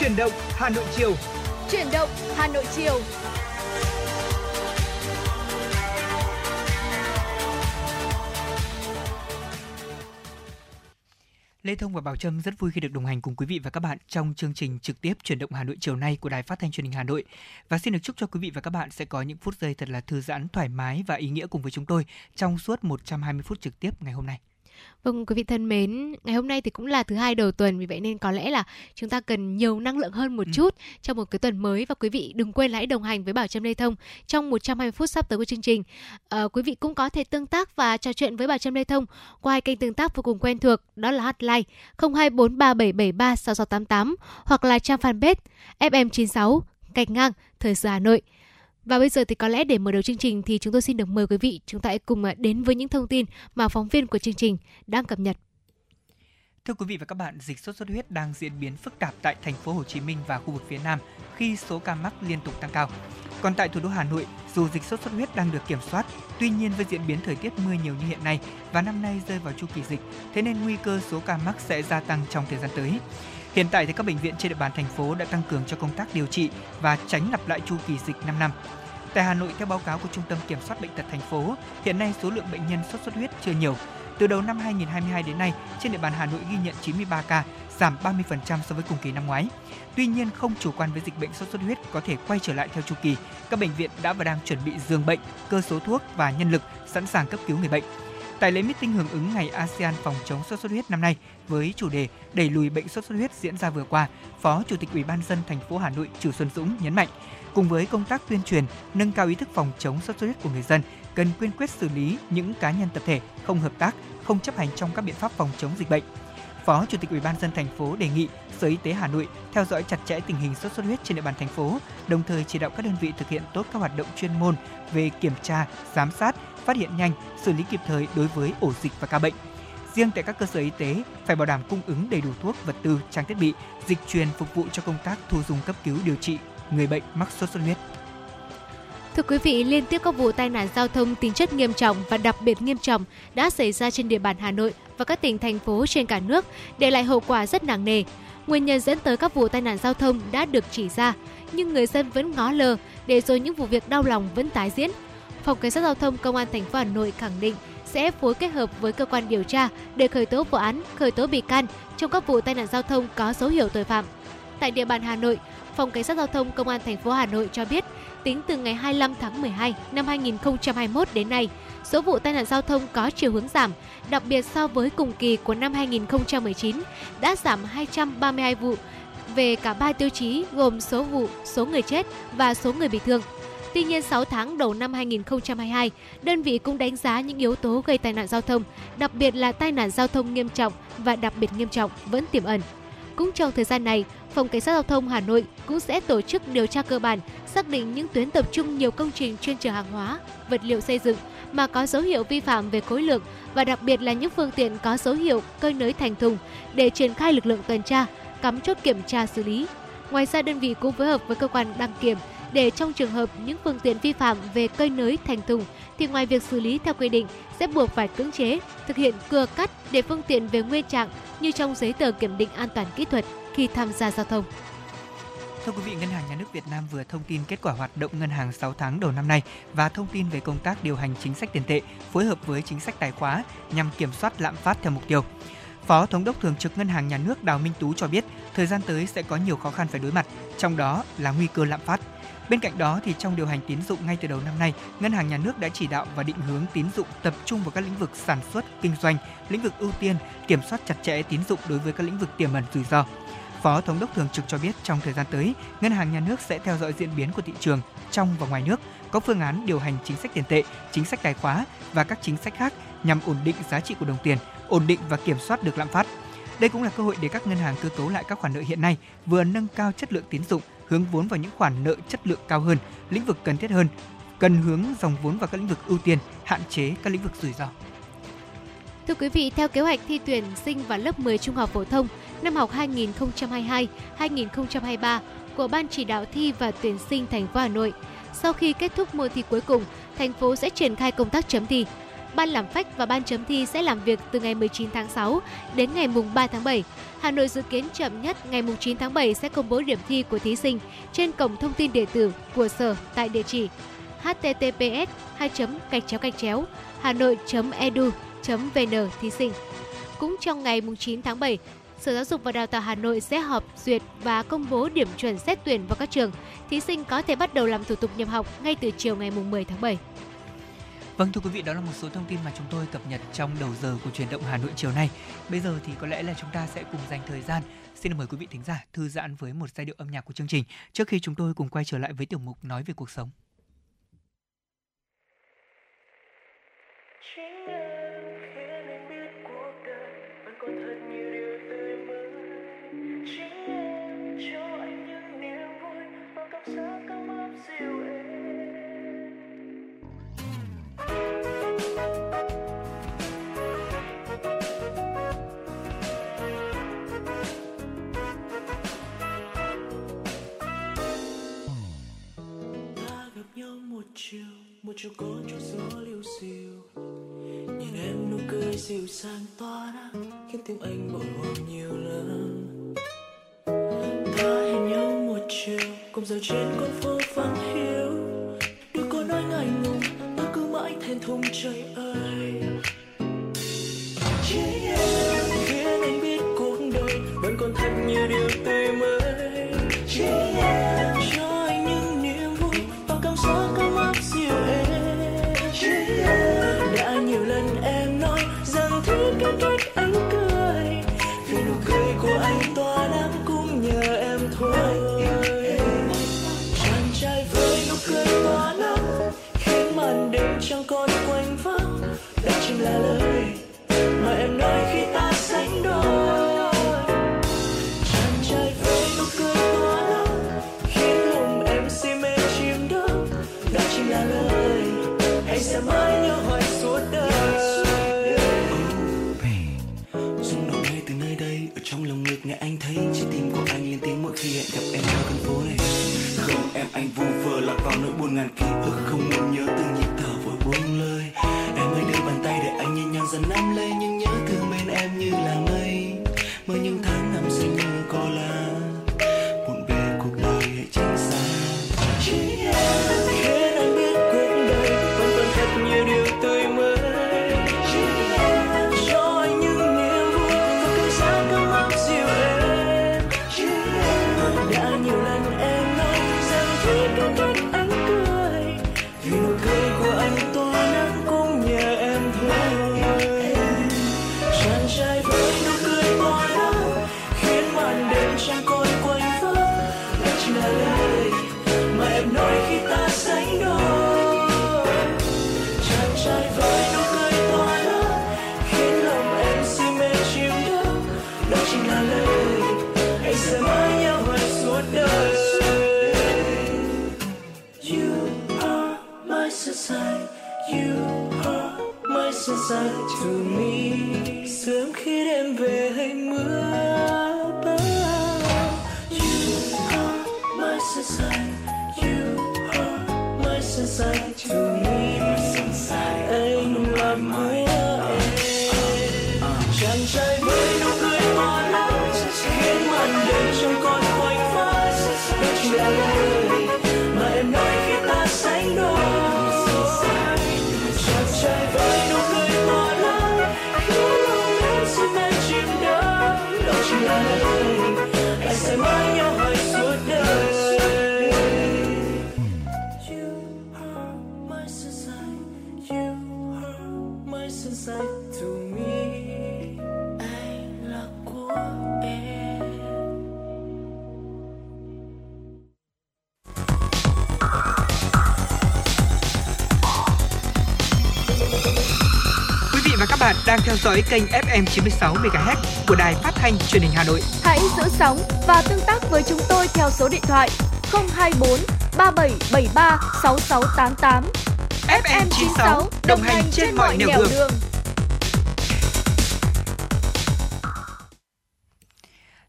Chuyển động Hà Nội chiều. Chuyển động Hà Nội chiều. Lê Thông và Bảo Trâm rất vui khi được đồng hành cùng quý vị và các bạn trong chương trình trực tiếp chuyển động Hà Nội chiều nay của Đài Phát thanh Truyền hình Hà Nội. Và xin được chúc cho quý vị và các bạn sẽ có những phút giây thật là thư giãn, thoải mái và ý nghĩa cùng với chúng tôi trong suốt 120 phút trực tiếp ngày hôm nay. Vâng quý vị thân mến, ngày hôm nay thì cũng là thứ hai đầu tuần vì vậy nên có lẽ là chúng ta cần nhiều năng lượng hơn một ừ. chút trong một cái tuần mới và quý vị đừng quên là hãy đồng hành với Bảo Trâm Lê Thông trong 120 phút sắp tới của chương trình. À, quý vị cũng có thể tương tác và trò chuyện với Bảo Trâm Lê Thông qua hai kênh tương tác vô cùng quen thuộc đó là hotline 0243773688 hoặc là trang fanpage FM96 gạch ngang thời sự Hà Nội. Và bây giờ thì có lẽ để mở đầu chương trình thì chúng tôi xin được mời quý vị chúng ta hãy cùng à, đến với những thông tin mà phóng viên của chương trình đang cập nhật. Thưa quý vị và các bạn, dịch sốt xuất huyết đang diễn biến phức tạp tại thành phố Hồ Chí Minh và khu vực phía Nam khi số ca mắc liên tục tăng cao. Còn tại thủ đô Hà Nội, dù dịch sốt xuất huyết đang được kiểm soát, tuy nhiên với diễn biến thời tiết mưa nhiều như hiện nay và năm nay rơi vào chu kỳ dịch, thế nên nguy cơ số ca mắc sẽ gia tăng trong thời gian tới. Hiện tại thì các bệnh viện trên địa bàn thành phố đã tăng cường cho công tác điều trị và tránh lặp lại chu kỳ dịch 5 năm. Tại Hà Nội, theo báo cáo của Trung tâm Kiểm soát Bệnh tật thành phố, hiện nay số lượng bệnh nhân sốt xuất huyết chưa nhiều. Từ đầu năm 2022 đến nay, trên địa bàn Hà Nội ghi nhận 93 ca, giảm 30% so với cùng kỳ năm ngoái. Tuy nhiên, không chủ quan với dịch bệnh sốt xuất huyết có thể quay trở lại theo chu kỳ. Các bệnh viện đã và đang chuẩn bị giường bệnh, cơ số thuốc và nhân lực sẵn sàng cấp cứu người bệnh. Tại lễ meeting hưởng ứng ngày ASEAN phòng chống sốt xuất huyết năm nay với chủ đề đẩy lùi bệnh sốt xuất huyết diễn ra vừa qua, Phó Chủ tịch Ủy ban dân thành phố Hà Nội Trử Xuân Dũng nhấn mạnh, cùng với công tác tuyên truyền, nâng cao ý thức phòng chống sốt xuất huyết của người dân, cần quyên quyết xử lý những cá nhân tập thể không hợp tác, không chấp hành trong các biện pháp phòng chống dịch bệnh. Phó Chủ tịch Ủy ban dân thành phố đề nghị Sở Y tế Hà Nội theo dõi chặt chẽ tình hình sốt xuất huyết trên địa bàn thành phố, đồng thời chỉ đạo các đơn vị thực hiện tốt các hoạt động chuyên môn về kiểm tra, giám sát, phát hiện nhanh, xử lý kịp thời đối với ổ dịch và ca bệnh. Riêng tại các cơ sở y tế phải bảo đảm cung ứng đầy đủ thuốc, vật tư, trang thiết bị, dịch truyền phục vụ cho công tác thu dung cấp cứu điều trị người bệnh mắc sốt xuất huyết. Thưa quý vị, liên tiếp các vụ tai nạn giao thông tính chất nghiêm trọng và đặc biệt nghiêm trọng đã xảy ra trên địa bàn Hà Nội và các tỉnh thành phố trên cả nước, để lại hậu quả rất nặng nề. Nguyên nhân dẫn tới các vụ tai nạn giao thông đã được chỉ ra, nhưng người dân vẫn ngó lơ, để rồi những vụ việc đau lòng vẫn tái diễn. Phòng Cảnh sát Giao thông Công an thành phố Hà Nội khẳng định sẽ phối kết hợp với cơ quan điều tra để khởi tố vụ án, khởi tố bị can trong các vụ tai nạn giao thông có dấu hiệu tội phạm. Tại địa bàn Hà Nội, Phòng Cảnh sát Giao thông Công an thành phố Hà Nội cho biết, tính từ ngày 25 tháng 12 năm 2021 đến nay, số vụ tai nạn giao thông có chiều hướng giảm, đặc biệt so với cùng kỳ của năm 2019 đã giảm 232 vụ về cả ba tiêu chí gồm số vụ, số người chết và số người bị thương. Tuy nhiên 6 tháng đầu năm 2022, đơn vị cũng đánh giá những yếu tố gây tai nạn giao thông, đặc biệt là tai nạn giao thông nghiêm trọng và đặc biệt nghiêm trọng vẫn tiềm ẩn. Cũng trong thời gian này, Phòng Cảnh sát Giao thông Hà Nội cũng sẽ tổ chức điều tra cơ bản, xác định những tuyến tập trung nhiều công trình chuyên chở hàng hóa, vật liệu xây dựng mà có dấu hiệu vi phạm về khối lượng và đặc biệt là những phương tiện có dấu hiệu cơi nới thành thùng để triển khai lực lượng tuần tra, cắm chốt kiểm tra xử lý. Ngoài ra đơn vị cũng phối hợp với cơ quan đăng kiểm để trong trường hợp những phương tiện vi phạm về cơi nới thành thùng thì ngoài việc xử lý theo quy định sẽ buộc phải cưỡng chế thực hiện cưa cắt để phương tiện về nguyên trạng như trong giấy tờ kiểm định an toàn kỹ thuật khi tham gia giao thông. Thưa quý vị, Ngân hàng Nhà nước Việt Nam vừa thông tin kết quả hoạt động ngân hàng 6 tháng đầu năm nay và thông tin về công tác điều hành chính sách tiền tệ phối hợp với chính sách tài khóa nhằm kiểm soát lạm phát theo mục tiêu. Phó Thống đốc Thường trực Ngân hàng Nhà nước Đào Minh Tú cho biết, thời gian tới sẽ có nhiều khó khăn phải đối mặt, trong đó là nguy cơ lạm phát. Bên cạnh đó thì trong điều hành tín dụng ngay từ đầu năm nay, Ngân hàng Nhà nước đã chỉ đạo và định hướng tín dụng tập trung vào các lĩnh vực sản xuất, kinh doanh, lĩnh vực ưu tiên, kiểm soát chặt chẽ tín dụng đối với các lĩnh vực tiềm ẩn rủi ro. Phó Thống đốc Thường trực cho biết trong thời gian tới, Ngân hàng Nhà nước sẽ theo dõi diễn biến của thị trường trong và ngoài nước, có phương án điều hành chính sách tiền tệ, chính sách tài khóa và các chính sách khác nhằm ổn định giá trị của đồng tiền, ổn định và kiểm soát được lạm phát. Đây cũng là cơ hội để các ngân hàng cơ cấu lại các khoản nợ hiện nay, vừa nâng cao chất lượng tín dụng, hướng vốn vào những khoản nợ chất lượng cao hơn, lĩnh vực cần thiết hơn, cần hướng dòng vốn vào các lĩnh vực ưu tiên, hạn chế các lĩnh vực rủi ro. Thưa quý vị, theo kế hoạch thi tuyển sinh vào lớp 10 trung học phổ thông năm học 2022-2023 của Ban chỉ đạo thi và tuyển sinh thành phố Hà Nội, sau khi kết thúc môn thi cuối cùng, thành phố sẽ triển khai công tác chấm thi. Ban làm phách và ban chấm thi sẽ làm việc từ ngày 19 tháng 6 đến ngày mùng 3 tháng 7. Hà Nội dự kiến chậm nhất ngày mùng 9 tháng 7 sẽ công bố điểm thi của thí sinh trên cổng thông tin điện tử của sở tại địa chỉ https 2 gạch chéo gạch chéo hà nội edu vn thí sinh cũng trong ngày 9 tháng 7 Sở Giáo dục và Đào tạo Hà Nội sẽ họp duyệt và công bố điểm chuẩn xét tuyển vào các trường. Thí sinh có thể bắt đầu làm thủ tục nhập học ngay từ chiều ngày 10 tháng 7. Vâng thưa quý vị, đó là một số thông tin mà chúng tôi cập nhật trong đầu giờ của truyền động Hà Nội chiều nay. Bây giờ thì có lẽ là chúng ta sẽ cùng dành thời gian Xin mời quý vị thính giả thư giãn với một giai điệu âm nhạc của chương trình trước khi chúng tôi cùng quay trở lại với tiểu mục nói về cuộc sống. Một chiều một chiều có chút gió liêu xiêu. Nhìn em nụ cười dịu dàng tỏa ra, khiến tim anh bồi hồi nhiều lắm ta hẹn nhau một chiều, cùng giờ trên con phố vắng hiu. Đôi có nói ngại ngùng, ta cứ mãi thèm thùng trời ơi. Còn nỗi buồn ngàn ký ức, không muốn nhớ từng nhịp thở vội buông lời em ơi đưa bàn tay để anh nhẹ nhàng dần nắm lấy. Dõi kênh FM 96 MHz của đài phát thanh truyền hình Hà Nội. Hãy giữ sóng và tương tác với chúng tôi theo số điện thoại 024 3773 6688. FM 96 đồng hành trên mọi nẻo đường. đường.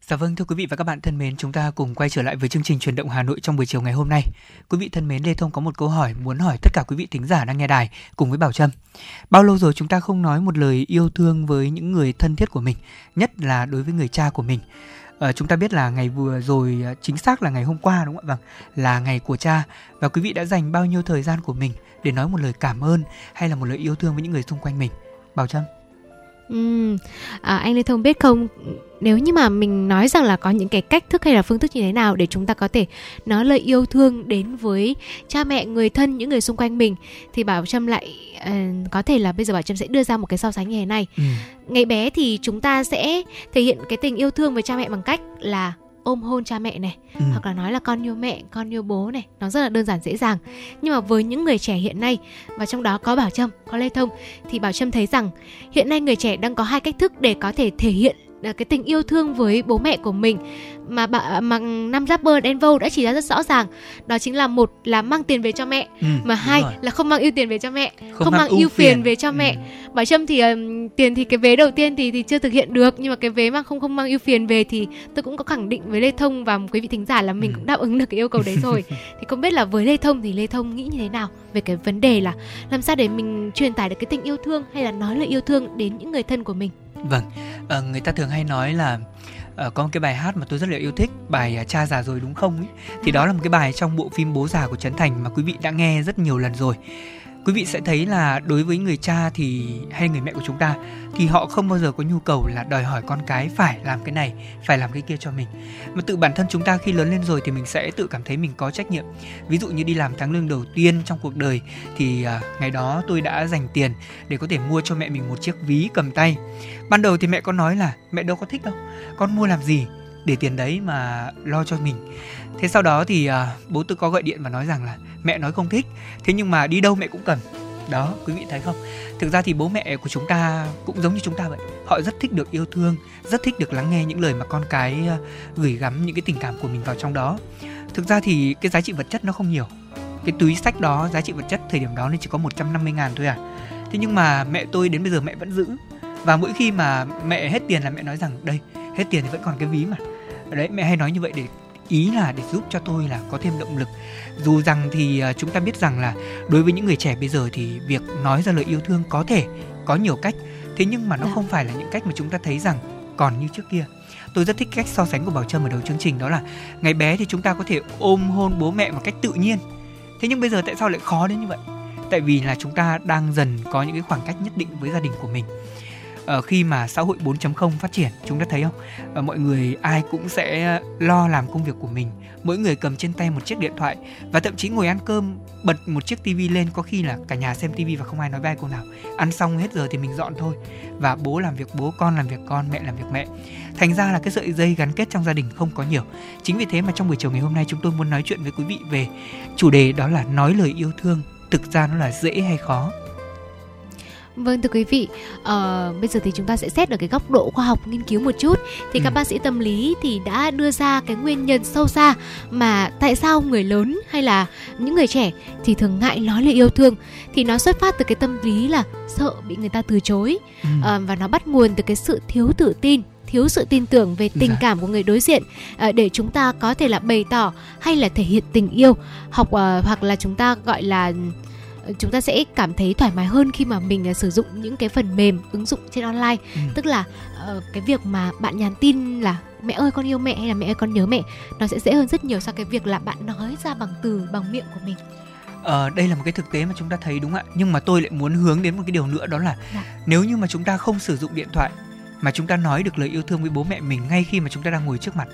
Dạ vâng thưa quý vị và các bạn thân mến, chúng ta cùng quay trở lại với chương trình truyền động Hà Nội trong buổi chiều ngày hôm nay. Quý vị thân mến, Lê Thông có một câu hỏi muốn hỏi tất cả quý vị thính giả đang nghe đài cùng với Bảo Trâm. Bao lâu rồi chúng ta không nói một lời yêu thương với những người thân thiết của mình, nhất là đối với người cha của mình. À, chúng ta biết là ngày vừa rồi ờ, chính xác là ngày hôm qua đúng không ạ? Vâng, là ngày của cha và quý vị đã dành bao nhiêu thời gian của mình để nói một lời cảm ơn hay là một lời yêu thương với những người xung quanh mình. Bảo Trâm. Ừ, à, anh Lê Thông biết không? Nếu như mà mình nói rằng là có những cái cách thức hay là phương thức như thế nào để chúng ta có thể nói lời yêu thương đến với cha mẹ người thân những người xung quanh mình thì bảo trâm lại uh, có thể là bây giờ bảo trâm sẽ đưa ra một cái so sánh như thế này. Ừ. ngày bé thì chúng ta sẽ thể hiện cái tình yêu thương với cha mẹ bằng cách là ôm hôn cha mẹ này ừ. hoặc là nói là con yêu mẹ con yêu bố này nó rất là đơn giản dễ dàng nhưng mà với những người trẻ hiện nay và trong đó có bảo trâm có lê thông thì bảo trâm thấy rằng hiện nay người trẻ đang có hai cách thức để có thể thể hiện cái tình yêu thương với bố mẹ của mình mà bà mà năm rapper Denvo đã chỉ ra rất rõ ràng đó chính là một là mang tiền về cho mẹ ừ, mà hai rồi. là không mang ưu tiền về cho mẹ không, không mang, ưu phiền về cho ừ. mẹ bảo trâm thì um, tiền thì cái vế đầu tiên thì thì chưa thực hiện được nhưng mà cái vế mang không không mang ưu phiền về thì tôi cũng có khẳng định với lê thông và quý vị thính giả là mình ừ. cũng đáp ứng được cái yêu cầu đấy rồi thì không biết là với lê thông thì lê thông nghĩ như thế nào về cái vấn đề là làm sao để mình truyền tải được cái tình yêu thương hay là nói lời yêu thương đến những người thân của mình Vâng, à, người ta thường hay nói là à, có một cái bài hát mà tôi rất là yêu thích bài à, cha già rồi đúng không ấy. thì đó là một cái bài trong bộ phim bố già của trấn thành mà quý vị đã nghe rất nhiều lần rồi quý vị sẽ thấy là đối với người cha thì hay người mẹ của chúng ta thì họ không bao giờ có nhu cầu là đòi hỏi con cái phải làm cái này phải làm cái kia cho mình. Mà tự bản thân chúng ta khi lớn lên rồi thì mình sẽ tự cảm thấy mình có trách nhiệm. Ví dụ như đi làm tháng lương đầu tiên trong cuộc đời thì à, ngày đó tôi đã dành tiền để có thể mua cho mẹ mình một chiếc ví cầm tay. Ban đầu thì mẹ có nói là mẹ đâu có thích đâu con mua làm gì để tiền đấy mà lo cho mình? Thế sau đó thì à, bố tôi có gọi điện và nói rằng là mẹ nói không thích thế nhưng mà đi đâu mẹ cũng cần. Đó quý vị thấy không? Thực ra thì bố mẹ của chúng ta cũng giống như chúng ta vậy. Họ rất thích được yêu thương rất thích được lắng nghe những lời mà con cái à, gửi gắm những cái tình cảm của mình vào trong đó. Thực ra thì cái giá trị vật chất nó không nhiều. Cái túi sách đó giá trị vật chất thời điểm đó nên chỉ có 150 ngàn thôi à. Thế nhưng mà mẹ tôi đến bây giờ mẹ vẫn giữ. Và mỗi khi mà mẹ hết tiền là mẹ nói rằng đây hết tiền thì vẫn còn cái ví mà. Đấy mẹ hay nói như vậy để ý là để giúp cho tôi là có thêm động lực. Dù rằng thì à, chúng ta biết rằng là đối với những người trẻ bây giờ thì việc nói ra lời yêu thương có thể có nhiều cách. Thế nhưng mà nó dạ. không phải là những cách mà chúng ta thấy rằng còn như trước kia. Tôi rất thích cách so sánh của bảo trâm ở đầu chương trình đó là ngày bé thì chúng ta có thể ôm hôn bố mẹ một cách tự nhiên. Thế nhưng bây giờ tại sao lại khó đến như vậy? Tại vì là chúng ta đang dần có những cái khoảng cách nhất định với gia đình của mình uh, khi mà xã hội 4.0 phát triển chúng ta thấy không? Uh, mọi người ai cũng sẽ lo làm công việc của mình. Mỗi người cầm trên tay một chiếc điện thoại và thậm chí ngồi ăn cơm bật một chiếc tivi lên có khi là cả nhà xem tivi và không ai nói bai câu nào. Ăn xong hết giờ thì mình dọn thôi và bố làm việc bố con làm việc con mẹ làm việc mẹ. Thành ra là cái sợi dây gắn kết trong gia đình không có nhiều. Chính vì thế mà trong buổi chiều ngày hôm nay chúng tôi muốn nói chuyện với quý vị về chủ đề đó là nói lời yêu thương thực ra nó là dễ hay khó. Vâng thưa quý vị, uh, bây giờ thì chúng ta sẽ xét ở cái góc độ khoa học nghiên cứu một chút thì ừ. các bác sĩ tâm lý thì đã đưa ra cái nguyên nhân sâu xa mà tại sao người lớn hay là những người trẻ thì thường ngại nói lời yêu thương thì nó xuất phát từ cái tâm lý là sợ bị người ta từ chối ừ. uh, và nó bắt nguồn từ cái sự thiếu tự tin thiếu sự tin tưởng về tình dạ. cảm của người đối diện uh, để chúng ta có thể là bày tỏ hay là thể hiện tình yêu học uh, hoặc là chúng ta gọi là chúng ta sẽ cảm thấy thoải mái hơn khi mà mình uh, sử dụng những cái phần mềm ứng dụng trên online. Ừ. tức là uh, cái việc mà bạn nhắn tin là mẹ ơi con yêu mẹ hay là mẹ ơi con nhớ mẹ nó sẽ dễ hơn rất nhiều so với cái việc là bạn nói ra bằng từ bằng miệng của mình. Ờ, đây là một cái thực tế mà chúng ta thấy đúng ạ? Nhưng mà tôi lại muốn hướng đến một cái điều nữa đó là dạ. nếu như mà chúng ta không sử dụng điện thoại mà chúng ta nói được lời yêu thương với bố mẹ mình ngay khi mà chúng ta đang ngồi trước mặt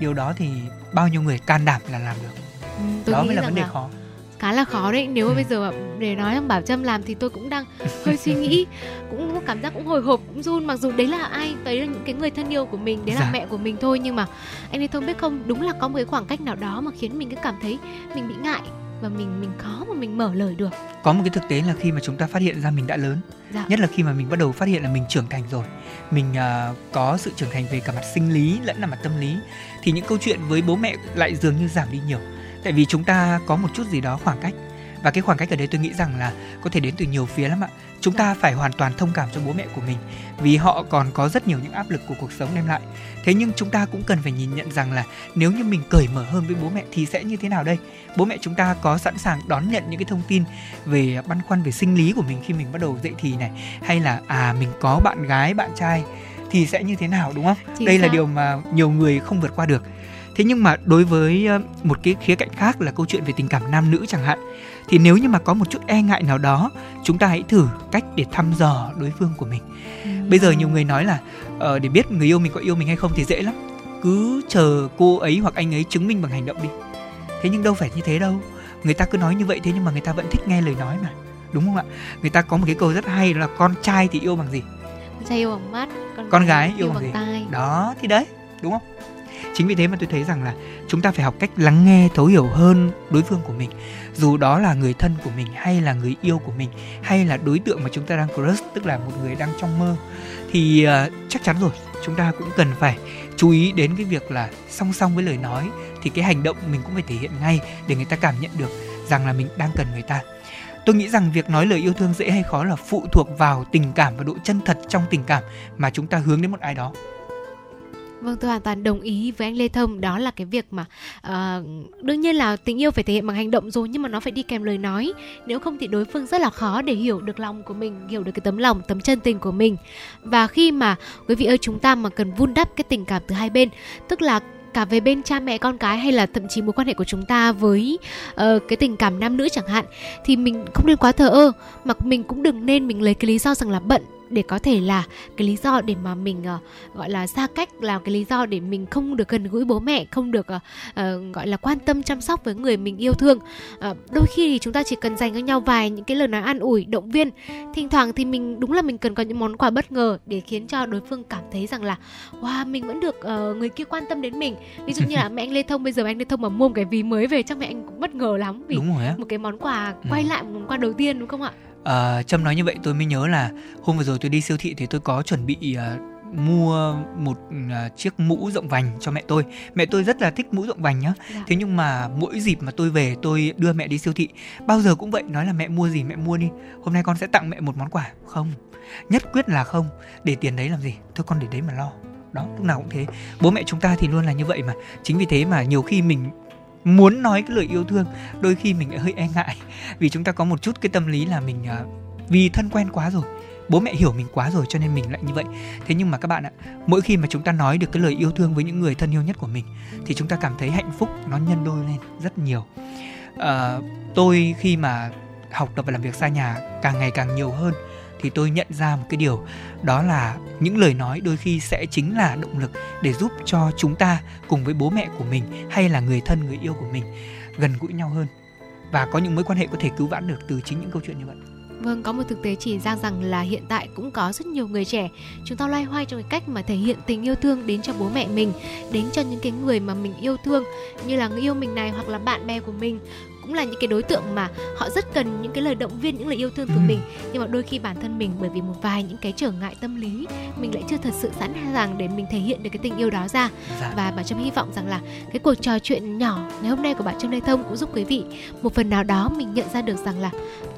điều đó thì bao nhiêu người can đảm là làm được? Ừ, đó mới là vấn đề là... khó khá là khó đấy. Nếu mà bây giờ để nói rằng bảo trâm làm thì tôi cũng đang hơi suy nghĩ cũng có cảm giác cũng hồi hộp cũng run. Mặc dù đấy là ai đấy là những cái người thân yêu của mình đấy là dạ. mẹ của mình thôi. Nhưng mà anh ấy thông biết không đúng là có một cái khoảng cách nào đó mà khiến mình cứ cảm thấy mình bị ngại và mình mình khó mà mình mở lời được. Có một cái thực tế là khi mà chúng ta phát hiện ra mình đã lớn dạ. nhất là khi mà mình bắt đầu phát hiện là mình trưởng thành rồi mình uh, có sự trưởng thành về cả mặt sinh lý lẫn là mặt tâm lý thì những câu chuyện với bố mẹ lại dường như giảm đi nhiều tại vì chúng ta có một chút gì đó khoảng cách. Và cái khoảng cách ở đây tôi nghĩ rằng là có thể đến từ nhiều phía lắm ạ. Chúng ta phải hoàn toàn thông cảm cho bố mẹ của mình vì họ còn có rất nhiều những áp lực của cuộc sống đem lại. Thế nhưng chúng ta cũng cần phải nhìn nhận rằng là nếu như mình cởi mở hơn với bố mẹ thì sẽ như thế nào đây? Bố mẹ chúng ta có sẵn sàng đón nhận những cái thông tin về băn khoăn về sinh lý của mình khi mình bắt đầu dậy thì này hay là à mình có bạn gái bạn trai thì sẽ như thế nào đúng không? Chính đây sao? là điều mà nhiều người không vượt qua được thế nhưng mà đối với ờ, một cái khía cạnh khác là câu chuyện về tình cảm nam nữ chẳng hạn thì nếu như mà có một chút e ngại nào đó chúng ta hãy thử cách để thăm dò đối phương của mình. Ừ. bây giờ nhiều người nói là uh, để biết người yêu mình có yêu mình hay không thì dễ lắm. Cứ chờ cô ấy hoặc anh ấy chứng minh bằng hành động đi. Thế nhưng đâu phải như thế đâu. Người ta cứ nói như vậy thế nhưng mà người ta vẫn thích nghe lời nói mà. Đúng không ạ? Người ta có một cái câu rất hay đó là con trai thì yêu bằng gì? Con trai yêu bằng mắt con, con gái yêu, yêu bằng, bằng gì? tai. đó thì đấy. Đúng không chính vì thế mà tôi thấy rằng là chúng ta phải học cách lắng nghe thấu hiểu hơn đối phương của mình. Dù đó là người thân của mình hay là người yêu của mình hay là đối tượng mà chúng ta đang crush tức là một người đang trong mơ thì uh, chắc chắn rồi chúng ta cũng cần phải chú ý đến cái việc là song song với lời nói thì cái hành động mình cũng phải thể hiện ngay để người ta cảm nhận được rằng là mình đang cần người ta. Tôi nghĩ rằng việc nói lời yêu thương dễ hay khó là phụ thuộc vào tình cảm và độ chân thật trong tình cảm mà chúng ta hướng đến một ai đó. Vâng, tôi hoàn toàn đồng ý với anh Lê Thông. Đó là cái việc mà uh, đương nhiên là tình yêu phải thể hiện bằng hành động rồi nhưng mà nó phải đi kèm lời nói. Nếu không thì đối phương rất là khó để hiểu được lòng của mình hiểu được cái tấm lòng tấm chân tình của mình. Và khi mà quý vị ơi chúng ta mà cần vun đắp cái tình cảm từ hai bên tức là cả về bên cha mẹ con cái hay là thậm chí mối quan hệ của chúng ta với uh, cái tình cảm nam nữ chẳng hạn thì mình không nên quá thờ ơ mà mình cũng đừng nên mình lấy cái lý do rằng là bận để có thể là cái lý do để mà mình uh, gọi là xa cách là cái lý do để mình không được gần gũi bố mẹ không được uh, uh, gọi là quan tâm chăm sóc với người mình yêu thương. Uh, đôi khi thì chúng ta chỉ cần dành cho nhau vài những cái lời nói an ủi động viên. Thỉnh thoảng thì mình đúng là mình cần có những món quà bất ngờ để khiến cho đối phương cảm thấy rằng là wow mình vẫn được uh, người kia quan tâm đến mình. Ví dụ như là mẹ anh lê thông bây giờ anh lê thông mà mua một cái ví mới về chắc mẹ anh cũng bất ngờ lắm vì một cái món quà quay ừ. lại một món quà đầu tiên đúng không ạ À, Trâm nói như vậy tôi mới nhớ là hôm vừa rồi tôi đi siêu thị thì tôi có chuẩn bị uh, mua một uh, chiếc mũ rộng vành cho mẹ tôi. Mẹ tôi rất là thích mũ rộng vành nhá. Dạ. Thế nhưng mà mỗi dịp mà tôi về tôi đưa mẹ đi siêu thị, bao giờ cũng vậy nói là mẹ mua gì mẹ mua đi. Hôm nay con sẽ tặng mẹ một món quà. Không. Nhất quyết là không. Để tiền đấy làm gì? Thôi con để đấy mà lo đó lúc nào cũng thế bố mẹ chúng ta thì luôn là như vậy mà chính vì thế mà nhiều khi mình muốn nói cái lời yêu thương đôi khi mình lại hơi e ngại. Vì chúng ta có một chút cái tâm lý là mình à, vì thân quen quá rồi bố mẹ hiểu mình quá rồi cho nên mình lại như vậy. Thế nhưng mà các bạn ạ mỗi khi mà chúng ta nói được cái lời yêu thương với những người thân yêu nhất của mình thì chúng ta cảm thấy hạnh phúc nó nhân đôi lên rất nhiều. À, tôi khi mà học tập và làm việc xa nhà càng ngày càng nhiều hơn thì tôi nhận ra một cái điều đó là những lời nói đôi khi sẽ chính là động lực để giúp cho chúng ta cùng với bố mẹ của mình hay là người thân người yêu của mình gần gũi nhau hơn. Và có những mối quan hệ có thể cứu vãn được từ chính những câu chuyện như vậy. Vâng, có một thực tế chỉ ra rằng là hiện tại cũng có rất nhiều người trẻ chúng ta loay hoay trong cái cách mà thể hiện tình yêu thương đến cho bố mẹ mình, đến cho những cái người mà mình yêu thương như là người yêu mình này hoặc là bạn bè của mình cũng là những cái đối tượng mà họ rất cần những cái lời động viên những lời yêu thương từ ừ. mình nhưng mà đôi khi bản thân mình bởi vì một vài những cái trở ngại tâm lý mình lại chưa thật sự sẵn sàng để mình thể hiện được cái tình yêu đó ra dạ. và bà trâm hy vọng rằng là cái cuộc trò chuyện nhỏ ngày hôm nay của bạn trâm lê thông cũng giúp quý vị một phần nào đó mình nhận ra được rằng là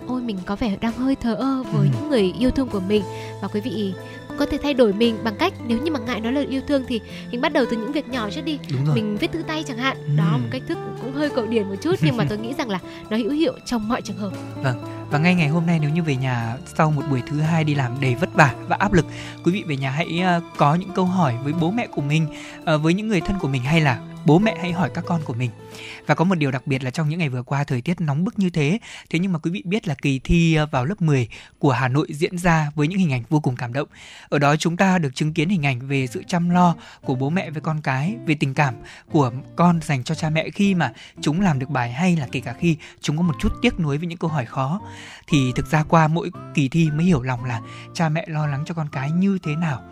ôi mình có vẻ đang hơi thờ ơ với ừ. những người yêu thương của mình và quý vị có thể thay đổi mình bằng cách nếu như mà ngại nói lời yêu thương thì mình bắt đầu từ những việc nhỏ trước đi. Mình viết thư tay chẳng hạn. Ừ. đó một cách thức cũng hơi cổ điển một chút nhưng mà tôi nghĩ rằng là nó hữu hiệu trong mọi trường hợp. Vâng và ngay ngày hôm nay nếu như về nhà sau một buổi thứ hai đi làm đầy vất vả và áp lực quý vị về nhà hãy uh, có những câu hỏi với bố mẹ của mình uh, với những người thân của mình hay là bố mẹ hãy hỏi các con của mình. Và có một điều đặc biệt là trong những ngày vừa qua thời tiết nóng bức như thế thế nhưng mà quý vị biết là kỳ thi ờ, vào lớp 10 của Hà Nội diễn ra với những hình ảnh vô cùng cảm động. Ở đó chúng ta được chứng kiến hình ảnh về sự chăm lo của bố mẹ với con cái, về tình cảm của con dành cho cha mẹ khi mà chúng làm được bài hay là kể cả khi chúng có một chút tiếc nuối với những câu hỏi khó. Thì thực ra qua mỗi kỳ thi mới hiểu lòng là cha mẹ lo lắng cho con cái như thế nào.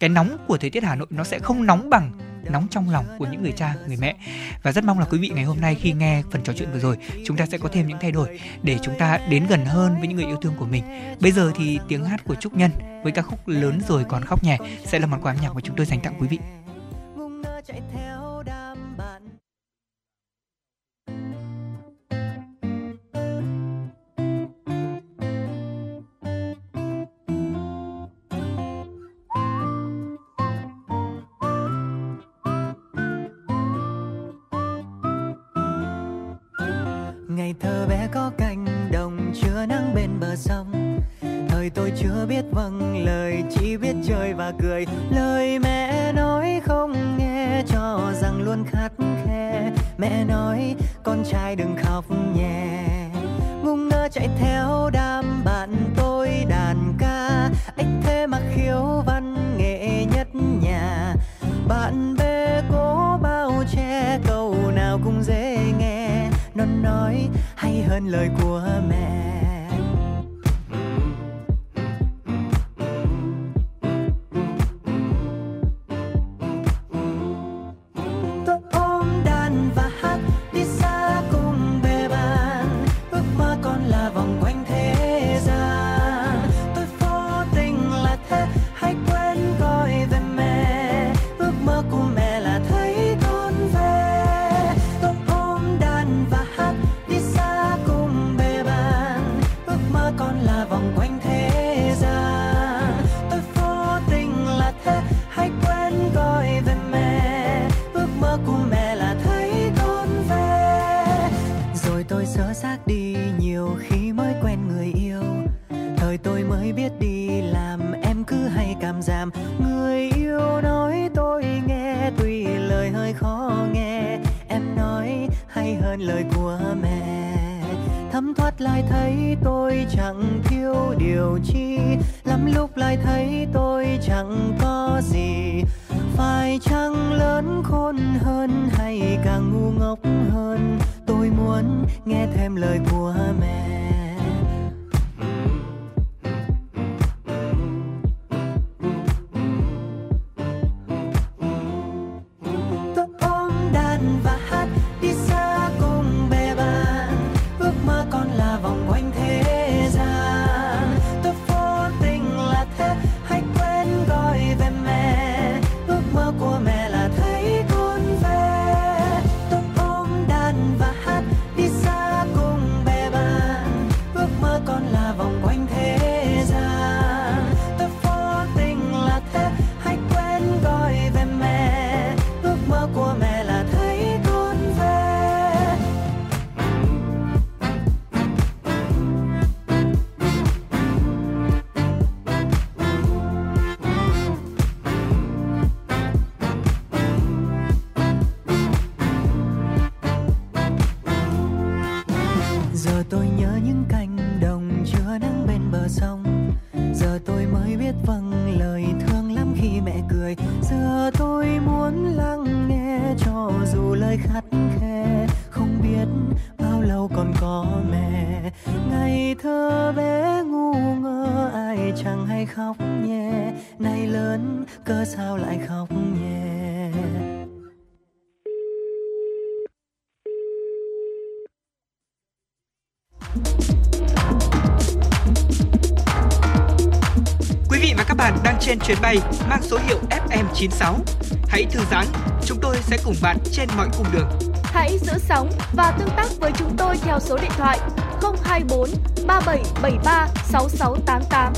Cái nóng của thời tiết Hà Nội nó sẽ không nóng bằng nóng trong lòng của những người cha, người mẹ. Và rất mong là quý vị ngày hôm nay khi nghe phần trò chuyện vừa rồi, chúng ta sẽ có thêm những thay đổi để chúng ta đến gần hơn với những người yêu thương của mình. Bây giờ thì tiếng hát của trúc nhân với ca khúc lớn rồi còn khóc nhẹ sẽ là món quà âm nhạc mà chúng tôi dành tặng quý vị. Ngày chưa biết vâng lời, chỉ biết chơi và cười. Lời mẹ nói không nghe, cho rằng luôn khắt khe. Mẹ nói, con trai đừng khóc nhẹ. Ngu ngơ chạy theo đám bạn tôi đàn ca. Ích thế mà khiếu văn nghệ nhất nhà. Bạn bè cố bao che, câu nào cũng dễ nghe. Nó nói, hay hơn lời của mẹ. Mắt lại thấy tôi chẳng thiếu điều chi. Lắm lúc lại thấy tôi chẳng có gì. Phải chăng lớn khôn hơn hay càng mang số hiệu FM96. Hãy thư giãn, chúng tôi sẽ cùng bạn trên mọi cung đường. Hãy giữ sóng và tương tác với chúng tôi theo số điện thoại 024 3773 6688.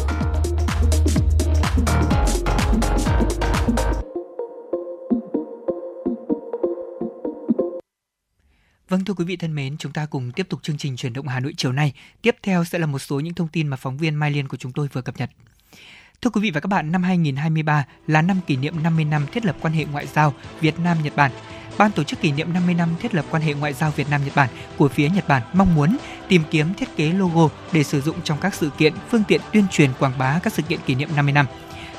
Vâng thưa quý vị thân mến, chúng ta cùng tiếp tục chương trình chuyển động Hà Nội chiều nay. Tiếp theo sẽ là một số những thông tin mà phóng viên Mai Liên của chúng tôi vừa cập nhật. Thưa quý vị và các bạn, năm 2023 là năm kỷ niệm 50 năm thiết lập quan hệ ngoại giao Việt Nam Nhật Bản. Ban tổ chức kỷ niệm 50 năm thiết lập quan hệ ngoại giao Việt Nam Nhật Bản của phía Nhật Bản mong muốn tìm kiếm thiết kế logo để sử dụng trong các sự kiện, phương tiện tuyên truyền quảng bá các sự kiện kỷ niệm 50 năm.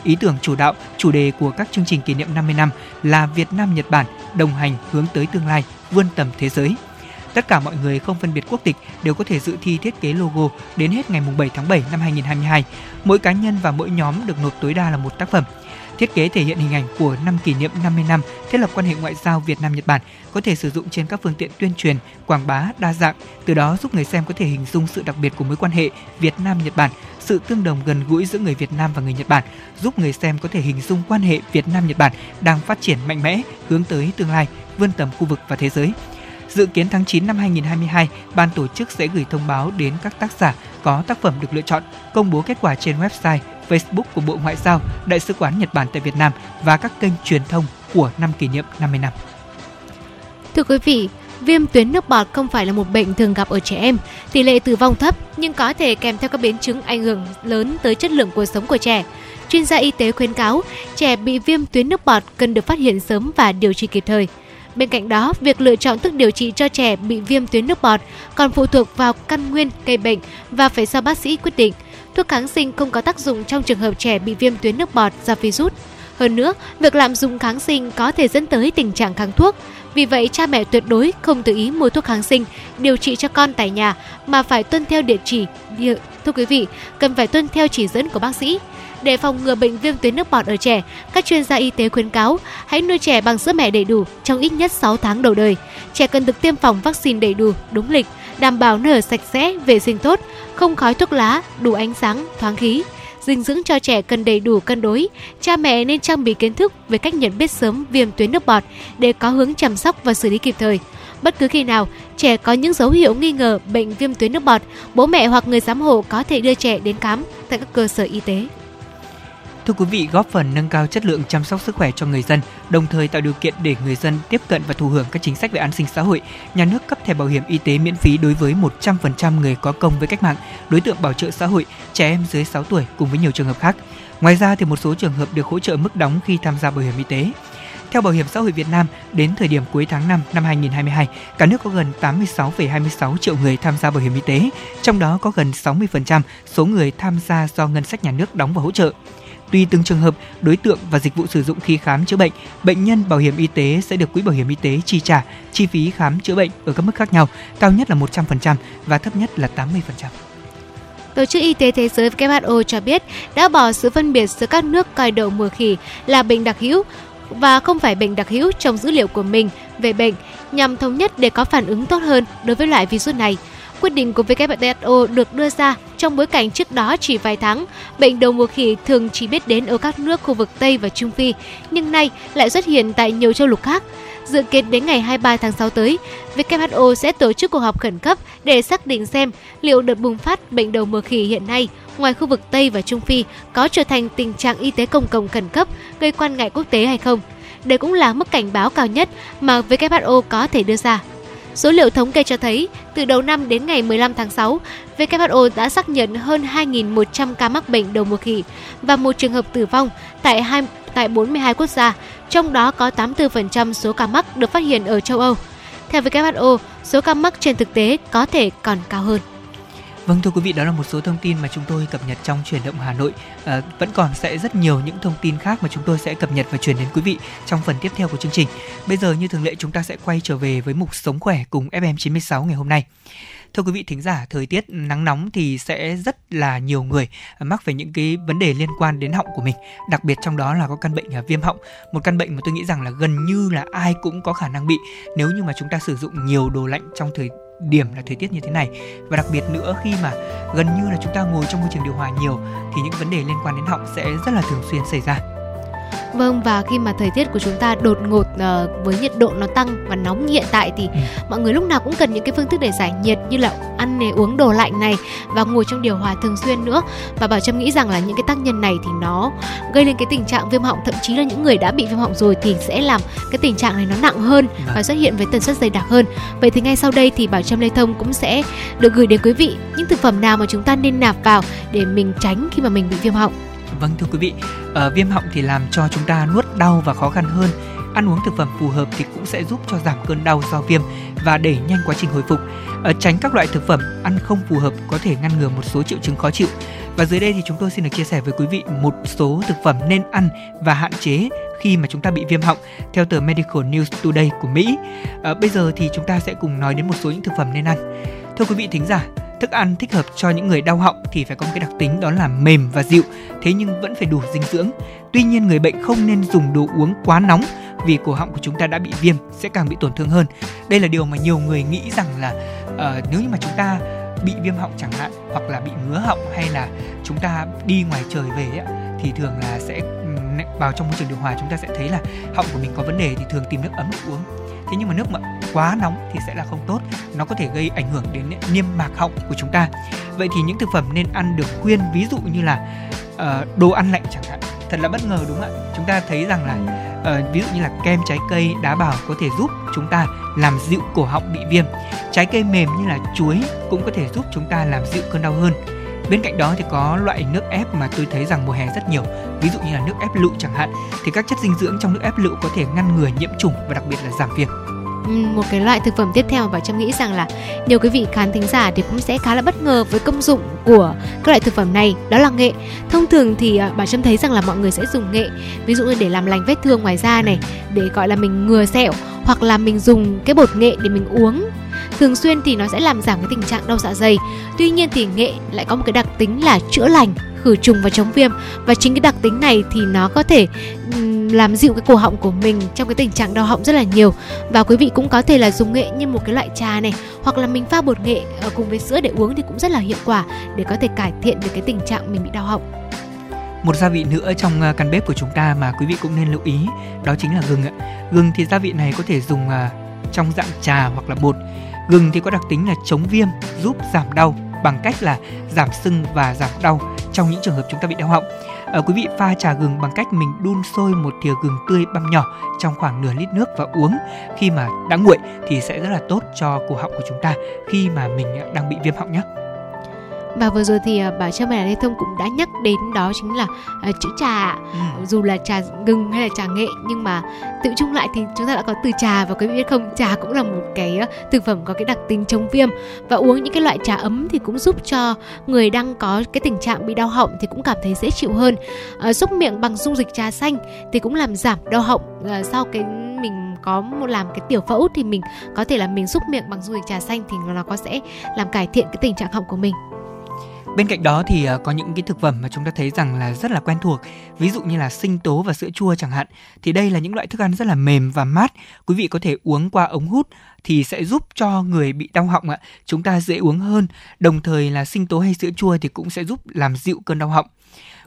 Ý tưởng chủ đạo, chủ đề của các chương trình kỷ niệm 50 năm là Việt Nam Nhật Bản đồng hành hướng tới tương lai, vươn tầm thế giới – Tất cả mọi người không phân biệt quốc tịch đều có thể dự thi thiết kế logo đến hết ngày 7 tháng 7 năm 2022. Mỗi cá nhân và mỗi nhóm được nộp tối đa là một tác phẩm. Thiết kế thể hiện hình ảnh của năm kỷ niệm 50 năm thiết lập quan hệ ngoại giao Việt Nam Nhật Bản có thể sử dụng trên các phương tiện tuyên truyền, quảng bá đa dạng, từ đó giúp người xem có thể hình dung sự đặc biệt của mối quan hệ Việt Nam Nhật Bản, sự tương đồng gần gũi giữa người Việt Nam và người Nhật Bản, giúp người xem có thể hình dung quan hệ Việt Nam Nhật Bản đang phát triển mạnh mẽ hướng tới tương lai, vươn tầm khu vực và thế giới. Dự kiến tháng 9 năm 2022, ban tổ chức sẽ gửi thông báo đến các tác giả có tác phẩm được lựa chọn, công bố kết quả trên website, Facebook của Bộ Ngoại giao, Đại sứ quán Nhật Bản tại Việt Nam và các kênh truyền thông của năm kỷ niệm 50 năm. Thưa quý vị, viêm tuyến nước bọt không phải là một bệnh thường gặp ở trẻ em, tỷ lệ tử vong thấp nhưng có thể kèm theo các biến chứng ảnh hưởng lớn tới chất lượng cuộc sống của trẻ. Chuyên gia y tế khuyến cáo trẻ bị viêm tuyến nước bọt cần được phát hiện sớm và điều trị kịp thời. Bên cạnh đó, việc lựa chọn thuốc điều trị cho trẻ bị viêm tuyến nước bọt còn phụ thuộc vào căn nguyên gây bệnh và phải do bác sĩ quyết định. Thuốc kháng sinh không có tác dụng trong trường hợp trẻ bị viêm tuyến nước bọt do virus. Hơn nữa, việc lạm dụng kháng sinh có thể dẫn tới tình trạng kháng thuốc. Vì vậy, cha mẹ tuyệt đối không tự ý mua thuốc kháng sinh điều trị cho con tại nhà mà phải tuân theo địa chỉ. Địa... Thưa quý vị, cần phải tuân theo chỉ dẫn của bác sĩ. Để phòng ngừa bệnh viêm tuyến nước bọt ở trẻ, các chuyên gia y tế khuyến cáo hãy nuôi trẻ bằng sữa mẹ đầy đủ trong ít nhất 6 tháng đầu đời. Trẻ cần được tiêm phòng vaccine đầy đủ, đúng lịch, đảm bảo nơi ở sạch sẽ, vệ sinh tốt, không khói thuốc lá, đủ ánh sáng, thoáng khí. Dinh dưỡng cho trẻ cần đầy đủ cân đối. Cha mẹ nên trang bị kiến thức về cách nhận biết sớm viêm tuyến nước bọt để có hướng chăm sóc và xử lý kịp thời. Bất cứ khi nào trẻ có những dấu hiệu nghi ngờ bệnh viêm tuyến nước bọt, bố mẹ hoặc người giám hộ có thể đưa trẻ đến khám tại các cơ sở y tế. Thưa quý vị, góp phần nâng cao chất lượng chăm sóc sức khỏe cho người dân, đồng thời tạo điều kiện để người dân tiếp cận và thụ hưởng các chính sách về an sinh xã hội, nhà nước cấp thẻ bảo hiểm y tế miễn phí đối với 100% người có công với cách mạng, đối tượng bảo trợ xã hội, trẻ em dưới 6 tuổi cùng với nhiều trường hợp khác. Ngoài ra thì một số trường hợp được hỗ trợ mức đóng khi tham gia bảo hiểm y tế. Theo Bảo hiểm xã hội Việt Nam, đến thời điểm cuối tháng 5 năm 2022, cả nước có gần 86,26 triệu người tham gia bảo hiểm y tế, trong đó có gần 60% số người tham gia do ngân sách nhà nước đóng và hỗ trợ. Tùy từng trường hợp, đối tượng và dịch vụ sử dụng khi khám chữa bệnh, bệnh nhân bảo hiểm y tế sẽ được quỹ bảo hiểm y tế chi trả chi phí khám chữa bệnh ở các mức khác nhau, cao nhất là 100% và thấp nhất là 80%. Tổ chức Y tế Thế giới WHO cho biết đã bỏ sự phân biệt giữa các nước coi đậu mùa khỉ là bệnh đặc hữu và không phải bệnh đặc hữu trong dữ liệu của mình về bệnh nhằm thống nhất để có phản ứng tốt hơn đối với loại virus này. Quyết định của WHO được đưa ra trong bối cảnh trước đó chỉ vài tháng, bệnh đầu mùa khỉ thường chỉ biết đến ở các nước khu vực Tây và Trung Phi, nhưng nay lại xuất hiện tại nhiều châu lục khác. Dự kiến đến ngày 23 tháng 6 tới, WHO sẽ tổ chức cuộc họp khẩn cấp để xác định xem liệu đợt bùng phát bệnh đầu mùa khỉ hiện nay ngoài khu vực Tây và Trung Phi có trở thành tình trạng y tế công cộng khẩn cấp gây quan ngại quốc tế hay không. Đây cũng là mức cảnh báo cao nhất mà WHO có thể đưa ra. Số liệu thống kê cho thấy, từ đầu năm đến ngày 15 tháng 6, WHO đã xác nhận hơn 2.100 ca mắc bệnh đầu mùa khỉ và một trường hợp tử vong tại 2, tại 42 quốc gia, trong đó có 84% số ca mắc được phát hiện ở châu Âu. Theo WHO, số ca mắc trên thực tế có thể còn cao hơn. Vâng thưa quý vị, đó là một số thông tin mà chúng tôi cập nhật trong chuyển động Hà Nội. À, vẫn còn sẽ rất nhiều những thông tin khác mà chúng tôi sẽ cập nhật và truyền đến quý vị trong phần tiếp theo của chương trình. Bây giờ như thường lệ chúng ta sẽ quay trở về với mục sống khỏe cùng FM96 ngày hôm nay. Thưa quý vị thính giả, thời tiết nắng nóng thì sẽ rất là nhiều người mắc về những cái vấn đề liên quan đến họng của mình, đặc biệt trong đó là có căn bệnh à, viêm họng, một căn bệnh mà tôi nghĩ rằng là gần như là ai cũng có khả năng bị nếu như mà chúng ta sử dụng nhiều đồ lạnh trong thời điểm là thời tiết như thế này. Và đặc biệt nữa, khi mà gần như là chúng ta ngồi trong môi trường điều hòa nhiều, thì những vấn đề liên quan đến họng sẽ rất là thường xuyên xảy ra. Vâng và khi mà thời tiết của chúng ta đột ngột uh, với nhiệt độ nó tăng và nóng như hiện tại thì ừ. mọi người lúc nào cũng cần những cái phương thức để giải nhiệt như là ăn này uống đồ lạnh này và ngồi trong điều hòa thường xuyên nữa và bảo trâm nghĩ rằng là những cái tác nhân này thì nó gây lên cái tình trạng viêm họng thậm chí là những người đã bị viêm họng rồi thì sẽ làm cái tình trạng này nó nặng hơn vâng. và xuất hiện với tần suất dày đặc hơn vậy thì ngay sau đây thì bảo trâm lê thông cũng sẽ được gửi đến quý vị những thực phẩm nào mà chúng ta nên nạp vào để mình tránh khi mà mình bị viêm họng Vâng thưa quý vị, uh, viêm họng thì làm cho chúng ta nuốt đau và khó khăn hơn. Ăn uống thực phẩm phù hợp thì cũng sẽ giúp cho giảm cơn đau do viêm và đẩy nhanh quá trình hồi phục. Uh, tránh các loại thực phẩm ăn không phù hợp có thể ngăn ngừa một số triệu chứng khó chịu. Và dưới đây thì chúng tôi xin được chia sẻ với quý vị một số thực phẩm nên ăn và hạn chế khi mà chúng ta bị viêm họng theo tờ Medical News Today của Mỹ. À, bây giờ thì chúng ta sẽ cùng nói đến một số những thực phẩm nên ăn. Thưa quý vị thính giả, Thức ăn thích hợp cho những người đau họng thì phải có một cái đặc tính đó là mềm và dịu, thế nhưng vẫn phải đủ dinh dưỡng. Tuy nhiên người bệnh không nên dùng đồ uống quá nóng vì cổ họng của chúng ta đã bị viêm sẽ càng bị tổn thương hơn. Đây là điều mà nhiều người nghĩ rằng là uh, nếu như mà chúng ta bị viêm họng chẳng hạn hoặc là bị ngứa họng hay là chúng ta đi ngoài trời về ấy, thì thường là sẽ vào trong môi trường điều hòa chúng ta sẽ thấy là họng của mình có vấn đề thì thường tìm nước ấm uống thế nhưng mà nước mà quá nóng thì sẽ là không tốt. Nó có thể gây ảnh hưởng đến niêm mạc họng của chúng ta. Vậy thì những thực phẩm nên ăn được khuyên ví dụ như là uh, đồ ăn lạnh chẳng hạn thật là bất ngờ đúng không ạ? Chúng ta thấy rằng là uh, ví dụ như là kem trái cây đá bảo có thể giúp chúng ta làm dịu cổ họng bị viêm. Trái cây mềm như là chuối cũng có thể giúp chúng ta làm dịu cơn đau hơn. Bên cạnh đó thì có loại nước ép mà tôi thấy rằng mùa hè rất nhiều, ví dụ như là nước ép lựu chẳng hạn, thì các chất dinh dưỡng trong nước ép lựu có thể ngăn ngừa nhiễm trùng và đặc biệt là giảm viêm. Ừ, một cái loại thực phẩm tiếp theo mà bảo trâm nghĩ rằng là nhiều quý vị khán thính giả thì cũng sẽ khá là bất ngờ với công dụng của các loại thực phẩm này đó là nghệ. Thông thường thì à, bà bảo trâm thấy rằng là mọi người sẽ dùng nghệ ví dụ như để làm lành vết thương ngoài da này để gọi là mình ngừa sẹo hoặc là mình dùng cái bột nghệ để mình uống thường xuyên thì nó sẽ làm giảm cái tình trạng đau dạ dày. Tuy nhiên thì nghệ lại có một cái đặc tính là chữa lành, khử trùng và chống viêm. Và chính cái đặc tính này thì nó có thể làm dịu cái cổ họng của mình trong cái tình trạng đau họng rất là nhiều. Và quý vị cũng có thể là dùng nghệ như một cái loại trà này, hoặc là mình pha bột nghệ ờ, cùng với sữa để uống thì cũng rất là hiệu quả để có thể cải thiện được cái tình trạng mình bị đau họng. Một gia vị nữa trong ờ, căn bếp của chúng ta mà quý vị cũng nên lưu ý, đó chính là gừng ạ. Gừng thì gia vị này có thể dùng à, trong dạng trà hoặc là bột gừng thì có đặc tính là chống viêm giúp giảm đau bằng cách là giảm sưng và giảm đau trong những trường hợp chúng ta bị đau họng. À, quý vị pha trà gừng bằng cách mình đun sôi một thìa gừng tươi băm nhỏ trong khoảng nửa lít nước và uống. Khi mà đã nguội thì sẽ rất là tốt cho cổ họng của chúng ta khi mà mình đang bị viêm họng nhé và vừa rồi thì bà cha mẹ Lê Thông cũng đã nhắc đến đó chính là uh, chữ trà. Ừ. dù là trà gừng hay là trà nghệ nhưng mà tự chung lại thì chúng ta đã có từ trà và quý vị biết không? Trà cũng là một cái uh, thực phẩm có cái đặc tính chống viêm. Và uống những cái loại trà ấm thì cũng giúp cho người đang có cái tình trạng bị đau họng thì cũng cảm thấy dễ chịu hơn. Uh, xúc miệng bằng dung dịch trà xanh thì cũng làm giảm đau họng. Uh, sau cái mình có một làm cái tiểu phẫu thì mình có thể là mình xúc miệng bằng dung dịch trà xanh thì nó có sẽ làm cải thiện cái tình trạng họng của mình Bên cạnh đó thì ờ, có những cái thực phẩm mà chúng ta thấy rằng là rất là quen thuộc, ví dụ như là sinh tố và sữa chua chẳng hạn. Thì đây là những loại thức ăn rất là mềm và mát. Quý vị có thể uống qua ống hút thì sẽ giúp cho người bị đau họng ạ, chúng ta dễ uống hơn. Đồng thời là sinh tố hay sữa chua thì cũng sẽ giúp làm dịu cơn đau họng.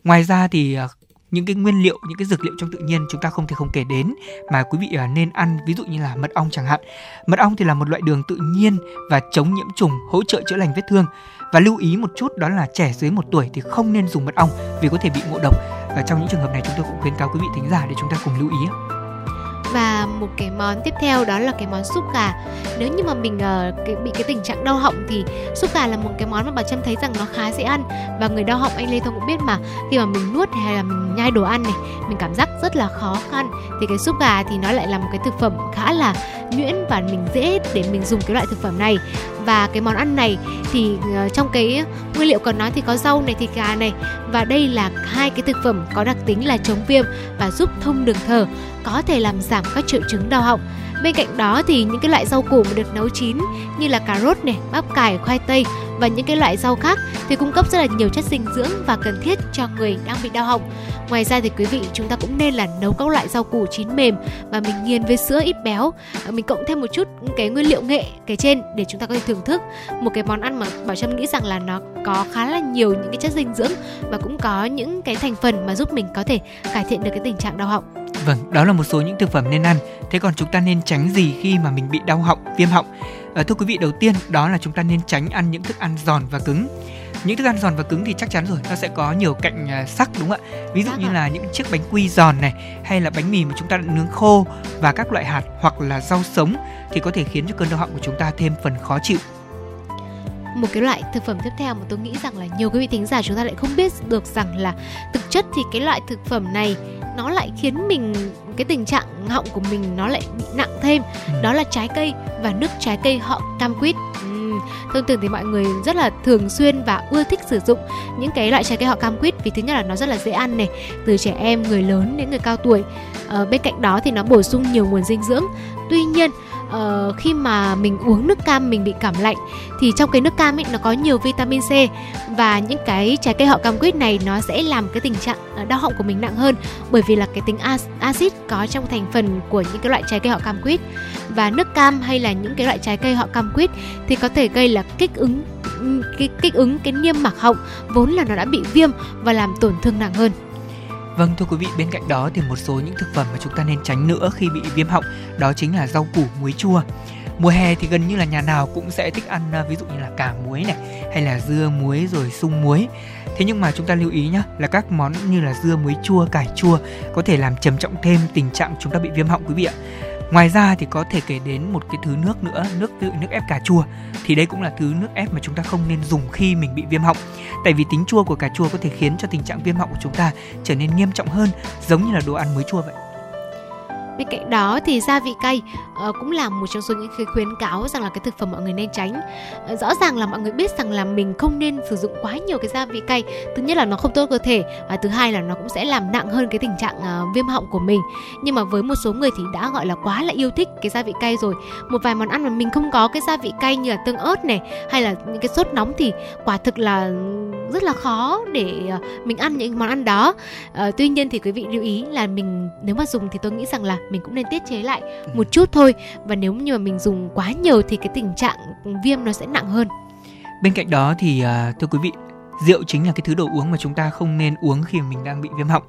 Ngoài ra thì ờ, những cái nguyên liệu những cái dược liệu trong tự nhiên chúng ta không thể không kể đến mà quý vị ờ, nên ăn ví dụ như là mật ong chẳng hạn mật ong thì là một loại đường tự nhiên và chống nhiễm trùng hỗ trợ chữa lành vết thương và lưu ý một chút đó là trẻ dưới một tuổi thì không nên dùng mật ong vì có thể bị ngộ độc. Và trong những trường hợp này chúng tôi cũng khuyến cáo quý vị thính giả để chúng ta cùng lưu ý và một cái món tiếp theo đó là cái món súp gà. Nếu như mà mình uh, cái, bị cái tình trạng đau họng thì súp gà là một cái món mà bà trâm thấy rằng nó khá dễ ăn. Và người đau họng anh lê thông cũng biết mà khi mà mình nuốt hay là mình nhai đồ ăn này mình cảm giác rất là khó khăn. Thì cái súp gà thì nó lại là một cái thực phẩm khá là nhuyễn và mình dễ để mình dùng cái loại thực phẩm này. Và cái món ăn này thì uh, trong cái nguyên liệu còn nói thì có rau này thịt gà này. Và đây là hai cái thực phẩm có đặc tính là chống viêm và giúp thông đường thở có thể làm giảm các triệu chứng đau họng Bên cạnh đó thì những cái loại rau củ mà được nấu chín như là cà rốt này, bắp cải, khoai tây và những cái loại rau khác thì cung cấp rất là nhiều chất dinh dưỡng và cần thiết cho người đang bị đau họng. Ngoài ra thì quý vị chúng ta cũng nên là nấu các loại rau củ chín mềm và mình nghiền với sữa ít béo. Mình cộng thêm một chút cái nguyên liệu nghệ cái trên để chúng ta có thể thưởng thức một cái món ăn mà Bảo Trâm nghĩ rằng là nó có khá là nhiều những cái chất dinh dưỡng và cũng có những cái thành phần mà giúp mình có thể cải thiện được cái tình trạng đau họng. Vâng, đó là một số những thực phẩm nên ăn. Thế còn chúng ta nên tránh gì khi mà mình bị đau họng, viêm họng? À, thưa quý vị, đầu tiên đó là chúng ta nên tránh ăn những thức ăn giòn và cứng. Những thức ăn giòn và cứng thì chắc chắn rồi, nó sẽ có nhiều cạnh à, sắc đúng không ạ? Ví dụ như là những chiếc bánh quy giòn này hay là bánh mì mà chúng ta đã nướng khô và các loại hạt hoặc là rau sống thì có thể khiến cho cơn đau họng của chúng ta thêm phần khó chịu một cái loại thực phẩm tiếp theo mà tôi nghĩ rằng là nhiều quý vị thính giả chúng ta lại không biết được rằng là thực chất thì cái loại thực phẩm này nó lại khiến mình cái tình trạng họng của mình nó lại bị nặng thêm ừ. đó là trái cây và nước trái cây họ cam quýt ừ. thông thường thì mọi người rất là thường xuyên và ưa thích sử dụng những cái loại trái cây họ cam quýt vì thứ nhất là nó rất là dễ ăn này từ trẻ em người lớn đến người cao tuổi ờ, bên cạnh đó thì nó bổ sung nhiều nguồn dinh dưỡng tuy nhiên uh, khi mà mình uống nước cam mình bị cảm lạnh thì trong cái nước cam ấy nó có nhiều vitamin C và những cái trái cây họ cam quýt này nó sẽ làm cái tình trạng ờ, đau họng của mình nặng hơn bởi vì là cái tính axit có trong thành phần của những cái loại trái cây họ cam quýt. Và nước cam hay là những cái loại trái cây họ cam quýt thì có thể gây là kích ứng cái kích ứng cái niêm mạc họng vốn là nó đã bị viêm và làm tổn thương nặng hơn. Vâng thưa quý vị, bên cạnh đó thì một số những thực phẩm mà chúng ta nên tránh nữa khi bị viêm họng đó chính là rau củ muối chua. mùa hè thì gần như là nhà nào cũng sẽ thích ăn à, ví dụ như là cà muối này hay là dưa muối rồi sung muối thế nhưng mà chúng ta lưu ý nhé là các món như là dưa muối chua cải chua có thể làm trầm trọng thêm tình trạng chúng ta bị viêm họng quý vị ạ ngoài ra thì có thể kể đến một cái thứ nước nữa, nước tự nước ép cà chua. Thì đây cũng là thứ nước ép mà chúng ta không nên dùng khi mình bị viêm họng. Tại vì tính chua của cà chua có thể khiến cho tình trạng viêm họng của chúng ta trở nên nghiêm trọng hơn, giống như là đồ ăn muối chua vậy. Bên cạnh đó thì gia vị cay uh, cũng là một trong số những cái khuyến cáo rằng là cái thực phẩm mọi người nên tránh. Uh, rõ ràng là mọi người biết rằng là mình không nên sử dụng quá nhiều cái gia vị cay. Thứ nhất là nó không tốt cơ thể và thứ hai là nó cũng sẽ làm nặng hơn cái tình trạng uh, viêm họng của mình. Nhưng mà với một số người thì đã gọi là quá là yêu thích cái gia vị cay rồi. Một vài món ăn mà mình không có cái gia vị cay như là tương ớt này hay là những cái sốt nóng thì quả thực là rất là khó để mình ăn những món ăn đó. Uh, tuy nhiên thì quý vị lưu ý là mình nếu mà dùng thì tôi nghĩ rằng là mình cũng nên tiết chế lại một chút thôi. Và nếu như mà mình dùng quá nhiều thì cái tình trạng viêm nó sẽ nặng hơn. Bên cạnh đó thì à, thưa quý vị, rượu chính là cái thứ đồ uống mà chúng ta không nên uống khi mà mình đang bị viêm họng.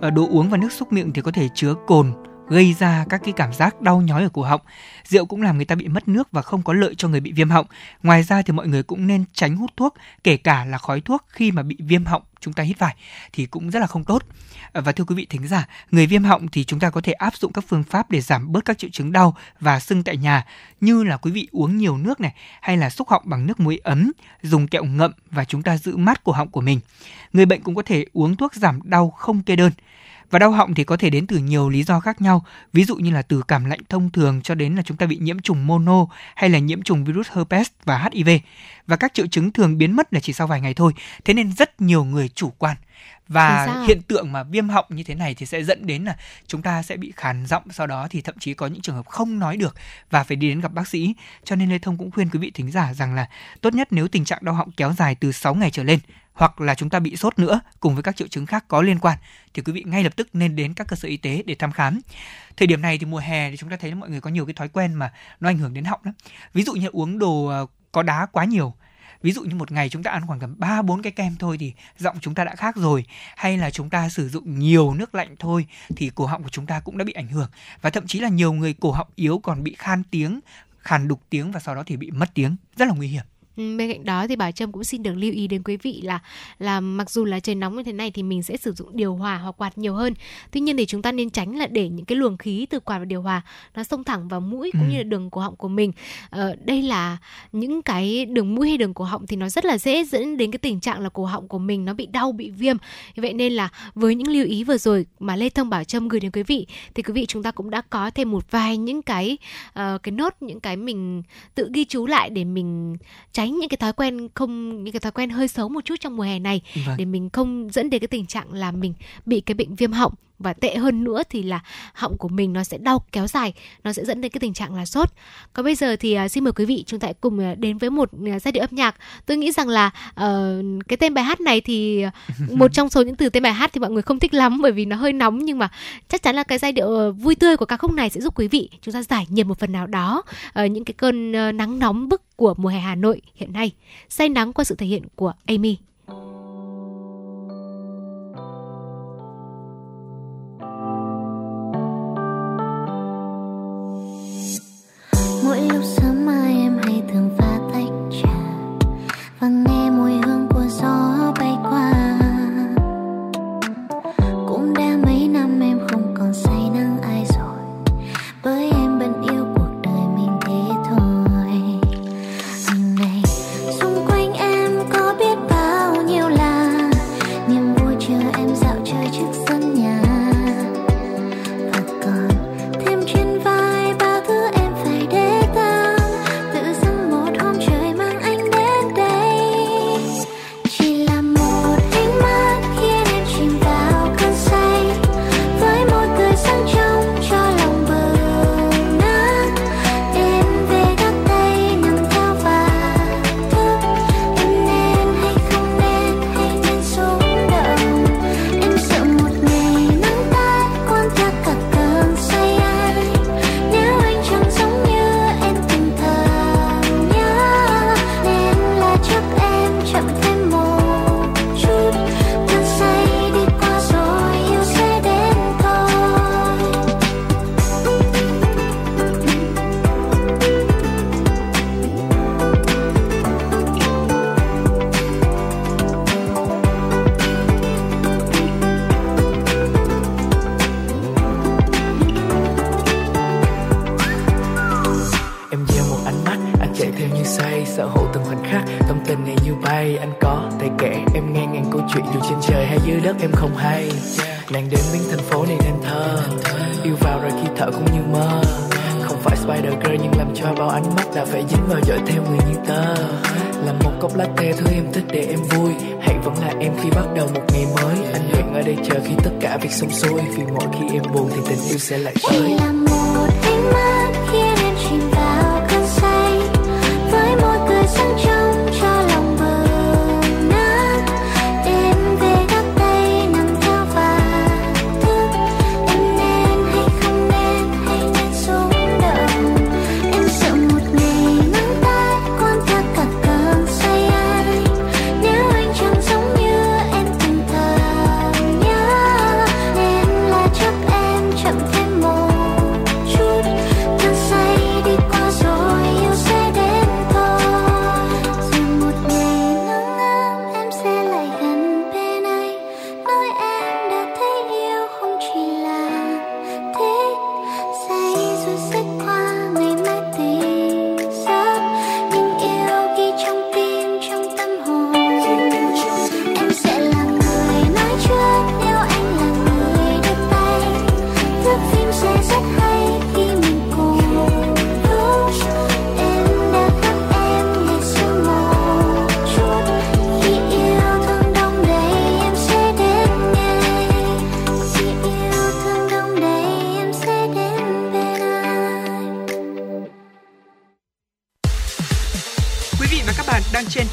Ờ, đồ uống và nước xúc miệng thì có thể chứa cồn gây ra các cái cảm giác đau nhói ở cổ họng. Rượu cũng làm người ta bị mất nước và không có lợi cho người bị viêm họng. Ngoài ra thì mọi người cũng nên tránh hút thuốc, kể cả là khói thuốc khi mà bị viêm họng chúng ta hít phải thì cũng rất là không tốt. Và thưa quý vị thính giả, người viêm họng thì chúng ta có thể áp dụng các phương pháp để giảm bớt các triệu chứng đau và sưng tại nhà như là quý vị uống nhiều nước này hay là xúc họng bằng nước muối ấm, dùng kẹo ngậm và chúng ta giữ mát cổ họng của mình. Người bệnh cũng có thể uống thuốc giảm đau không kê đơn. Và đau họng thì có thể đến từ nhiều lý do khác nhau, ví dụ như là từ cảm lạnh thông thường cho đến là chúng ta bị nhiễm trùng mono hay là nhiễm trùng virus herpes và HIV. Và các triệu chứng thường biến mất là chỉ sau vài ngày thôi, thế nên rất nhiều người chủ quan và hiện tượng mà viêm họng như thế này thì sẽ dẫn đến là chúng ta sẽ bị khàn giọng sau đó thì thậm chí có những trường hợp không nói được và phải đi đến gặp bác sĩ cho nên lê thông cũng khuyên quý vị thính giả rằng là tốt nhất nếu tình trạng đau họng kéo dài từ 6 ngày trở lên hoặc là chúng ta bị sốt nữa cùng với các triệu chứng khác có liên quan thì quý vị ngay lập tức nên đến các cơ sở y tế để thăm khám. Thời điểm này thì mùa hè thì chúng ta thấy mọi người có nhiều cái thói quen mà nó ảnh hưởng đến họng lắm. Ví dụ như uống đồ ờ, có đá quá nhiều ví dụ như một ngày chúng ta ăn khoảng tầm ba, bốn cái kem thôi thì giọng chúng ta đã khác rồi. Hay là chúng ta sử dụng nhiều nước lạnh thôi thì cổ họng của chúng ta cũng đã bị ảnh hưởng. Và thậm chí là nhiều người cổ họng yếu còn bị khan tiếng khàn đục tiếng và sau đó thì bị mất tiếng. Rất là nguy hiểm bên cạnh đó thì bà Trâm cũng xin được lưu ý đến quý vị là là mặc dù là trời nóng như thế này thì mình sẽ sử dụng điều hòa hoặc quạt nhiều hơn. Tuy nhiên thì chúng ta nên tránh là để những cái luồng khí từ quạt và điều hòa nó xông thẳng vào mũi cũng ừ. như là đường cổ họng của mình. Ờ, đây là những cái đường mũi hay đường cổ họng thì nó rất là dễ dẫn đến cái tình trạng là cổ họng của mình nó bị đau bị viêm. Vậy nên là với những lưu ý vừa rồi mà Lê Thông Bảo Trâm gửi đến quý vị thì quý vị chúng ta cũng đã có thêm một vài những cái uh, cái nốt những cái mình tự ghi chú lại để mình tránh tránh những cái thói quen không những cái thói quen hơi xấu một chút trong mùa hè này vâng. để mình không dẫn đến cái tình trạng là mình bị cái bệnh viêm họng và tệ hơn nữa thì là họng của mình nó sẽ đau kéo dài nó sẽ dẫn đến cái tình trạng là sốt. Còn bây giờ thì uh, xin mời quý vị chúng ta cùng uh, đến với một uh, giai điệu âm nhạc. Tôi nghĩ rằng là uh, cái tên bài hát này thì một trong số những từ tên bài hát thì mọi người không thích lắm bởi vì nó hơi nóng nhưng mà chắc chắn là cái giai điệu uh, vui tươi của ca khúc này sẽ giúp quý vị chúng ta giải nhiệt một phần nào đó uh, những cái cơn nắng nóng bức của mùa hè Hà Nội hiện nay. Say nắng qua sự thể hiện của Amy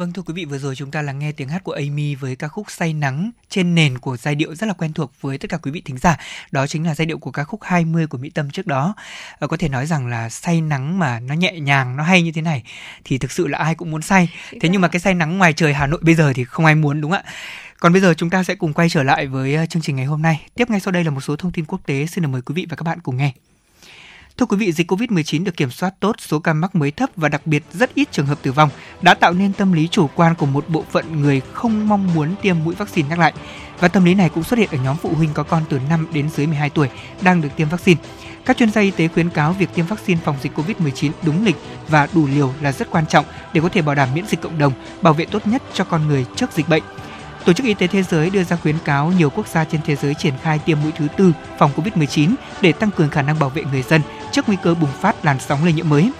Vâng thưa quý vị, vừa rồi chúng ta lắng nghe tiếng hát của Amy với ca khúc Say Nắng trên nền của giai điệu rất là quen thuộc với tất cả quý vị thính giả. Đó chính là giai điệu của ca khúc 20 của Mỹ Tâm trước đó. Ờ, có thể nói rằng là say nắng mà nó nhẹ nhàng, nó hay như thế này thì thực sự là ai cũng muốn say. Thế nhưng mà cái say nắng ngoài trời Hà Nội bây giờ thì không ai muốn đúng không ạ? Còn bây giờ chúng ta sẽ cùng quay trở lại với ờ, chương trình ngày hôm nay. Tiếp ngay sau đây là một số thông tin quốc tế xin được mời quý vị và các bạn cùng nghe. Thưa quý vị, dịch Covid-19 được kiểm soát tốt, số ca mắc mới thấp và đặc biệt rất ít trường hợp tử vong đã tạo nên tâm lý chủ quan của một bộ phận người không mong muốn tiêm mũi vaccine nhắc lại. Và tâm lý này cũng xuất hiện ở nhóm phụ huynh có con từ 5 đến dưới 12 tuổi đang được tiêm vaccine. Các chuyên gia y tế khuyến cáo việc tiêm vaccine phòng dịch Covid-19 đúng lịch và đủ liều là rất quan trọng để có thể bảo đảm miễn dịch cộng đồng, bảo vệ tốt nhất cho con người trước dịch bệnh. Tổ chức Y tế Thế giới đưa ra khuyến cáo nhiều quốc gia trên thế giới triển khai tiêm mũi thứ tư phòng Covid-19 để tăng cường khả năng bảo vệ người dân trước nguy cơ bùng phát làn sóng lây nhiễm mới.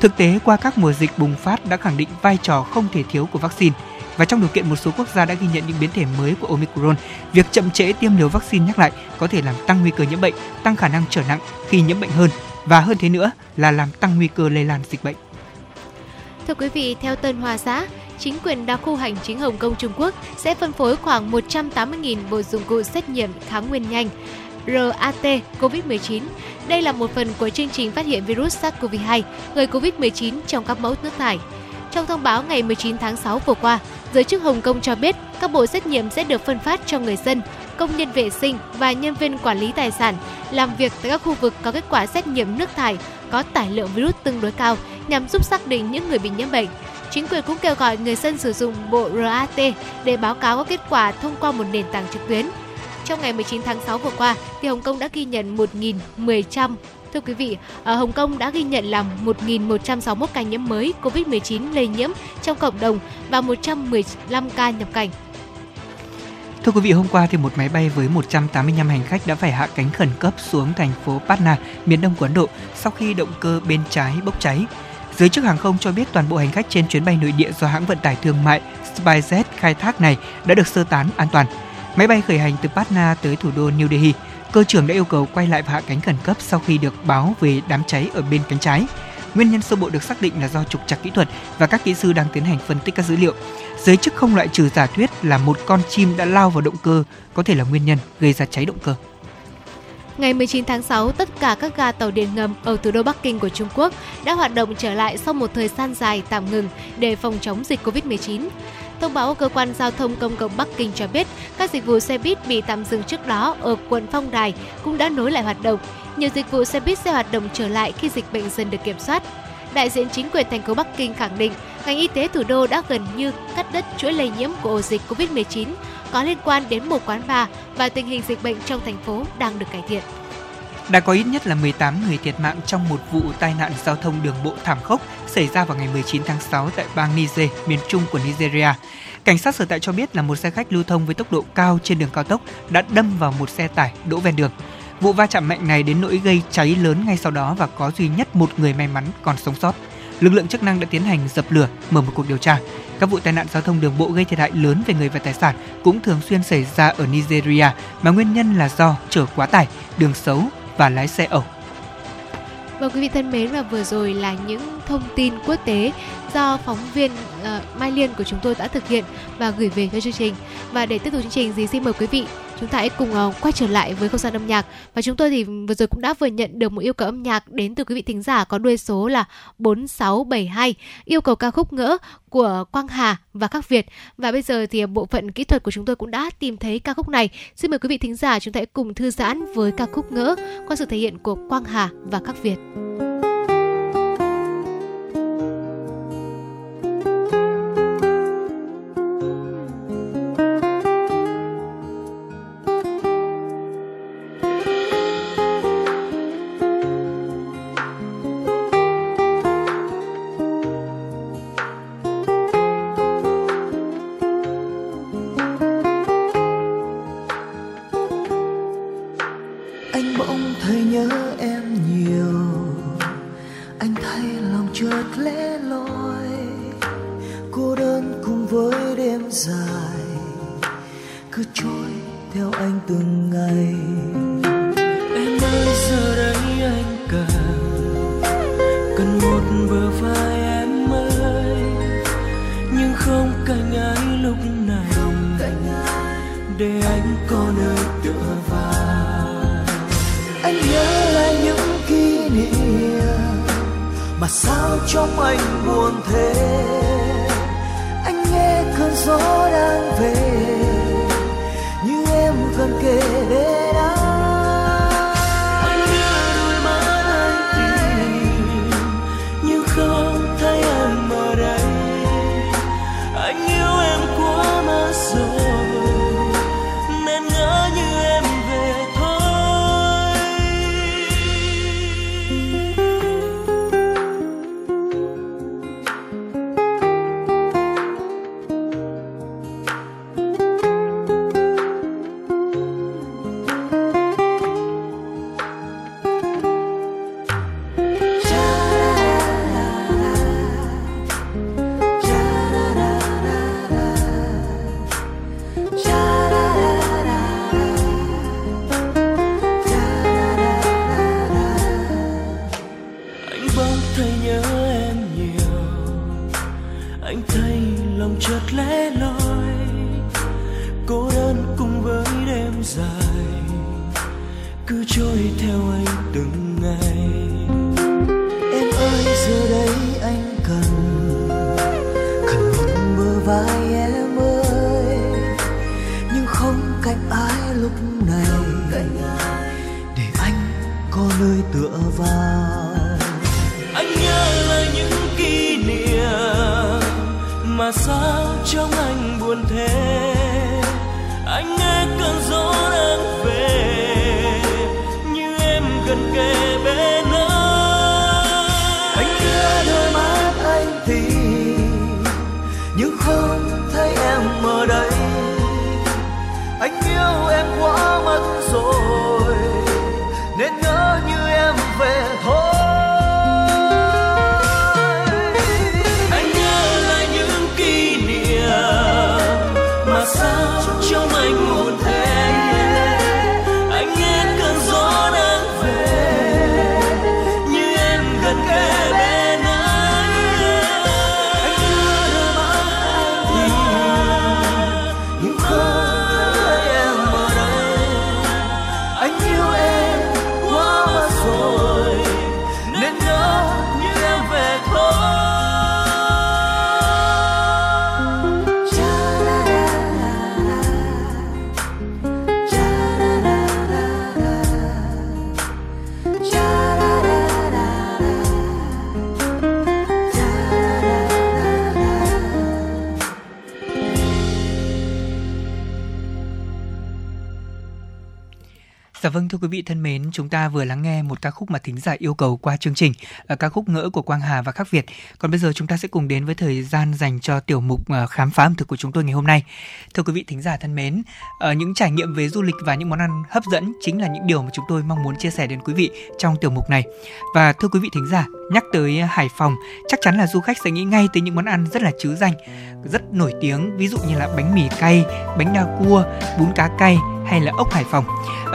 Thực tế, qua các mùa dịch bùng phát đã khẳng định vai trò không thể thiếu của vaccine. Và trong điều kiện một số quốc gia đã ghi nhận những biến thể mới của Omicron, việc chậm trễ tiêm liều vaccine nhắc lại có thể làm tăng nguy cơ nhiễm bệnh, tăng khả năng trở nặng khi nhiễm bệnh hơn và hơn thế nữa là làm tăng nguy cơ lây lan dịch bệnh. Thưa quý vị, theo Tân Hoa Xã, chính quyền đặc khu hành chính Hồng Kông Trung Quốc sẽ phân phối khoảng 180.000 bộ dụng cụ xét nghiệm kháng nguyên nhanh RAT COVID-19. Đây là một phần của chương trình phát hiện virus SARS-CoV-2 gây COVID-19 trong các mẫu nước thải. Trong thông báo ngày 19 tháng 6 vừa qua, giới chức Hồng Kông cho biết các bộ xét nghiệm sẽ được phân phát cho người dân, công nhân vệ sinh và nhân viên quản lý tài sản làm việc tại các khu vực có kết quả xét nghiệm nước thải có tải lượng virus tương đối cao nhằm giúp xác định những người bị nhiễm bệnh. Chính quyền cũng kêu gọi người dân sử dụng bộ RAT để báo cáo các kết quả thông qua một nền tảng trực tuyến. Trong ngày 19 tháng 6 vừa qua, thì Hồng Kông đã ghi nhận 1.100 Thưa quý vị, ở Hồng Kông đã ghi nhận là 1.161 ca nhiễm mới COVID-19 lây nhiễm trong cộng đồng và 115 ca nhập cảnh. Thưa quý vị, hôm qua thì một máy bay với 185 hành khách đã phải hạ cánh khẩn cấp xuống thành phố Patna, miền đông của Ấn Độ sau khi động cơ bên trái bốc cháy. Giới chức hàng không cho biết toàn bộ hành khách trên chuyến bay nội địa do hãng vận tải thương mại SpiceJet khai thác này đã được sơ tán an toàn. Máy bay khởi hành từ Patna tới thủ đô New Delhi. Cơ trưởng đã yêu cầu quay lại và hạ cánh khẩn cấp sau khi được báo về đám cháy ở bên cánh trái. Nguyên nhân sơ bộ được xác định là do trục trặc kỹ thuật và các kỹ sư đang tiến hành phân tích các dữ liệu. Giới chức không loại trừ giả thuyết là một con chim đã lao vào động cơ, có thể là nguyên nhân gây ra cháy động cơ. Ngày 19 tháng 6, tất cả các ga tàu điện ngầm ở thủ đô Bắc Kinh của Trung Quốc đã hoạt động trở lại sau một thời gian dài tạm ngừng để phòng chống dịch COVID-19. Thông báo của cơ quan giao thông công cộng Bắc Kinh cho biết, các dịch vụ xe buýt bị tạm dừng trước đó ở quận Phong Đài cũng đã nối lại hoạt động. Nhiều dịch vụ xe buýt sẽ hoạt động trở lại khi dịch bệnh dần được kiểm soát. Đại diện chính quyền thành phố Bắc Kinh khẳng định ngành y tế thủ đô đã gần như cắt đứt chuỗi lây nhiễm của ổ dịch Covid-19 có liên quan đến một quán bar và tình hình dịch bệnh trong thành phố đang được cải thiện. Đã có ít nhất là 18 người thiệt mạng trong một vụ tai nạn giao thông đường bộ thảm khốc xảy ra vào ngày 19 tháng 6 tại bang Niger, miền trung của Nigeria. Cảnh sát sở tại cho biết là một xe khách lưu thông với tốc độ cao trên đường cao tốc đã đâm vào một xe tải đỗ ven đường. Vụ va chạm mạnh này đến nỗi gây cháy lớn ngay sau đó và có duy nhất một người may mắn còn sống sót. Lực lượng chức năng đã tiến hành dập lửa, mở một cuộc điều tra. Các vụ tai nạn giao thông đường bộ gây thiệt hại lớn về người và tài sản cũng thường xuyên xảy ra ở Nigeria mà nguyên nhân là do chở quá tải, đường xấu và lái xe ẩu. Và quý vị thân mến và vừa rồi là những thông tin quốc tế do phóng viên uh, Mai Liên của chúng tôi đã thực hiện và gửi về cho chương trình. Và để tiếp tục chương trình thì xin mời quý vị chúng ta hãy cùng uh, quay trở lại với không gian âm nhạc và chúng tôi thì vừa rồi cũng đã vừa nhận được một yêu cầu âm nhạc đến từ quý vị thính giả có đuôi số là 4672 yêu cầu ca khúc ngỡ của Quang Hà và các Việt và bây giờ thì bộ phận kỹ thuật của chúng tôi cũng đã tìm thấy ca khúc này xin mời quý vị thính giả chúng ta hãy cùng thư giãn với ca khúc ngỡ qua sự thể hiện của Quang Hà và các Việt. anh Dạ vâng thưa quý vị thân mến, chúng ta vừa lắng nghe một ca khúc mà thính giả yêu cầu qua chương trình, là ca khúc ngỡ của Quang Hà và Khắc Việt. Còn bây giờ chúng ta sẽ cùng đến với thời gian dành cho tiểu mục ờ, khám phá ẩm thực của chúng tôi ngày hôm nay. Thưa quý vị thính giả thân mến, ờ, những trải nghiệm về du lịch và những món ăn hấp dẫn chính là những điều mà chúng tôi mong muốn chia sẻ đến quý vị trong tiểu mục này. Và thưa quý vị thính giả, nhắc tới Hải Phòng, chắc chắn là du khách sẽ nghĩ ngay tới những món ăn rất là chứ danh, rất nổi tiếng, ví dụ như là bánh mì cay, bánh đa cua, bún cá cay hay là ốc Hải Phòng.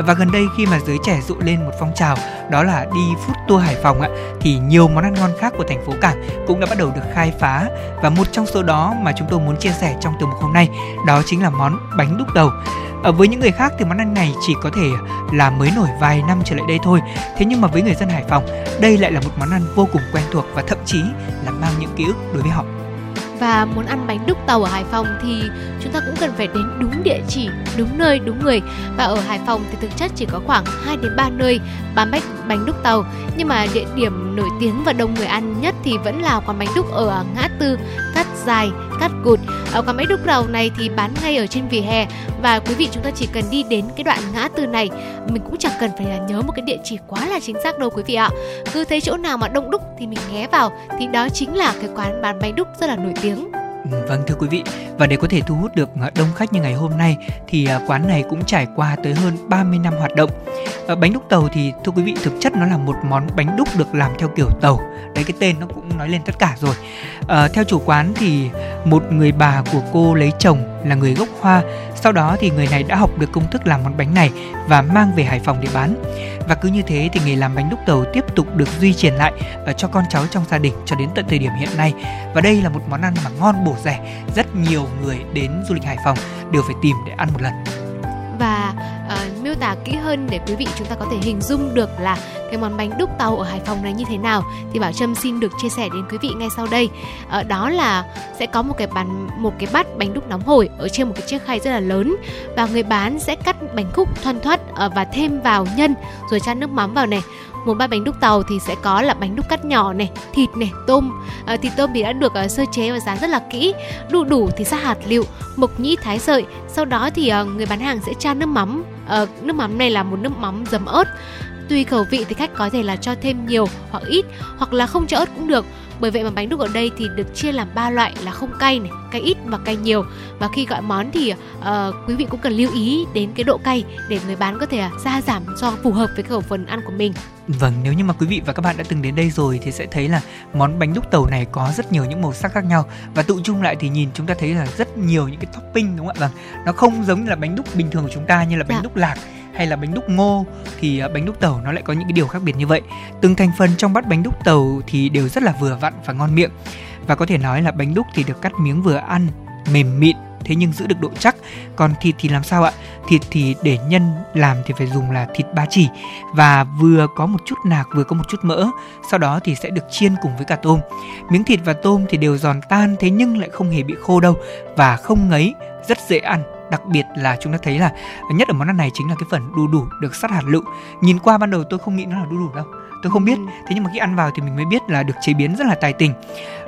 Và gần đây khi mà giới trẻ rộ lên một phong trào đó là đi food tour Hải Phòng ạ thì nhiều món ăn ngon khác của thành phố Cảng cũng đã bắt đầu được khai phá và một trong số đó mà chúng tôi muốn chia sẻ trong tiểu mục hôm nay đó chính là món bánh đúc đầu. Ở với những người khác thì món ăn này chỉ có thể là mới nổi vài năm trở lại đây thôi. Thế nhưng mà với người dân Hải Phòng, đây lại là một món ăn vô cùng quen thuộc và thậm chí là mang những ký ức đối với họ và muốn ăn bánh đúc tàu ở Hải Phòng thì chúng ta cũng cần phải đến đúng địa chỉ, đúng nơi, đúng người. Và ở Hải Phòng thì thực chất chỉ có khoảng 2 đến 3 nơi bán bánh bánh đúc tàu, nhưng mà địa điểm nổi tiếng và đông người ăn nhất thì vẫn là quán bánh đúc ở ngã tư Cát Dài, Cát Cụt. Ở quán bánh đúc tàu này thì bán ngay ở trên vỉa hè và quý vị chúng ta chỉ cần đi đến cái đoạn ngã tư này, mình cũng chẳng cần phải là nhớ một cái địa chỉ quá là chính xác đâu quý vị ạ. Cứ thấy chỗ nào mà đông đúc thì mình ghé vào thì đó chính là cái quán bán bánh đúc rất là nổi tiếng tiếng. Ừ, vâng thưa quý vị, và để có thể thu hút được à, đông khách như ngày hôm nay thì à, quán này cũng trải qua tới hơn 30 năm hoạt động. Bánh đúc tàu thì thưa quý vị thực chất nó là một món bánh đúc được làm theo kiểu tàu. Đấy cái tên nó cũng nói lên tất cả rồi. À, theo chủ quán thì một người bà của cô lấy chồng là người gốc Hoa. Sau đó thì người này đã học được công thức làm món bánh này và mang về Hải Phòng để bán. Và cứ như thế thì nghề làm bánh đúc tàu tiếp tục được duy truyền lại và cho con cháu trong gia đình cho đến tận thời điểm hiện nay. Và đây là một món ăn mà ngon bổ rẻ, rất nhiều người đến du lịch Hải Phòng đều phải tìm để ăn một lần và uh, miêu tả kỹ hơn để quý vị chúng ta có thể hình dung được là cái món bánh đúc tàu ở Hải Phòng này như thế nào thì Bảo Trâm xin được chia sẻ đến quý vị ngay sau đây. Ờ, đó là sẽ có một cái bàn một cái bát bánh đúc nóng hổi ở trên một cái chiếc khay rất là lớn và người bán sẽ cắt bánh khúc thoăn thoắt ờ, và thêm vào nhân rồi chan nước mắm vào này một bát bánh đúc tàu thì sẽ có là bánh đúc cắt nhỏ này thịt này tôm. À, thịt tôm thì đã được uh, sơ chế và rán rất là kỹ đu đủ thì sát hạt liệu mộc nhĩ thái sợi. Sau đó thì uh, người bán hàng sẽ tra nước mắm. Uh, nước mắm này là một nước mắm dấm ớt. Tùy khẩu vị thì khách có thể là cho thêm nhiều hoặc ít hoặc là không cho ớt cũng được bởi vậy mà bánh đúc ở đây thì được chia làm ba loại là không cay này, cay ít và cay nhiều. Và khi gọi món thì uh, quý vị cũng cần lưu ý đến cái độ cay để người bán có thể uh, gia giảm cho phù hợp với khẩu phần ăn của mình. Vâng, nếu như mà quý vị và các bạn đã từng đến đây rồi thì sẽ thấy là món bánh đúc tàu này có rất nhiều những màu sắc khác nhau và tụ chung lại thì nhìn chúng ta thấy là rất nhiều những cái topping đúng không ạ? Vâng, nó không giống như là bánh đúc bình thường của chúng ta như là bánh dạ. đúc lạc hay là bánh đúc ngô thì à, bánh đúc tàu nó lại có những cái điều khác biệt như vậy. Từng thành phần trong bát bánh đúc tàu thì đều rất là vừa vặn và ngon miệng. Và có thể nói là bánh đúc thì được cắt miếng vừa ăn, mềm mịn thế nhưng giữ được độ chắc. Còn thịt thì làm sao ạ? Thịt thì để nhân làm thì phải dùng là thịt ba chỉ. Và vừa có một chút nạc vừa có một chút mỡ sau đó thì sẽ được chiên cùng với cả tôm. Miếng thịt và tôm thì đều giòn tan thế nhưng lại không hề bị khô đâu và không ngấy rất dễ ăn đặc biệt là chúng ta thấy là nhất ở món ăn này chính là cái phần đu đủ được sắt hạt lựu. Nhìn qua ban đầu tôi không nghĩ nó là đu đủ đâu tôi không biết. Ừ. thế nhưng mà khi ăn vào thì mình mới biết là được chế biến rất là tài tình.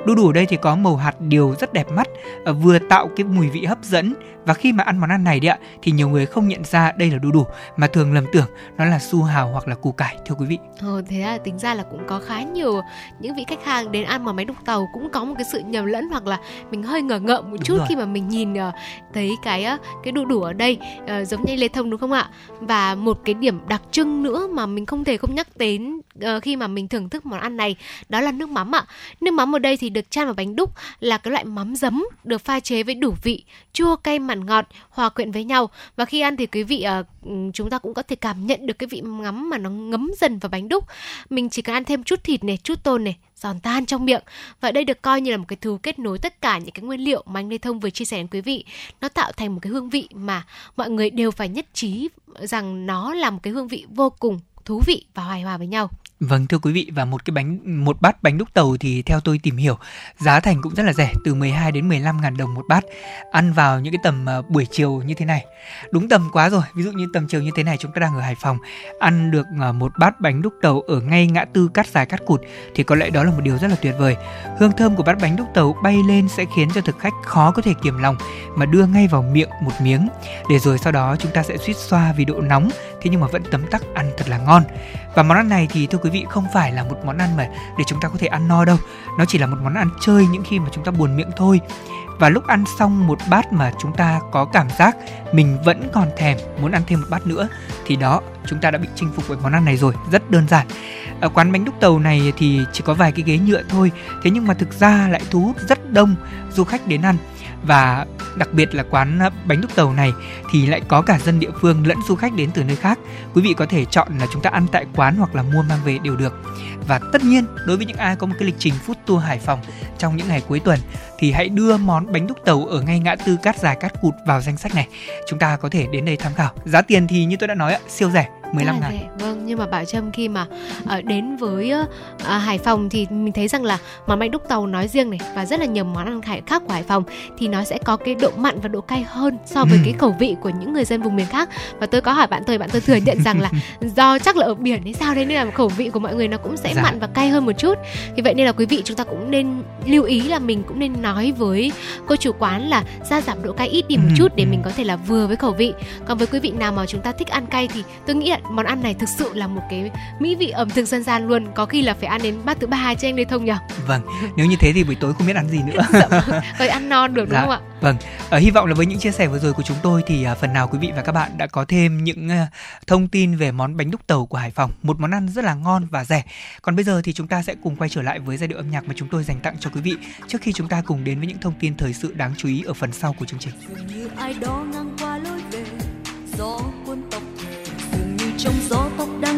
Đu đủ ở đây thì có màu hạt điều rất đẹp mắt ờ, vừa tạo cái mùi vị hấp dẫn. Và khi mà ăn món ăn này đấy ạ thì nhiều người không nhận ra đây là đu đủ mà thường lầm tưởng nó là su hào hoặc là củ cải thưa quý vị. Ờ, thế là tính ra là cũng có khá nhiều những vị khách hàng đến ăn mà máy đúc tàu cũng có một cái sự nhầm lẫn hoặc là mình hơi ngờ ngợ một đúng chút rồi. khi mà mình nhìn uh, thấy cái uh, cái đu đủ ở đây uh, giống như lê thông đúng không ạ? Và một cái điểm đặc trưng nữa mà mình không thể không nhắc đến uh, Ờ, khi mà mình thưởng thức món ăn này đó là nước mắm ạ. Nước mắm ở đây thì được chan vào bánh đúc là cái loại mắm giấm được pha chế với đủ vị chua cay mặn ngọt hòa quyện với nhau. Và khi ăn thì quý vị uh, chúng ta cũng có thể cảm nhận được cái vị ngắm mà nó ngấm dần vào bánh đúc. Mình chỉ cần ăn thêm chút thịt này chút tôm này giòn tan trong miệng. Và đây được coi như là một cái thứ kết nối tất cả những cái nguyên liệu mà anh Lê Thông vừa chia sẻ đến quý vị. Nó tạo thành một cái hương vị mà mọi người đều phải nhất trí rằng nó là một cái hương vị vô cùng thú vị và hài hòa với nhau. Vâng thưa quý vị và một cái bánh một bát bánh đúc tàu thì theo tôi tìm hiểu giá thành cũng rất là rẻ từ 12 đến 15 ngàn đồng một bát. Ăn vào những cái tầm uh, buổi chiều như thế này. Đúng tầm quá rồi ví dụ như tầm chiều như thế này chúng ta đang ở Hải Phòng ăn được uh, một bát bánh đúc tàu ở ngay ngã tư cắt dài cắt cụt thì có lẽ đó là một điều rất là tuyệt vời. Hương thơm của bát bánh đúc tàu bay lên sẽ khiến cho thực khách khó có thể kiềm lòng mà đưa ngay vào miệng một miếng. Để rồi sau đó chúng ta sẽ suýt xoa vì độ nóng thế nhưng mà vẫn tấm tắc ăn thật là ngon và món ăn này thì, thưa quý vị, không phải là một món ăn mà để chúng ta có thể ăn no đâu. Nó chỉ là một món ăn chơi những khi mà chúng ta buồn miệng thôi. Và lúc ăn xong một bát mà chúng ta có cảm giác mình vẫn còn thèm muốn ăn thêm một bát nữa, thì đó, chúng ta đã bị chinh phục bởi món ăn này rồi. Rất đơn giản. Ở quán bánh đúc tàu này thì chỉ có vài cái ghế nhựa thôi. Thế nhưng mà thực ra lại thu hút rất đông du khách đến ăn và đặc biệt là quán bánh đúc tàu này thì lại có cả dân địa phương lẫn du khách đến từ nơi khác. Quý vị có thể chọn là chúng ta ăn tại quán hoặc là mua mang về đều được. Và tất nhiên, đối với những ai có một cái lịch trình food tour Hải Phòng trong những ngày cuối tuần thì hãy đưa món bánh đúc tàu ở ngay ngã tư cát dài cát cụt vào danh sách này. Chúng ta có thể đến đây tham khảo. Giá tiền thì như tôi đã nói siêu rẻ. 15 ngàn. Vâng, nhưng mà Bảo Trâm khi mà uh, đến với uh, Hải Phòng thì mình thấy rằng là món bánh đúc tàu nói riêng này và rất là nhiều món ăn hải khác của Hải Phòng thì nó sẽ có cái độ mặn và độ cay hơn so với ừ. cái khẩu vị của những người dân vùng miền khác. Và tôi có hỏi bạn tôi, bạn tôi thừa nhận rằng là do chắc là ở biển hay sao đấy nên là khẩu vị của mọi người nó cũng sẽ dạ. mặn và cay hơn một chút. Vì vậy nên là quý vị chúng ta cũng nên lưu ý là mình cũng nên nói với cô chủ quán là ra giảm độ cay ít đi một ừ. chút để mình có thể là vừa với khẩu vị. Còn với quý vị nào mà chúng ta thích ăn cay thì tôi nghĩ là món ăn này thực sự là một cái mỹ vị ẩm thực dân gian luôn. Có khi là phải ăn đến bát thứ ba cho anh Lê Thông nhỉ? Vâng nếu như thế thì buổi tối không biết ăn gì nữa. Dạ, ăn no được đúng dạ, không ạ? vâng. À, hy vọng là với những chia sẻ vừa rồi của chúng tôi thì à, phần nào quý vị và các bạn đã có thêm những à, thông tin về món bánh đúc tàu của Hải Phòng một món ăn rất là ngon và rẻ. Còn bây giờ thì chúng ta sẽ cùng quay trở lại với giai điệu âm nhạc mà chúng tôi dành tặng cho quý vị trước khi chúng ta cùng đến với những thông tin thời sự đáng chú ý ở phần sau của chương trình. Như ai đó ngang qua lối về gió trong gió tóc đang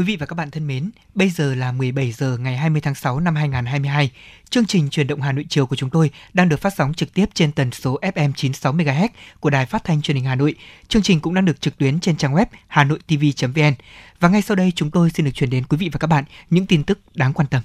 Quý vị và các bạn thân mến, bây giờ là 17 giờ ngày 20 tháng 6 năm 2022. Chương trình truyền động Hà Nội chiều của chúng tôi đang được phát sóng trực tiếp trên tần số FM 96 MHz của Đài Phát thanh Truyền hình Hà Nội. Chương trình cũng đang được trực tuyến trên trang web hanoitv.vn. Và ngay sau đây chúng tôi xin được chuyển đến quý vị và các bạn những tin tức đáng quan tâm.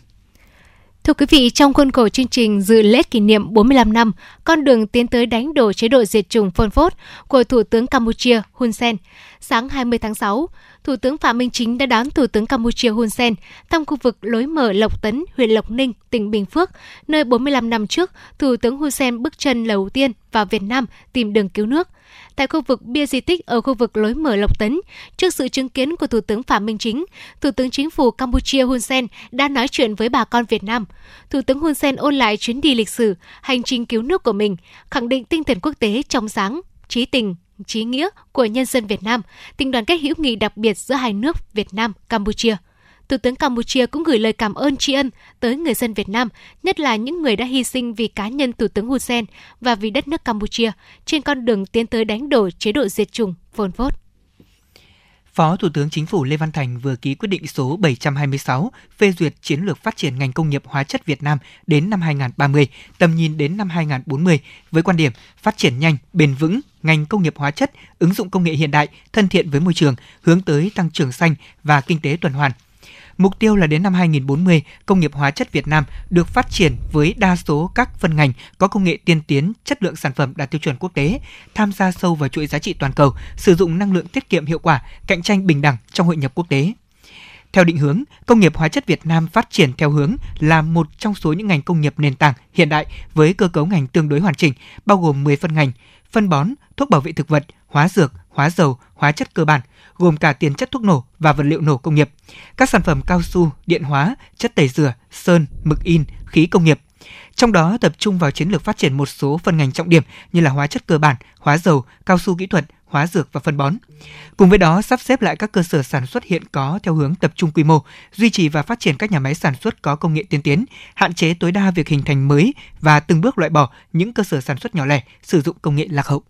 Thưa quý vị, trong khuôn khổ chương trình dự lễ kỷ niệm 45 năm con đường tiến tới đánh đổ chế độ diệt chủng Pol Pot của Thủ tướng Campuchia Hun Sen, sáng 20 tháng 6, Thủ tướng Phạm Minh Chính đã đón Thủ tướng Campuchia Hun Sen thăm khu vực lối mở Lộc Tấn, huyện Lộc Ninh, tỉnh Bình Phước, nơi 45 năm trước, Thủ tướng Hun Sen bước chân đầu tiên vào Việt Nam tìm đường cứu nước. Tại khu vực bia di tích ở khu vực lối mở Lộc Tấn, trước sự chứng kiến của Thủ tướng Phạm Minh Chính, Thủ tướng Chính phủ Campuchia Hun Sen đã nói chuyện với bà con Việt Nam. Thủ tướng Hun Sen ôn lại chuyến đi lịch sử, hành trình cứu nước của mình, khẳng định tinh thần quốc tế trong sáng, trí tình, trí nghĩa của nhân dân Việt Nam, tình đoàn kết hữu nghị đặc biệt giữa hai nước Việt Nam Campuchia. Thủ tướng Campuchia cũng gửi lời cảm ơn tri ân tới người dân Việt Nam, nhất là những người đã hy sinh vì cá nhân Thủ tướng Hun Sen và vì đất nước Campuchia trên con đường tiến tới đánh đổ chế độ diệt chủng Pol Pot. Phó Thủ tướng Chính phủ Lê Văn Thành vừa ký quyết định số 726 phê duyệt chiến lược phát triển ngành công nghiệp hóa chất Việt Nam đến năm 2030, tầm nhìn đến năm 2040 với quan điểm phát triển nhanh, bền vững ngành công nghiệp hóa chất, ứng dụng công nghệ hiện đại, thân thiện với môi trường, hướng tới tăng trưởng xanh và kinh tế tuần hoàn. Mục tiêu là đến năm 2040, công nghiệp hóa chất Việt Nam được phát triển với đa số các phân ngành có công nghệ tiên tiến, chất lượng sản phẩm đạt tiêu chuẩn quốc tế, tham gia sâu vào chuỗi giá trị toàn cầu, sử dụng năng lượng tiết kiệm hiệu quả, cạnh tranh bình đẳng trong hội nhập quốc tế. Theo định hướng, công nghiệp hóa chất Việt Nam phát triển theo hướng là một trong số những ngành công nghiệp nền tảng hiện đại với cơ cấu ngành tương đối hoàn chỉnh, bao gồm 10 phân ngành, phân bón, thuốc bảo vệ thực vật, hóa dược, hóa dầu, hóa chất cơ bản, gồm cả tiền chất thuốc nổ và vật liệu nổ công nghiệp, các sản phẩm cao su, điện hóa, chất tẩy rửa, sơn, mực in, khí công nghiệp. Trong đó tập trung vào chiến lược phát triển một số phân ngành trọng điểm như là hóa chất cơ bản, hóa dầu, cao su kỹ thuật, hóa dược và phân bón. Cùng với đó, sắp xếp lại các cơ sở sản xuất hiện có theo hướng tập trung quy mô, duy trì và phát triển các nhà máy sản xuất có công nghệ tiên tiến, hạn chế tối đa việc hình thành mới và từng bước loại bỏ những cơ sở sản xuất nhỏ lẻ sử dụng công nghệ lạc hậu.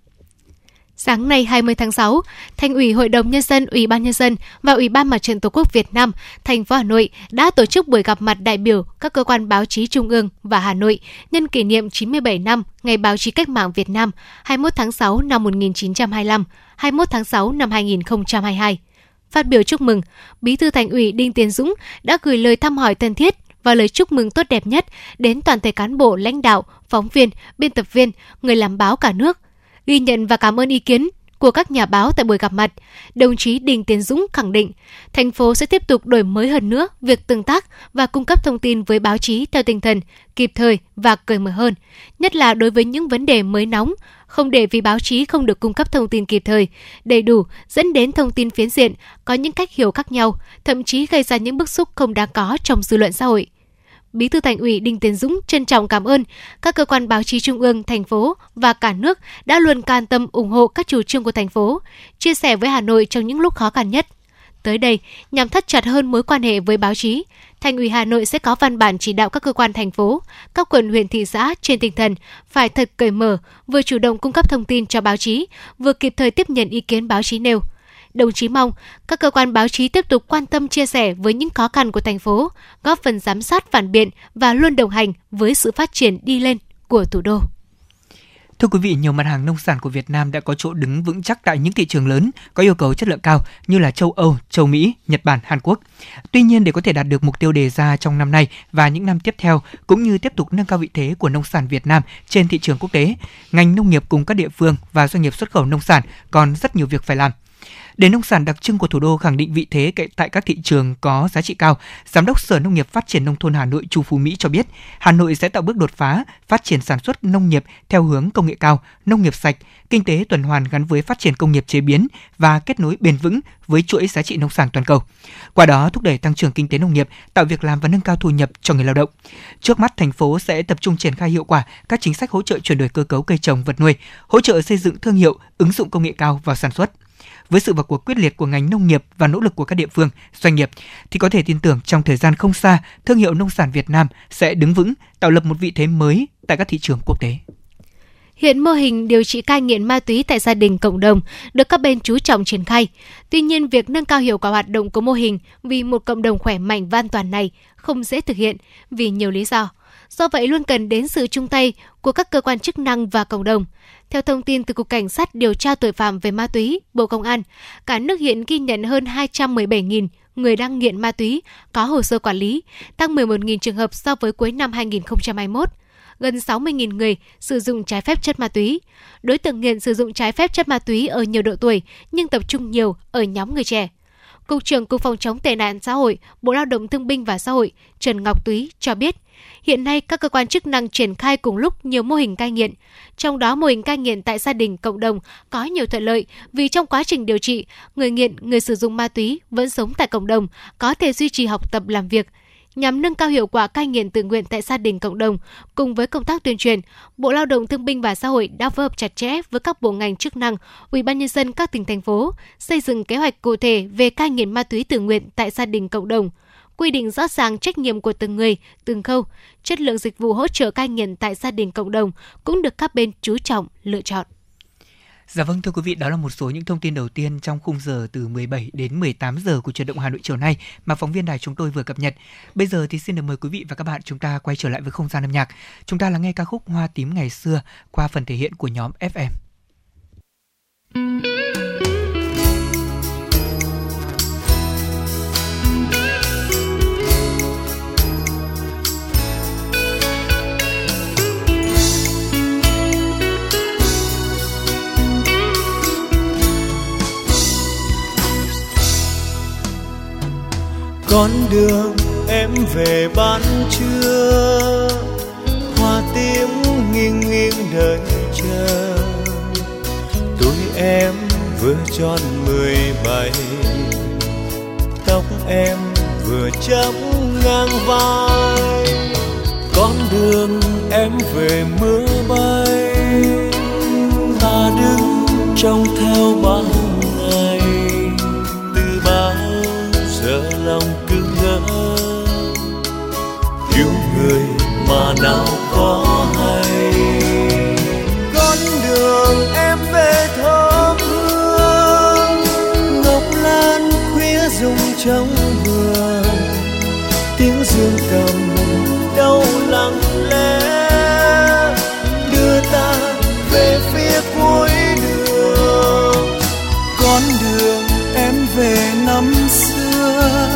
Sáng nay 20 tháng 6, Thành ủy Hội đồng Nhân dân, Ủy ban Nhân dân và Ủy ban Mặt trận Tổ quốc Việt Nam, thành phố Hà Nội đã tổ chức buổi gặp mặt đại biểu các cơ quan báo chí Trung ương và Hà Nội nhân kỷ niệm 97 năm Ngày báo chí cách mạng Việt Nam 21 tháng 6 năm 1925, 21 tháng 6 năm 2022. Phát biểu chúc mừng, Bí thư Thành ủy Đinh Tiến Dũng đã gửi lời thăm hỏi thân thiết và lời chúc mừng tốt đẹp nhất đến toàn thể cán bộ, lãnh đạo, phóng viên, biên tập viên, người làm báo cả nước ghi nhận và cảm ơn ý kiến của các nhà báo tại buổi gặp mặt, đồng chí Đình Tiến Dũng khẳng định thành phố sẽ tiếp tục đổi mới hơn nữa việc tương tác và cung cấp thông tin với báo chí theo tinh thần kịp thời và cởi mở hơn, nhất là đối với những vấn đề mới nóng, không để vì báo chí không được cung cấp thông tin kịp thời, đầy đủ dẫn đến thông tin phiến diện, có những cách hiểu khác nhau, thậm chí gây ra những bức xúc không đáng có trong dư luận xã hội. Bí thư Thành ủy Đinh Tiến Dũng trân trọng cảm ơn các cơ quan báo chí trung ương, thành phố và cả nước đã luôn can tâm ủng hộ các chủ trương của thành phố, chia sẻ với Hà Nội trong những lúc khó khăn nhất. Tới đây, nhằm thắt chặt hơn mối quan hệ với báo chí, Thành ủy Hà Nội sẽ có văn bản chỉ đạo các cơ quan thành phố, các quận huyện thị xã trên tinh thần phải thật cởi mở, vừa chủ động cung cấp thông tin cho báo chí, vừa kịp thời tiếp nhận ý kiến báo chí nêu đồng chí mong các cơ quan báo chí tiếp tục quan tâm chia sẻ với những khó khăn của thành phố, góp phần giám sát phản biện và luôn đồng hành với sự phát triển đi lên của thủ đô. Thưa quý vị, nhiều mặt hàng nông sản của Việt Nam đã có chỗ đứng vững chắc tại những thị trường lớn có yêu cầu chất lượng cao như là châu Âu, châu Mỹ, Nhật Bản, Hàn Quốc. Tuy nhiên để có thể đạt được mục tiêu đề ra trong năm nay và những năm tiếp theo cũng như tiếp tục nâng cao vị thế của nông sản Việt Nam trên thị trường quốc tế, ngành nông nghiệp cùng các địa phương và doanh nghiệp xuất khẩu nông sản còn rất nhiều việc phải làm. Để nông sản đặc trưng của thủ đô khẳng định vị thế tại các thị trường có giá trị cao, Giám đốc Sở Nông nghiệp Phát triển Nông thôn Hà Nội Chu Phú Mỹ cho biết, Hà Nội sẽ tạo bước đột phá, phát triển sản xuất nông nghiệp theo hướng công nghệ cao, nông nghiệp sạch, kinh tế tuần hoàn gắn với phát triển công nghiệp chế biến và kết nối bền vững với chuỗi giá trị nông sản toàn cầu. Qua đó thúc đẩy tăng trưởng kinh tế nông nghiệp, tạo việc làm và nâng cao thu nhập cho người lao động. Trước mắt thành phố sẽ tập trung triển khai hiệu quả các chính sách hỗ trợ chuyển đổi cơ cấu cây trồng vật nuôi, hỗ trợ xây dựng thương hiệu, ứng dụng công nghệ cao vào sản xuất với sự vào cuộc quyết liệt của ngành nông nghiệp và nỗ lực của các địa phương, doanh nghiệp thì có thể tin tưởng trong thời gian không xa, thương hiệu nông sản Việt Nam sẽ đứng vững, tạo lập một vị thế mới tại các thị trường quốc tế. Hiện mô hình điều trị cai nghiện ma túy tại gia đình cộng đồng được các bên chú trọng triển khai. Tuy nhiên, việc nâng cao hiệu quả hoạt động của mô hình vì một cộng đồng khỏe mạnh và an toàn này không dễ thực hiện vì nhiều lý do. Do vậy luôn cần đến sự chung tay của các cơ quan chức năng và cộng đồng. Theo thông tin từ Cục Cảnh sát điều tra tội phạm về ma túy, Bộ Công an, cả nước hiện ghi nhận hơn 217.000 người đang nghiện ma túy có hồ sơ quản lý, tăng 11.000 trường hợp so với cuối năm 2021 gần 60.000 người sử dụng trái phép chất ma túy. Đối tượng nghiện sử dụng trái phép chất ma túy ở nhiều độ tuổi nhưng tập trung nhiều ở nhóm người trẻ. Cục trưởng Cục Phòng chống tệ nạn xã hội, Bộ Lao động Thương binh và Xã hội Trần Ngọc Túy cho biết, hiện nay các cơ quan chức năng triển khai cùng lúc nhiều mô hình cai nghiện. Trong đó mô hình cai nghiện tại gia đình cộng đồng có nhiều thuận lợi vì trong quá trình điều trị, người nghiện, người sử dụng ma túy vẫn sống tại cộng đồng, có thể duy trì học tập làm việc, nhằm nâng cao hiệu quả cai nghiện tự nguyện tại gia đình cộng đồng. Cùng với công tác tuyên truyền, Bộ Lao động Thương binh và Xã hội đã phối hợp chặt chẽ với các bộ ngành chức năng, Ủy ban nhân dân các tỉnh thành phố xây dựng kế hoạch cụ thể về cai nghiện ma túy tự nguyện tại gia đình cộng đồng quy định rõ ràng trách nhiệm của từng người, từng khâu, chất lượng dịch vụ hỗ trợ cai nghiện tại gia đình cộng đồng cũng được các bên chú trọng lựa chọn. Dạ vâng thưa quý vị, đó là một số những thông tin đầu tiên trong khung giờ từ 17 đến 18 giờ của truyền động Hà Nội chiều nay mà phóng viên đài chúng tôi vừa cập nhật. Bây giờ thì xin được mời quý vị và các bạn chúng ta quay trở lại với không gian âm nhạc. Chúng ta lắng nghe ca khúc Hoa tím ngày xưa qua phần thể hiện của nhóm FM. Con đường em về ban trưa. Hoa tím nghiêng nghiêng đợi chờ. Tuổi em vừa tròn mười bảy, tóc em vừa chấm ngang vai. Con đường em về mưa bay, ta đứng trong theo bao nào có hay. Con đường em về thơm hương, ngọc lan khuya rung trong vườn tiếng dương cầm đau lặng lẽ, đưa ta về phía cuối đường. Con đường em về năm xưa,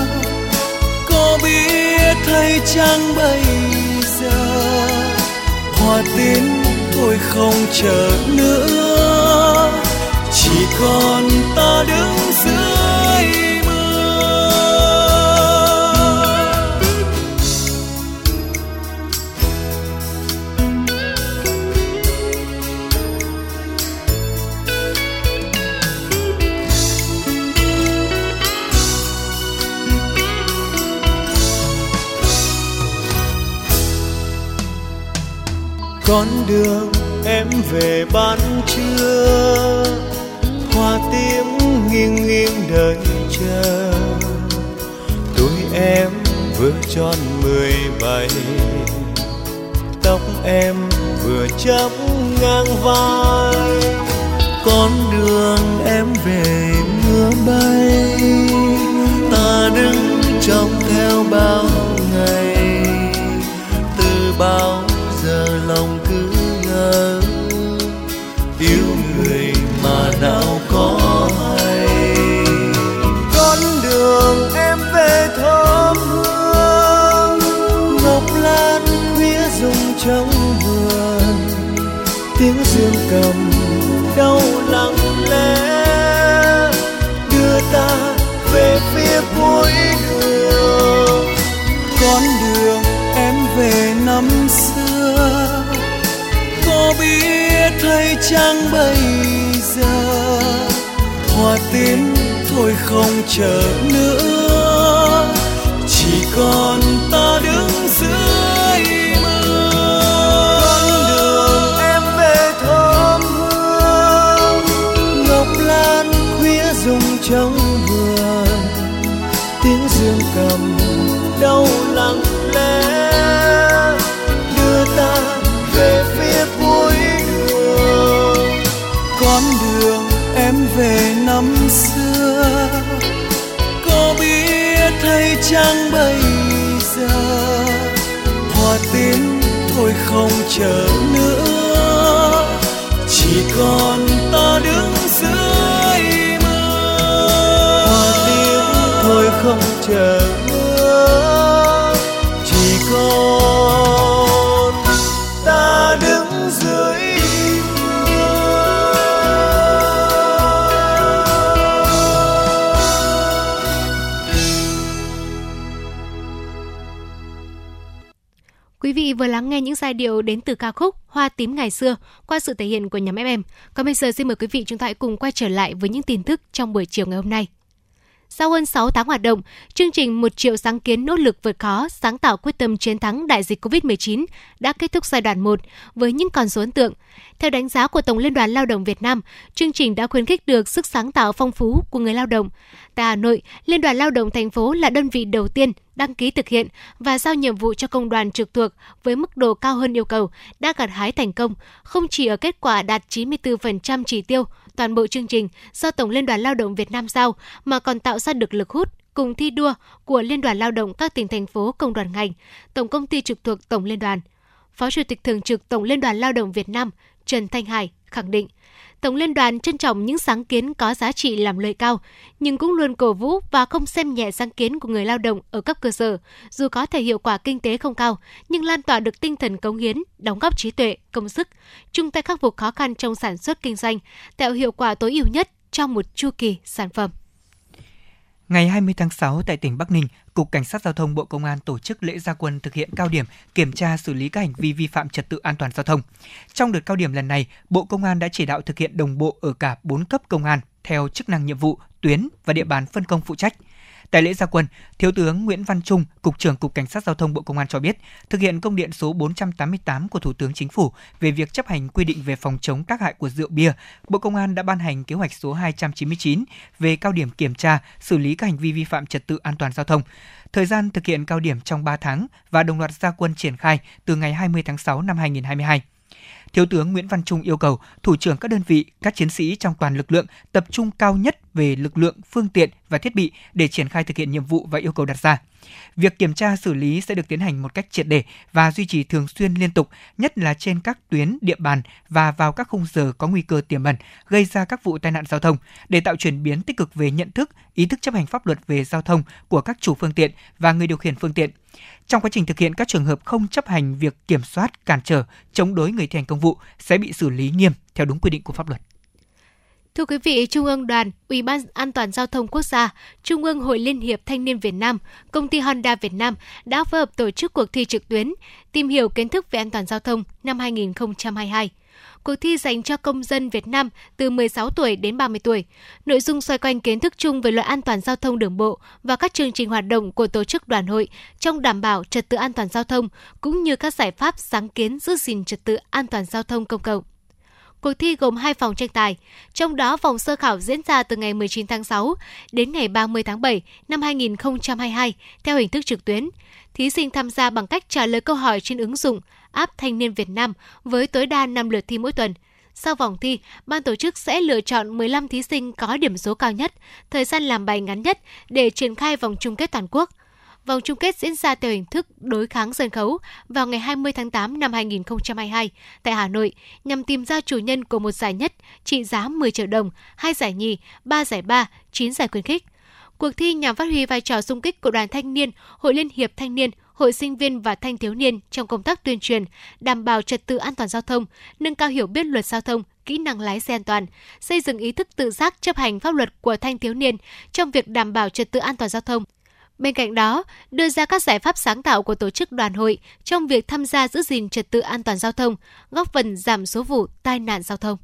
có biết thấy chăng bây hoa thôi không chờ nữa chỉ còn ta đứng giữa. Con đường em về ban trưa. Hoa tím nghiêng nghiêng đợi chờ. Tuổi em vừa tròn mười bảy. Tóc em vừa chắp ngang vai. Con đường em về mưa bay. Ta đứng trong theo bao ngày. Từ bao chăng bây giờ hoa tím thôi không chờ nữa. Chỉ còn chăng bây giờ, hoa tiến thôi không chờ nữa. Chỉ còn ta đứng dưới mưa. Hoa tiến thôi không chờ đến từ ca khúc Hoa tím ngày xưa qua sự thể hiện của nhóm FM. Còn bây giờ xin mời quý vị chúng ta hãy cùng quay trở lại với những tin tức trong buổi chiều ngày hôm nay. Sau hơn 6 tháng hoạt động, chương trình một triệu sáng kiến nỗ lực vượt khó, sáng tạo quyết tâm chiến thắng đại dịch COVID-19 đã kết thúc giai đoạn 1 với những con số ấn tượng. Theo đánh giá của Tổng Liên đoàn Lao động Việt Nam, chương trình đã khuyến khích được sức sáng tạo phong phú của người lao động. Tại Hà Nội, Liên đoàn Lao động thành phố là đơn vị đầu tiên đăng ký thực hiện và giao nhiệm vụ cho công đoàn trực thuộc với mức độ cao hơn yêu cầu đã gặt hái thành công, không chỉ ở kết quả đạt 94% chỉ tiêu toàn bộ chương trình do Tổng Liên đoàn Lao động Việt Nam giao mà còn tạo ra được lực hút cùng thi đua của Liên đoàn Lao động các tỉnh thành phố công đoàn ngành, tổng công ty trực thuộc Tổng Liên đoàn. Phó Chủ tịch Thường trực Tổng Liên đoàn Lao động Việt Nam Trần Thanh Hải khẳng định, Tổng Liên đoàn trân trọng những sáng kiến có giá trị làm lợi cao, nhưng cũng luôn cổ vũ và không xem nhẹ sáng kiến của người lao động ở cấp cơ sở, dù có thể hiệu quả kinh tế không cao, nhưng lan tỏa được tinh thần cống hiến, đóng góp trí tuệ, công sức, chung tay khắc phục khó khăn trong sản xuất kinh doanh, tạo hiệu quả tối ưu nhất trong một chu kỳ sản phẩm. Ngày 20 tháng 6 tại tỉnh Bắc Ninh, Cục Cảnh sát Giao thông Bộ Công an tổ chức lễ gia quân thực hiện cao điểm kiểm tra xử lý các hành vi vi phạm trật tự an toàn giao thông. Trong đợt cao điểm lần này, Bộ Công an đã chỉ đạo thực hiện đồng bộ ở cả 4 cấp công an theo chức năng nhiệm vụ, tuyến và địa bàn phân công phụ trách. Tại lễ gia quân, Thiếu tướng Nguyễn Văn Trung, Cục trưởng Cục Cảnh sát Giao thông Bộ Công an cho biết, thực hiện công điện số 488 của Thủ tướng Chính phủ về việc chấp hành quy định về phòng chống tác hại của rượu bia, Bộ Công an đã ban hành kế hoạch số 299 về cao điểm kiểm tra, xử lý các hành vi vi phạm trật tự an toàn giao thông. Thời gian thực hiện cao điểm trong 3 tháng và đồng loạt gia quân triển khai từ ngày 20 tháng 6 năm 2022. Thiếu tướng Nguyễn Văn Trung yêu cầu thủ trưởng các đơn vị, các chiến sĩ trong toàn lực lượng tập trung cao nhất về lực lượng, phương tiện và thiết bị để triển khai thực hiện nhiệm vụ và yêu cầu đặt ra. Việc kiểm tra xử lý sẽ được tiến hành một cách triệt để và duy trì thường xuyên liên tục, nhất là trên các tuyến địa bàn và vào các khung giờ có nguy cơ tiềm ẩn gây ra các vụ tai nạn giao thông để tạo chuyển biến tích cực về nhận thức, ý thức chấp hành pháp luật về giao thông của các chủ phương tiện và người điều khiển phương tiện. Trong quá trình thực hiện các trường hợp không chấp hành việc kiểm soát, cản trở, chống đối người thi hành công vụ sẽ bị xử lý nghiêm theo đúng quy định của pháp luật. Thưa quý vị, Trung ương Đoàn, Ủy ban An toàn giao thông quốc gia, Trung ương Hội Liên hiệp Thanh niên Việt Nam, Công ty Honda Việt Nam đã phối hợp tổ chức cuộc thi trực tuyến tìm hiểu kiến thức về an toàn giao thông năm 2022. Cuộc thi dành cho công dân Việt Nam từ 16 tuổi đến 30 tuổi. Nội dung xoay quanh kiến thức chung về luật an toàn giao thông đường bộ và các chương trình hoạt động của tổ chức đoàn hội trong đảm bảo trật tự an toàn giao thông cũng như các giải pháp sáng kiến giữ gìn trật tự an toàn giao thông công cộng. Cuộc thi gồm hai vòng tranh tài, trong đó vòng sơ khảo diễn ra từ ngày 19 tháng 6 đến ngày 30 tháng 7 năm 2022 theo hình thức trực tuyến. Thí sinh tham gia bằng cách trả lời câu hỏi trên ứng dụng app Thanh niên Việt Nam với tối đa 5 lượt thi mỗi tuần. Sau vòng thi, ban tổ chức sẽ lựa chọn 15 thí sinh có điểm số cao nhất, thời gian làm bài ngắn nhất để triển khai vòng chung kết toàn quốc. Vòng chung kết diễn ra theo hình thức đối kháng sân khấu vào ngày 20 tháng 8 năm 2022 tại Hà Nội nhằm tìm ra chủ nhân của một giải nhất trị giá 10 triệu đồng, hai giải nhì, ba giải ba, 9 giải khuyến khích. Cuộc thi nhằm phát huy vai trò sung kích của đoàn thanh niên, hội liên hiệp thanh niên, hội sinh viên và thanh thiếu niên trong công tác tuyên truyền, đảm bảo trật tự an toàn giao thông, nâng cao hiểu biết luật giao thông, kỹ năng lái xe an toàn, xây dựng ý thức tự giác chấp hành pháp luật của thanh thiếu niên trong việc đảm bảo trật tự an toàn giao thông. Bên cạnh đó, đưa ra các giải pháp sáng tạo của tổ chức đoàn hội trong việc tham gia giữ gìn trật tự an toàn giao thông, góp phần giảm số vụ tai nạn giao thông.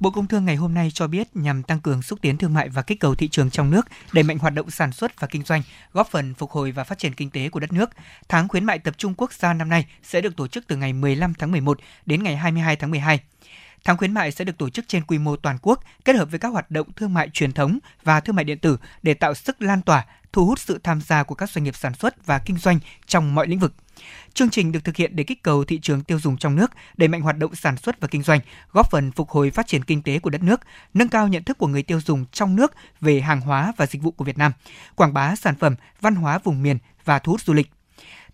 Bộ Công Thương ngày hôm nay cho biết nhằm tăng cường xúc tiến thương mại và kích cầu thị trường trong nước, đẩy mạnh hoạt động sản xuất và kinh doanh, góp phần phục hồi và phát triển kinh tế của đất nước. Tháng khuyến mại tập trung quốc gia năm nay sẽ được tổ chức từ ngày 15 tháng 11 đến ngày 22 tháng 12. Tháng khuyến mại sẽ được tổ chức trên quy mô toàn quốc, kết hợp với các hoạt động thương mại truyền thống và thương mại điện tử để tạo sức lan tỏa, thu hút sự tham gia của các doanh nghiệp sản xuất và kinh doanh trong mọi lĩnh vực. Chương trình được thực hiện để kích cầu thị trường tiêu dùng trong nước, đẩy mạnh hoạt động sản xuất và kinh doanh, góp phần phục hồi phát triển kinh tế của đất nước, nâng cao nhận thức của người tiêu dùng trong nước về hàng hóa và dịch vụ của Việt Nam, quảng bá sản phẩm, văn hóa vùng miền và thu hút du lịch.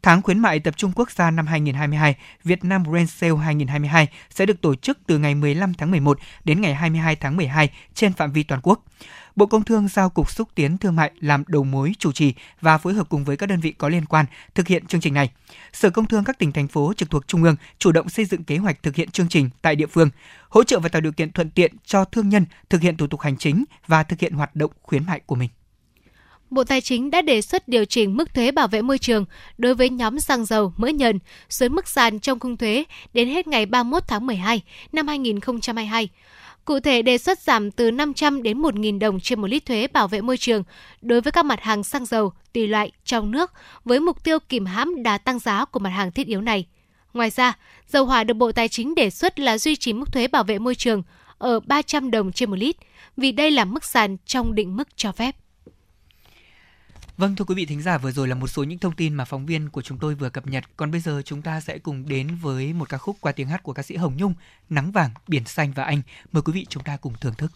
Tháng khuyến mại tập trung quốc gia năm 2022 Việt Nam Brand Sale 2022 sẽ được tổ chức từ ngày 15 tháng 11 đến ngày 22 tháng 12 trên phạm vi toàn quốc. Bộ Công Thương giao Cục Xúc tiến Thương mại làm đầu mối chủ trì và phối hợp cùng với các đơn vị có liên quan thực hiện chương trình này. Sở Công Thương các tỉnh thành phố trực thuộc Trung ương chủ động xây dựng kế hoạch thực hiện chương trình tại địa phương, hỗ trợ và tạo điều kiện thuận tiện cho thương nhân thực hiện thủ tục hành chính và thực hiện hoạt động khuyến mại của mình. Bộ Tài chính đã đề xuất điều chỉnh mức thuế bảo vệ môi trường đối với nhóm xăng dầu, mỡ nhờn xuống mức sàn trong khung thuế đến hết ngày 31 tháng 12 năm 2022. Cụ thể đề xuất giảm từ 500 đến 1.000 đồng trên một lít thuế bảo vệ môi trường đối với các mặt hàng xăng dầu tùy loại trong nước với mục tiêu kìm hãm đà tăng giá của mặt hàng thiết yếu này. Ngoài ra, dầu hỏa được Bộ Tài chính đề xuất là duy trì mức thuế bảo vệ môi trường ở 300 đồng trên một lít vì đây là mức sàn trong định mức cho phép. Vâng thưa quý vị thính giả vừa rồi là một số những thông tin mà phóng viên của chúng tôi vừa cập nhật. Còn bây giờ chúng ta sẽ cùng đến với một ca khúc qua tiếng hát của ca sĩ Hồng Nhung, Nắng vàng, biển xanh và anh. Mời quý vị chúng ta cùng thưởng thức.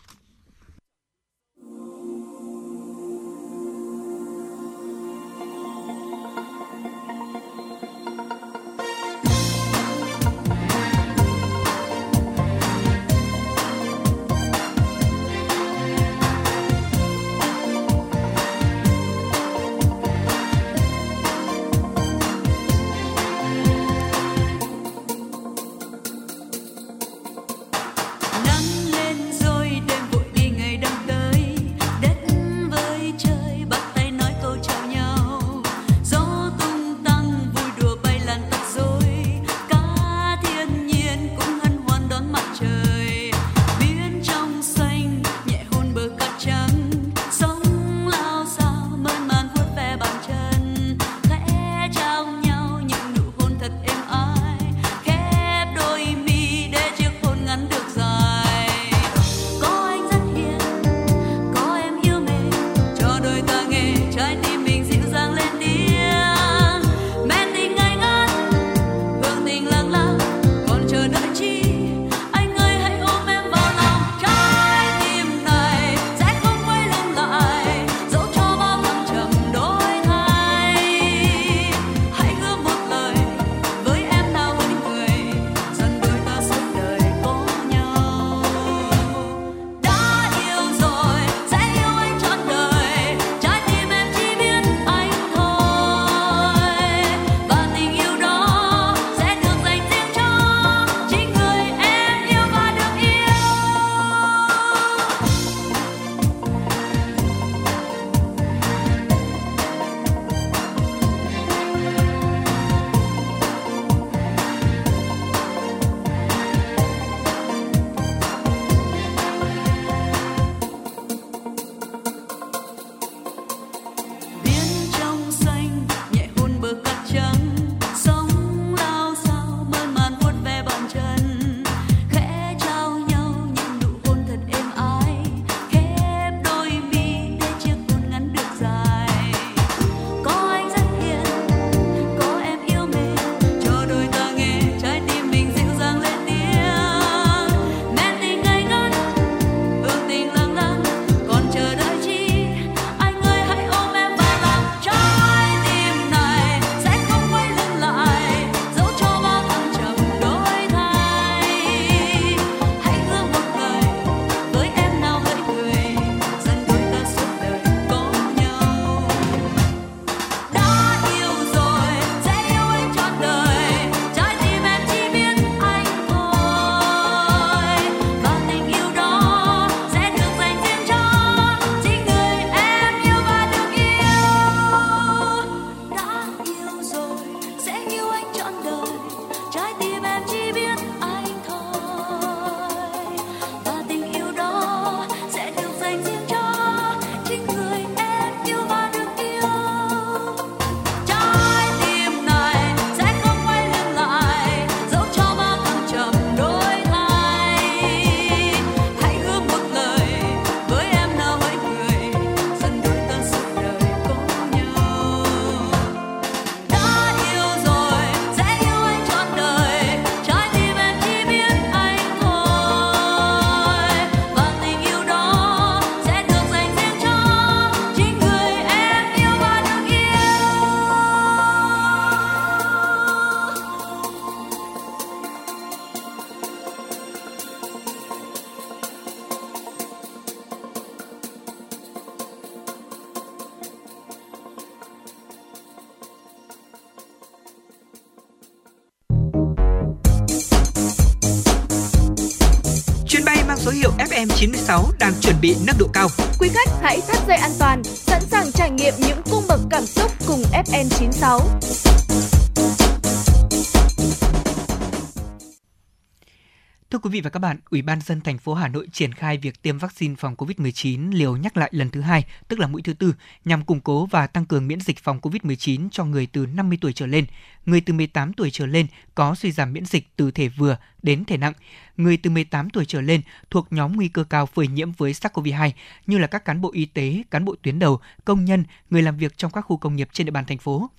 Vị và các bạn, Ủy ban dân thành phố Hà Nội triển khai việc tiêm vaccine phòng COVID-19 liều nhắc lại lần thứ hai, tức là mũi thứ tư, nhằm củng cố và tăng cường miễn dịch phòng COVID-19 cho người từ 50 tuổi trở lên, người từ 18 tuổi trở lên có suy giảm miễn dịch từ thể vừa đến thể nặng, người từ 18 tuổi trở lên thuộc nhóm nguy cơ cao phơi nhiễm với SARS-CoV-2 như là các cán bộ y tế, cán bộ tuyến đầu, công nhân, người làm việc trong các khu công nghiệp trên địa bàn thành phố.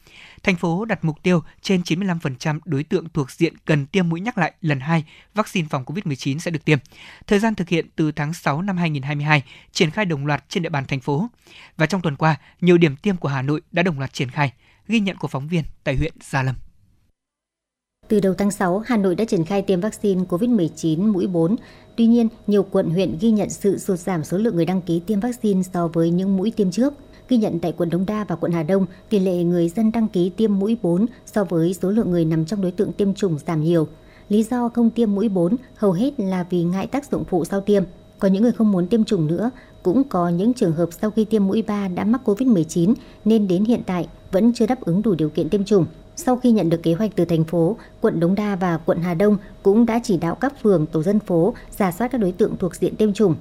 Thành phố đặt mục tiêu trên 95% đối tượng thuộc diện cần tiêm mũi nhắc lại lần 2 vaccine phòng COVID-19 sẽ được tiêm. Thời gian thực hiện từ tháng 6 năm 2022, triển khai đồng loạt trên địa bàn thành phố. Và trong tuần qua, nhiều điểm tiêm của Hà Nội đã đồng loạt triển khai. Ghi nhận của phóng viên tại huyện Gia Lâm. Từ đầu tháng 6, Hà Nội đã triển khai tiêm vaccine COVID-19 mũi 4. Tuy nhiên, nhiều quận huyện ghi nhận sự sụt giảm số lượng người đăng ký tiêm vaccine so với những mũi tiêm trước. Ghi nhận tại quận Đống Đa và quận Hà Đông, tỷ lệ người dân đăng ký tiêm mũi 4 so với số lượng người nằm trong đối tượng tiêm chủng giảm nhiều. Lý do không tiêm mũi 4 hầu hết là vì ngại tác dụng phụ sau tiêm. Có những người không muốn tiêm chủng nữa, cũng có những trường hợp sau khi tiêm mũi 3 đã mắc COVID-19 nên đến hiện tại vẫn chưa đáp ứng đủ điều kiện tiêm chủng. Sau khi nhận được kế hoạch từ thành phố, quận Đống Đa và quận Hà Đông cũng đã chỉ đạo các phường, tổ dân phố giả soát các đối tượng thuộc diện tiêm chủng.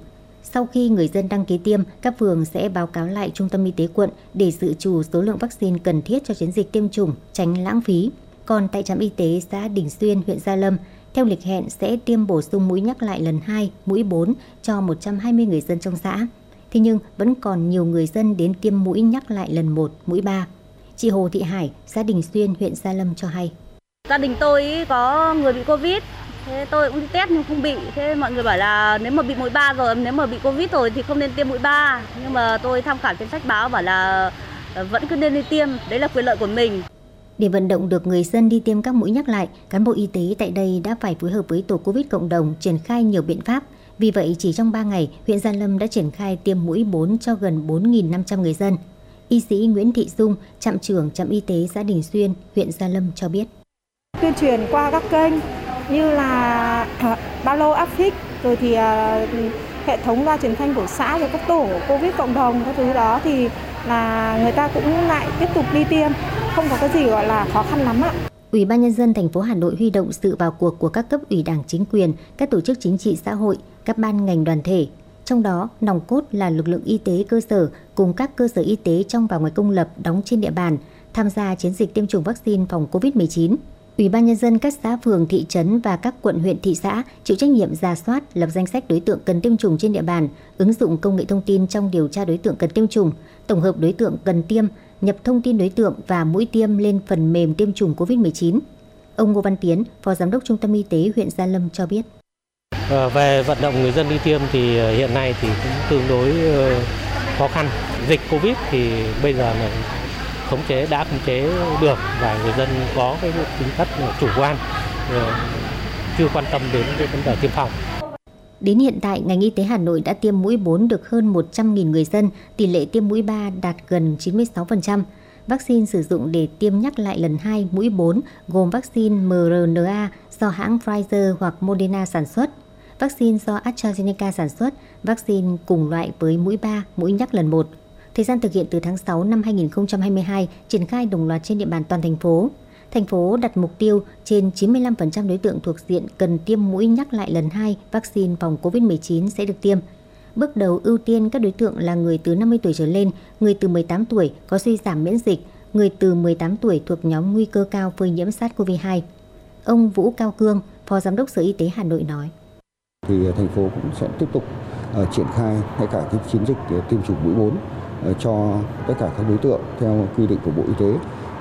Sau khi người dân đăng ký tiêm, các phường sẽ báo cáo lại trung tâm y tế quận để dự trù số lượng vaccine cần thiết cho chiến dịch tiêm chủng, tránh lãng phí. Còn tại trạm y tế xã Đình Xuyên, huyện Gia Lâm, theo lịch hẹn sẽ tiêm bổ sung mũi nhắc lại lần 2, mũi 4 cho 120 người dân trong xã. Thế nhưng vẫn còn nhiều người dân đến tiêm mũi nhắc lại lần 1, mũi 3. Chị Hồ Thị Hải, xã Đình Xuyên, huyện Gia Lâm cho hay. Gia đình tôi có người bị Covid, thế tôi cũng đi test nhưng không bị. Thế mọi người bảo là nếu mà bị mũi 3 rồi, nếu mà bị Covid rồi thì không nên tiêm mũi 3. Nhưng mà tôi tham khảo trên sách báo bảo là ờ, vẫn cứ nên đi tiêm, đấy là quyền lợi của mình. Để vận động được người dân đi tiêm các mũi nhắc lại, cán bộ y tế tại đây đã phải phối hợp với tổ Covid cộng đồng triển khai nhiều biện pháp. Vì vậy, chỉ trong 3 ngày, huyện Gia Lâm đã triển khai tiêm mũi 4 cho gần 4.500 người dân. Y sĩ Nguyễn Thị Dung, trạm trưởng trạm y tế xã Đình Xuyên, huyện Gia Lâm cho biết. tuyên truyền qua các kênh như là ờ, ba lô áp phích rồi thì ờ, hệ thống loa truyền thanh của xã rồi các tổ covid cộng đồng các thứ đó thì là người ta cũng lại tiếp tục đi tiêm không có cái gì gọi là khó khăn lắm ạ Ủy ban nhân dân thành phố Hà Nội huy động sự vào cuộc của các cấp ủy Đảng chính quyền, các tổ chức chính trị xã hội, các ban ngành đoàn thể. Trong đó, nòng cốt là lực lượng y tế cơ sở cùng các cơ sở y tế trong và ngoài công lập đóng trên địa bàn tham gia chiến dịch tiêm chủng vaccine phòng COVID-19. Ủy ban nhân dân các xã phường, thị trấn và các quận huyện thị xã chịu trách nhiệm ra soát, lập danh sách đối tượng cần tiêm chủng trên địa bàn, ứng dụng công nghệ thông tin trong điều tra đối tượng cần tiêm chủng, tổng hợp đối tượng cần tiêm, nhập thông tin đối tượng và mũi tiêm lên phần mềm tiêm chủng COVID-19. Ông Ngô Văn Tiến, Phó Giám đốc Trung tâm Y tế huyện Gia Lâm cho biết. Ờ, về vận động người dân đi tiêm thì ờ, hiện nay thì cũng tương đối ờ, khó khăn. Dịch Covid thì bây giờ là khống chế đã khống chế được và người dân có cái tính chất chủ quan ờ, chưa quan tâm đến cái vấn đề tiêm phòng. Đến hiện tại, ngành y tế Hà Nội đã tiêm mũi 4 được hơn 100.000 người dân, tỷ lệ tiêm mũi 3 đạt gần 96%. Vaccine sử dụng để tiêm nhắc lại lần 2 mũi 4 gồm vaccine mRNA do hãng Pfizer hoặc Moderna sản xuất, vaccine do AstraZeneca sản xuất, vaccine cùng loại với mũi 3, mũi nhắc lần 1. Thời gian thực hiện từ tháng 6 năm 2022, triển khai đồng loạt trên địa bàn toàn thành phố. Thành phố đặt mục tiêu trên 95% đối tượng thuộc diện cần tiêm mũi nhắc lại lần 2 vaccine phòng COVID-19 sẽ được tiêm. Bước đầu ưu tiên các đối tượng là người từ 50 tuổi trở lên, người từ 18 tuổi có suy giảm miễn dịch, người từ 18 tuổi thuộc nhóm nguy cơ cao phơi nhiễm SARS-CoV-2. Ông Vũ Cao Cương, Phó Giám đốc Sở Y tế Hà Nội nói. thì à, thành phố cũng sẽ tiếp tục à, triển khai ngay cả cái chiến dịch à, tiêm chủng mũi 4 Ờ, cho tất cả các đối tượng theo quy định của Bộ Y tế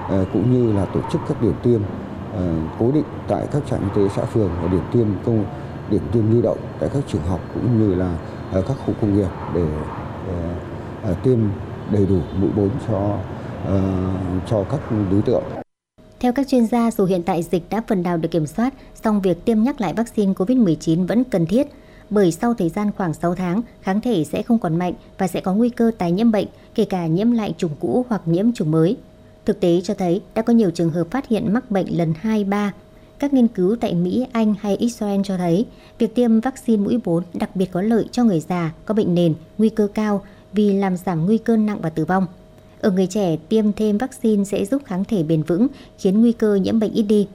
ờ, cũng như là tổ chức các điểm tiêm ờ, cố định tại các trạm y tế xã phường và điểm tiêm công điểm tiêm lưu động tại các trường học cũng như là các khu công nghiệp để tiêm đầy đủ mũi 4 cho cho các đối tượng. Theo các chuyên gia, dù hiện tại dịch đã phần nào được kiểm soát, song việc tiêm nhắc lại vaccine COVID-19 vẫn cần thiết, bởi sau thời gian khoảng 6 tháng, kháng thể sẽ không còn mạnh và sẽ có nguy cơ tái nhiễm bệnh, kể cả nhiễm lại chủng cũ hoặc nhiễm chủng mới. Thực tế cho thấy đã có nhiều trường hợp phát hiện mắc bệnh lần 2, 3. các nghiên cứu tại Mỹ, Anh hay Israel cho thấy việc tiêm vaccine mũi 4 đặc biệt có lợi cho người già có bệnh nền, nguy cơ cao vì làm giảm nguy cơ nặng và tử vong. Ở người trẻ, tiêm thêm vaccine sẽ giúp kháng thể bền vững, khiến nguy cơ nhiễm bệnh ít đi.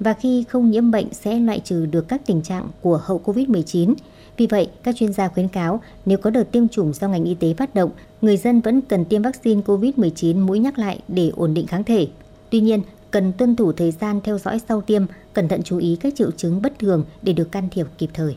Và khi không nhiễm bệnh sẽ loại trừ được các tình trạng của hậu COVID-19. Vì vậy, các chuyên gia khuyến cáo nếu có đợt tiêm chủng do ngành y tế phát động, người dân vẫn cần tiêm vaccine COVID-19 mũi nhắc lại để ổn định kháng thể. Tuy nhiên, cần tuân thủ thời gian theo dõi sau tiêm, cẩn thận chú ý các triệu chứng bất thường để được can thiệp kịp thời.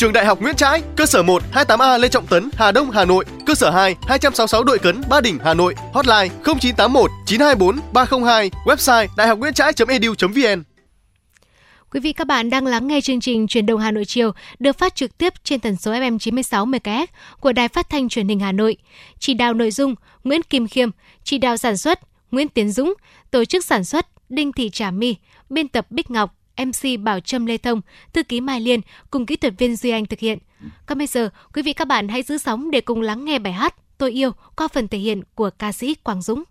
Trường Đại học Nguyễn Trãi, cơ sở 1 28A Lê Trọng Tấn, Hà Đông, Hà Nội, cơ sở 2 266 Đội Cấn, Ba Đình, Hà Nội, hotline 0981 924 302, website đạihocnguyentrai.edu.vn. Quý vị các bạn đang lắng nghe chương trình Truyền động Hà Nội chiều được phát trực tiếp trên tần số FM 96 MHz của Đài Phát thanh Truyền hình Hà Nội. Chỉ đạo nội dung Nguyễn Kim Khiêm, chỉ đạo sản xuất Nguyễn Tiến Dũng, tổ chức sản xuất Đinh Thị Trà My, biên tập Bích Ngọc, MC Bảo Trâm Lê Thông, thư ký Mai Liên cùng kỹ thuật viên Duy Anh thực hiện. Còn bây giờ, quý vị các bạn hãy giữ sóng để cùng lắng nghe bài hát Tôi yêu qua phần thể hiện của ca sĩ Quang Dũng.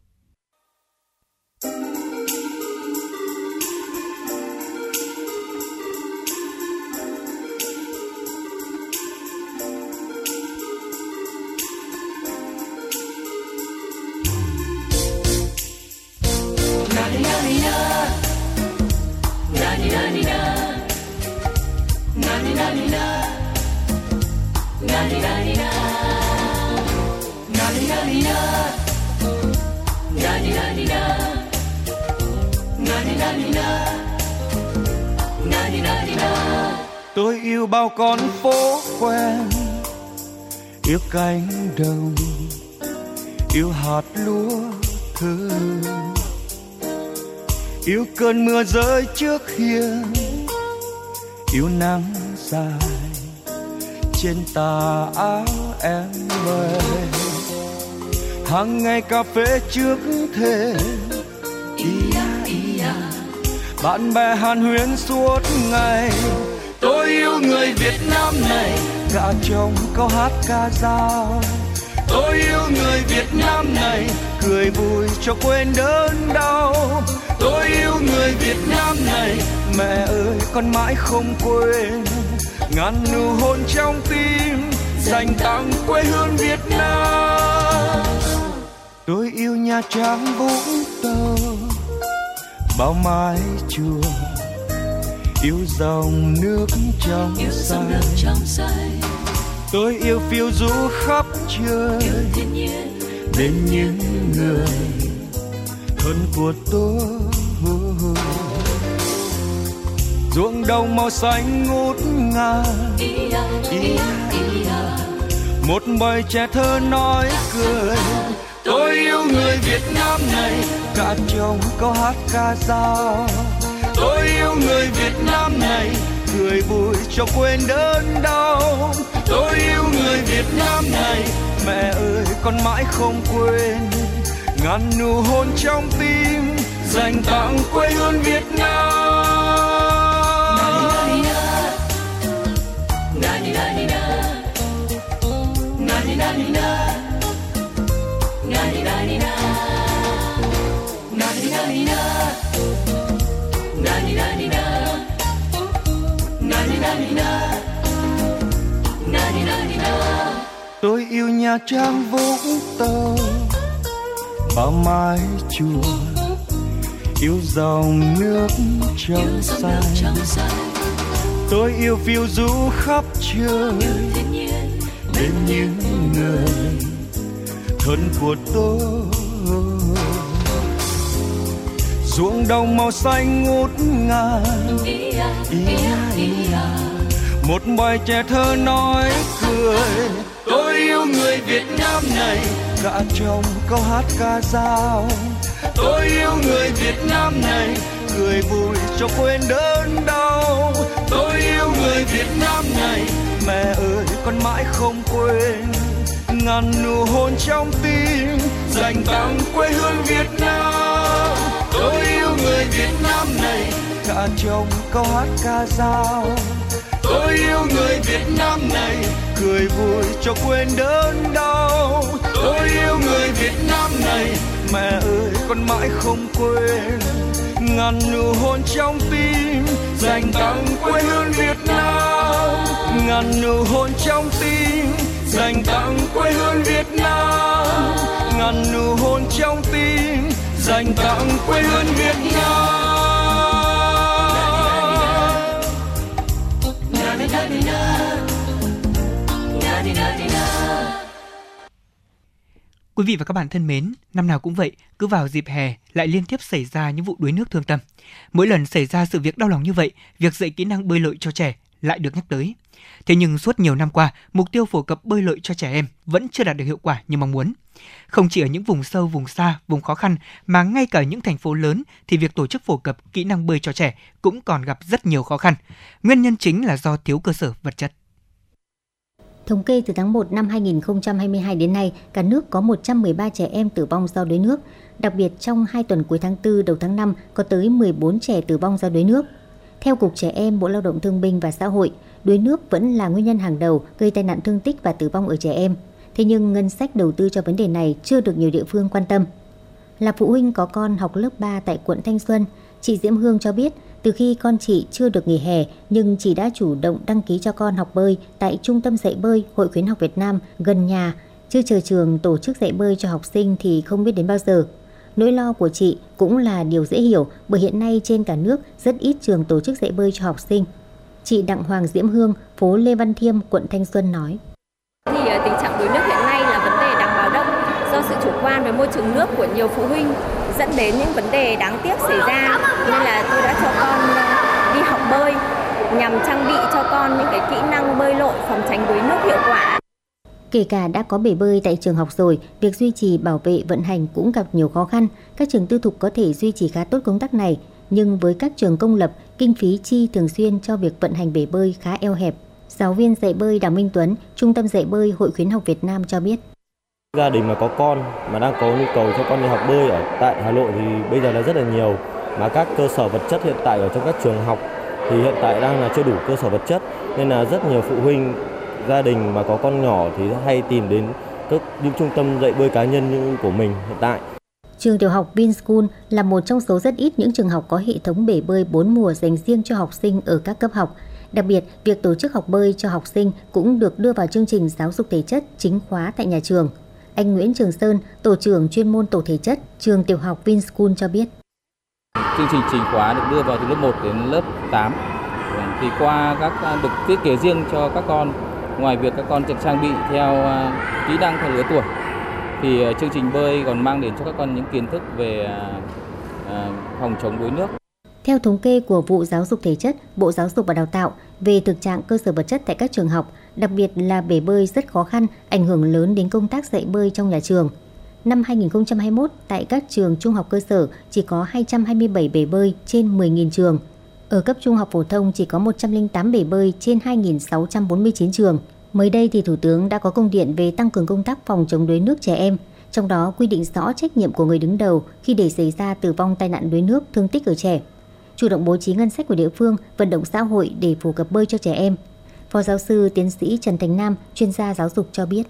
Tôi yêu bao con phố quen, yêu cánh đồng, yêu hạt lúa thơ yêu cơn mưa rơi trước hiên, yêu nắng dài trên tà áo em về hàng ngày cà phê trước thềm. Bạn bè hàn huyên suốt ngày. Tôi yêu người Việt Nam này. Gã trong câu hát ca dao. Tôi yêu người Việt Nam này. Cười vui cho quên đớn đau. Tôi yêu người Việt Nam này. Mẹ ơi con mãi không quên ngàn nụ hôn trong tim dành tặng quê hương Việt Nam. Tôi yêu Nha Trang Vũng Tàu bao mái chùa yêu dòng nước trong xanh tôi yêu phiêu du khắp trời bên những người thân của tôi ruộng đồng màu xanh ngút ngàn. Một bầy trẻ thơ nói cười, tôi yêu người Việt Nam này, cả chồng có hát ca dao. Tôi yêu người Việt Nam này, cười vui cho quên đớn đau. Tôi yêu người Việt Nam này, mẹ ơi, con mãi không quên. Ngàn nụ hôn trong tim, dành tặng quê hương Việt Nam. Tôi yêu Nha Trang Vũng Tàu bao mái chùa yêu dòng nước trong xanh. tôi yêu phiêu du khắp trời bên những người. thân của tôi. Ruộng đồng màu xanh ngút ngàn. Một bài trẻ thơ nói cười yêu người Việt Nam này. Cả trong câu hát ca dao. Tôi yêu người Việt Nam này. Cười vui cho quên đớn đau. Tôi yêu người Việt Nam này. Mẹ ơi con mãi không quên. Ngàn nụ hôn trong tim. Dành tặng quê hương Việt Nam. Tôi yêu người Việt Nam này. Cả trong câu hát ca dao tôi yêu người Việt Nam này, cười vui cho quên đớn đau. Tôi yêu người Việt Nam này, mẹ ơi, con mãi không quên. Ngàn nụ hôn trong tim, dành tặng quê hương Việt Nam. Ngàn nụ hôn trong tim, dành tặng quê hương Việt Nam. Ngàn nụ hôn trong tim, dành tặng quê hương Việt Nam. Quý vị và các bạn thân mến, năm nào cũng vậy, cứ vào dịp hè lại liên tiếp xảy ra những vụ đuối nước thương tâm. Mỗi lần xảy ra sự việc đau lòng như vậy, việc dạy kỹ năng bơi lội cho trẻ lại được nhắc tới. Thế nhưng suốt nhiều năm qua, mục tiêu phổ cập bơi lội cho trẻ em vẫn chưa đạt được hiệu quả như mong muốn. Không chỉ ở những vùng sâu, vùng xa, vùng khó khăn mà ngay cả những thành phố lớn thì việc tổ chức phổ cập kỹ năng bơi cho trẻ cũng còn gặp rất nhiều khó khăn. Nguyên nhân chính là do thiếu cơ sở vật chất. Thống kê từ tháng 1 năm 2022 đến nay, cả nước có 113 trẻ em tử vong do đuối nước. Đặc biệt trong 2 tuần cuối tháng 4 đầu tháng 5 có tới 14 trẻ tử vong do đuối nước. Theo Cục Trẻ Em, Bộ Lao động Thương binh và Xã hội, đuối nước vẫn là nguyên nhân hàng đầu gây tai nạn thương tích và tử vong ở trẻ em. Thế nhưng ngân sách đầu tư cho vấn đề này chưa được nhiều địa phương quan tâm. Là phụ huynh có con học lớp 3 tại quận Thanh Xuân, chị Diễm Hương cho biết từ khi con chị chưa được nghỉ hè nhưng chị đã chủ động đăng ký cho con học bơi tại Trung tâm dạy bơi Hội khuyến học Việt Nam gần nhà. Chưa chờ trường tổ chức dạy bơi cho học sinh thì không biết đến bao giờ. Nỗi lo của chị cũng là điều dễ hiểu bởi hiện nay trên cả nước rất ít trường tổ chức dạy bơi cho học sinh. Chị Đặng Hoàng Diễm Hương, phố Lê Văn Thiêm, quận Thanh Xuân nói. Thì ờ, tình trạng đuối nước hiện nay là vấn đề đáng báo động do sự chủ quan về môi trường nước của nhiều phụ huynh dẫn đến những vấn đề đáng tiếc xảy ra nên là tôi đã cho con ờ, đi học bơi nhằm trang bị cho con những cái kỹ năng bơi lội phòng tránh đuối nước hiệu quả. Kể cả đã có bể bơi tại trường học rồi, việc duy trì bảo vệ vận hành cũng gặp nhiều khó khăn. Các trường tư thục có thể duy trì khá tốt công tác này, nhưng với các trường công lập, kinh phí chi thường xuyên cho việc vận hành bể bơi khá eo hẹp. Giáo viên dạy bơi Đào Minh Tuấn, Trung tâm dạy bơi Hội khuyến học Việt Nam cho biết. Gia đình mà có con mà đang có nhu cầu cho con đi học bơi ở tại Hà Nội thì bây giờ là rất là nhiều mà các cơ sở vật chất hiện tại ở trong các trường học thì hiện tại đang là chưa đủ cơ sở vật chất nên là rất nhiều phụ huynh gia đình mà có con nhỏ thì hay tìm đến các những trung tâm dạy bơi cá nhân như của mình hiện tại. Trường tiểu học Vinschool là một trong số rất ít những trường học có hệ thống bể bơi 4 mùa dành riêng cho học sinh ở các cấp học. Đặc biệt, việc tổ chức học bơi cho học sinh cũng được đưa vào chương trình giáo dục thể chất chính khóa tại nhà trường. Anh Nguyễn Trường Sơn, tổ trưởng chuyên môn tổ thể chất, trường tiểu học Vinschool cho biết. Chương trình chính khóa được đưa vào từ lớp 1 đến lớp 8. Thì qua các được thiết kế riêng cho các con, ngoài việc các con được trang bị theo à, kỹ năng theo lứa tuổi, thì à, chương trình bơi còn mang đến cho các con những kiến thức về à, phòng chống đuối nước. Theo thống kê của vụ giáo dục thể chất, Bộ Giáo dục và Đào tạo về thực trạng cơ sở vật chất tại các trường học, đặc biệt là bể bơi rất khó khăn, ảnh hưởng lớn đến công tác dạy bơi trong nhà trường. Năm 2021, tại các trường trung học cơ sở chỉ có 227 bể bơi trên 10.000 trường. Ở cấp trung học phổ thông chỉ có 108 bể bơi trên 2.649 trường. Mới đây thì Thủ tướng đã có công điện về tăng cường công tác phòng chống đuối nước trẻ em, trong đó quy định rõ trách nhiệm của người đứng đầu khi để xảy ra tử vong tai nạn đuối nước thương tích ở trẻ. Chủ động bố trí ngân sách của địa phương, vận động xã hội để phổ cập bơi cho trẻ em. Phó giáo sư tiến sĩ Trần Thành Nam, chuyên gia giáo dục cho biết.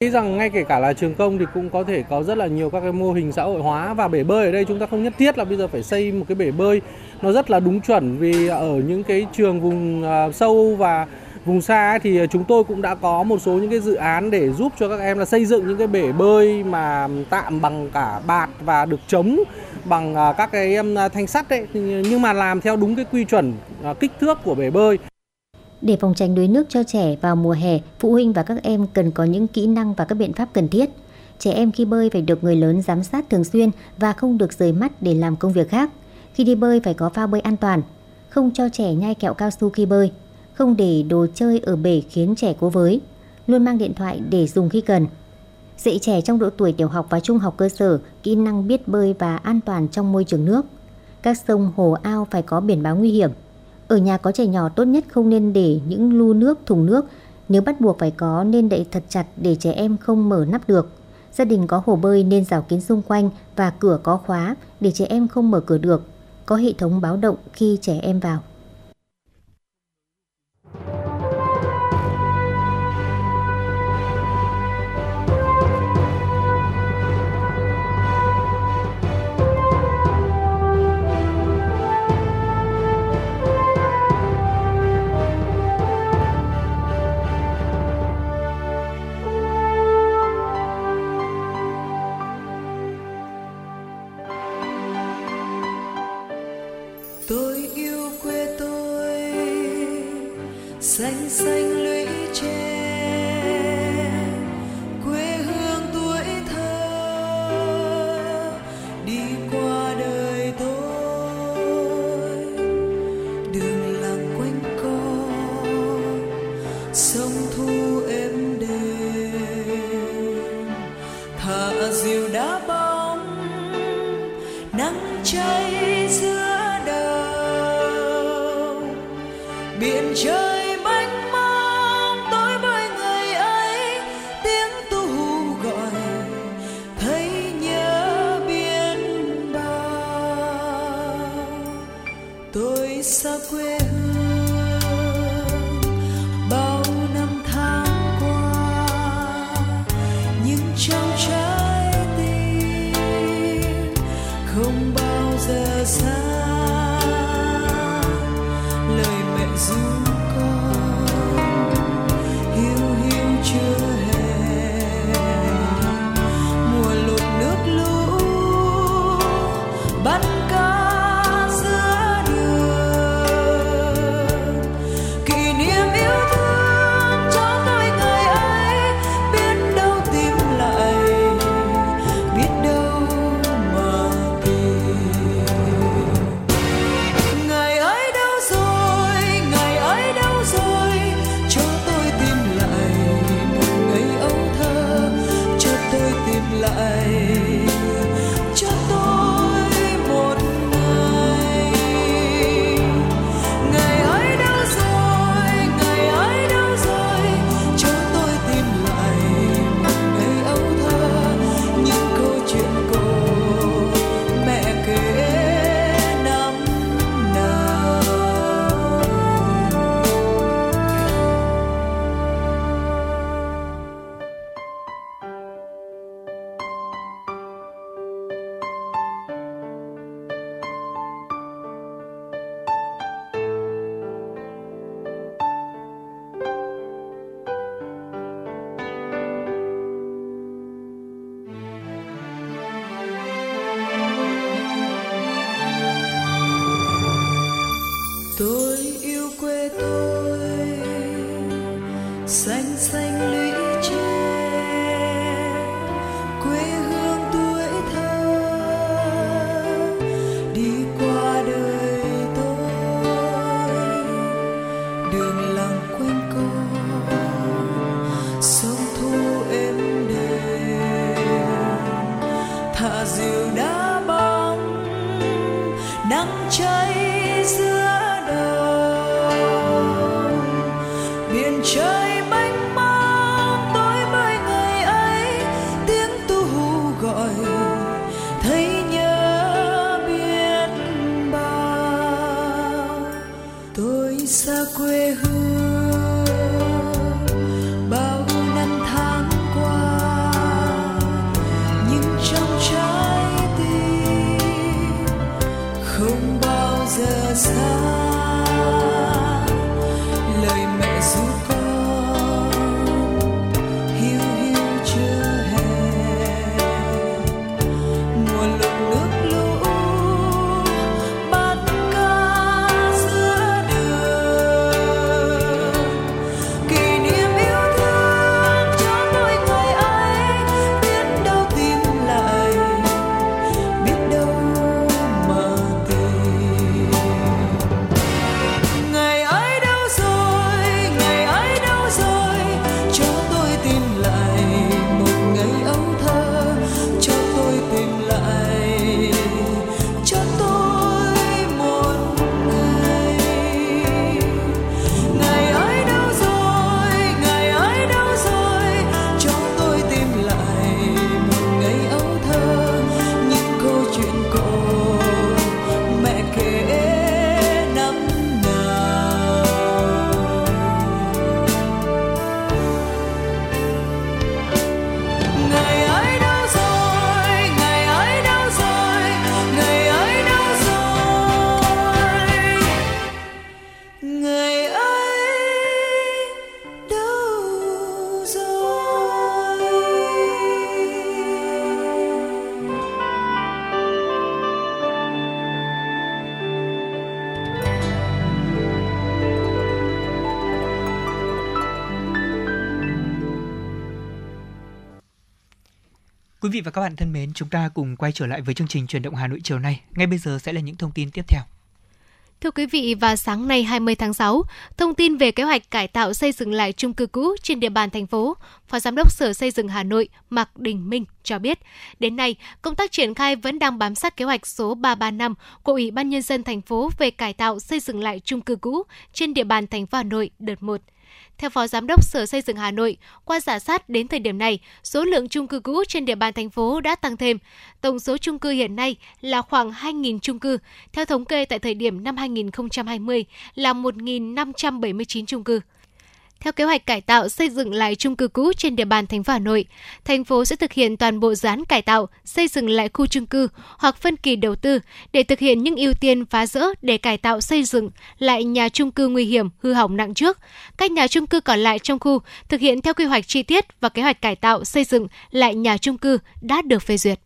Nghĩ rằng ngay kể cả là trường công thì cũng có thể có rất là nhiều các cái mô hình xã hội hóa và bể bơi ở đây chúng ta không nhất thiết là bây giờ phải xây một cái bể bơi. Nó rất là đúng chuẩn vì ở những cái trường vùng à, sâu và vùng xa thì chúng tôi cũng đã có một số những cái dự án để giúp cho các em là xây dựng những cái bể bơi mà tạm bằng cả bạt và được chống bằng à, các cái thanh sắt đấy nhưng mà làm theo đúng cái quy chuẩn à, kích thước của bể bơi. Để phòng tránh đuối nước cho trẻ vào mùa hè, phụ huynh và các em cần có những kỹ năng và các biện pháp cần thiết. Trẻ em khi bơi phải được người lớn giám sát thường xuyên và không được rời mắt để làm công việc khác. Khi đi bơi phải có phao bơi an toàn, không cho trẻ nhai kẹo cao su khi bơi, không để đồ chơi ở bể khiến trẻ cố với, luôn mang điện thoại để dùng khi cần. Dạy trẻ trong độ tuổi tiểu học và trung học cơ sở kỹ năng biết bơi và an toàn trong môi trường nước. Các sông, hồ, ao phải có biển báo nguy hiểm. Ở nhà có trẻ nhỏ tốt nhất không nên để những lu nước, thùng nước. Nếu bắt buộc phải có nên đậy thật chặt để trẻ em không mở nắp được. Gia đình có hồ bơi nên rào kín xung quanh và cửa có khóa để trẻ em không mở cửa được. Có hệ thống báo động khi trẻ em vào. Quý vị và các bạn thân mến, chúng ta cùng quay trở lại với chương trình truyền động Hà Nội chiều nay. Ngay bây giờ sẽ là những thông tin tiếp theo. Thưa quý vị, vào sáng nay 20 tháng 6, thông tin về kế hoạch cải tạo xây dựng lại chung cư cũ trên địa bàn thành phố, Phó Giám đốc Sở Xây dựng Hà Nội Mạc Đình Minh cho biết, đến nay, công tác triển khai vẫn đang bám sát kế hoạch số 335 của Ủy ban Nhân dân thành phố về cải tạo xây dựng lại chung cư cũ trên địa bàn thành phố Hà Nội đợt 1. Theo Phó Giám đốc Sở Xây dựng Hà Nội, qua giả sát đến thời điểm này, số lượng chung cư cũ trên địa bàn thành phố đã tăng thêm. Tổng số chung cư hiện nay là khoảng 2.000 chung cư. Theo thống kê tại thời điểm năm 2020 là 1.579 chung cư. Theo kế hoạch cải tạo xây dựng lại chung cư cũ trên địa bàn thành phố Hà Nội, thành phố sẽ thực hiện toàn bộ dự án cải tạo, xây dựng lại khu chung cư hoặc phân kỳ đầu tư để thực hiện những ưu tiên phá rỡ để cải tạo xây dựng lại nhà chung cư nguy hiểm, hư hỏng nặng trước. Các nhà chung cư còn lại trong khu thực hiện theo quy hoạch chi tiết và kế hoạch cải tạo xây dựng lại nhà chung cư đã được phê duyệt.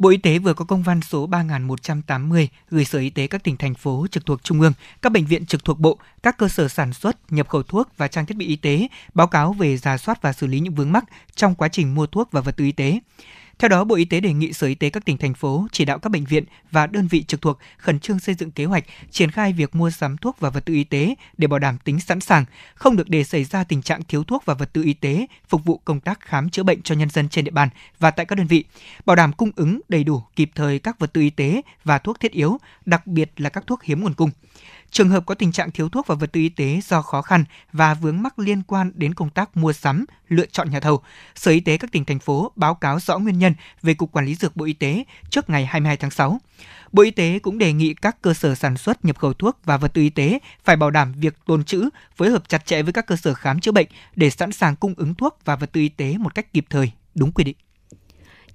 Bộ Y tế vừa có công văn số 3180 gửi Sở Y tế các tỉnh thành phố trực thuộc Trung ương, các bệnh viện trực thuộc Bộ, các cơ sở sản xuất, nhập khẩu thuốc và trang thiết bị y tế báo cáo về giả soát và xử lý những vướng mắc trong quá trình mua thuốc và vật tư y tế. Theo đó, Bộ Y tế đề nghị Sở Y tế các tỉnh thành phố chỉ đạo các bệnh viện và đơn vị trực thuộc khẩn trương xây dựng kế hoạch triển khai việc mua sắm thuốc và vật tư y tế để bảo đảm tính sẵn sàng, không được để xảy ra tình trạng thiếu thuốc và vật tư y tế phục vụ công tác khám chữa bệnh cho nhân dân trên địa bàn và tại các đơn vị, bảo đảm cung ứng đầy đủ kịp thời các vật tư y tế và thuốc thiết yếu, đặc biệt là các thuốc hiếm nguồn cung. Trường hợp có tình trạng thiếu thuốc và vật tư y tế do khó khăn và vướng mắc liên quan đến công tác mua sắm, lựa chọn nhà thầu, Sở Y tế các tỉnh thành phố báo cáo rõ nguyên nhân về Cục Quản lý Dược Bộ Y tế trước ngày 22 tháng 6. Bộ Y tế cũng đề nghị các cơ sở sản xuất nhập khẩu thuốc và vật tư y tế phải bảo đảm việc tồn trữ, phối hợp chặt chẽ với các cơ sở khám chữa bệnh để sẵn sàng cung ứng thuốc và vật tư y tế một cách kịp thời, đúng quy định.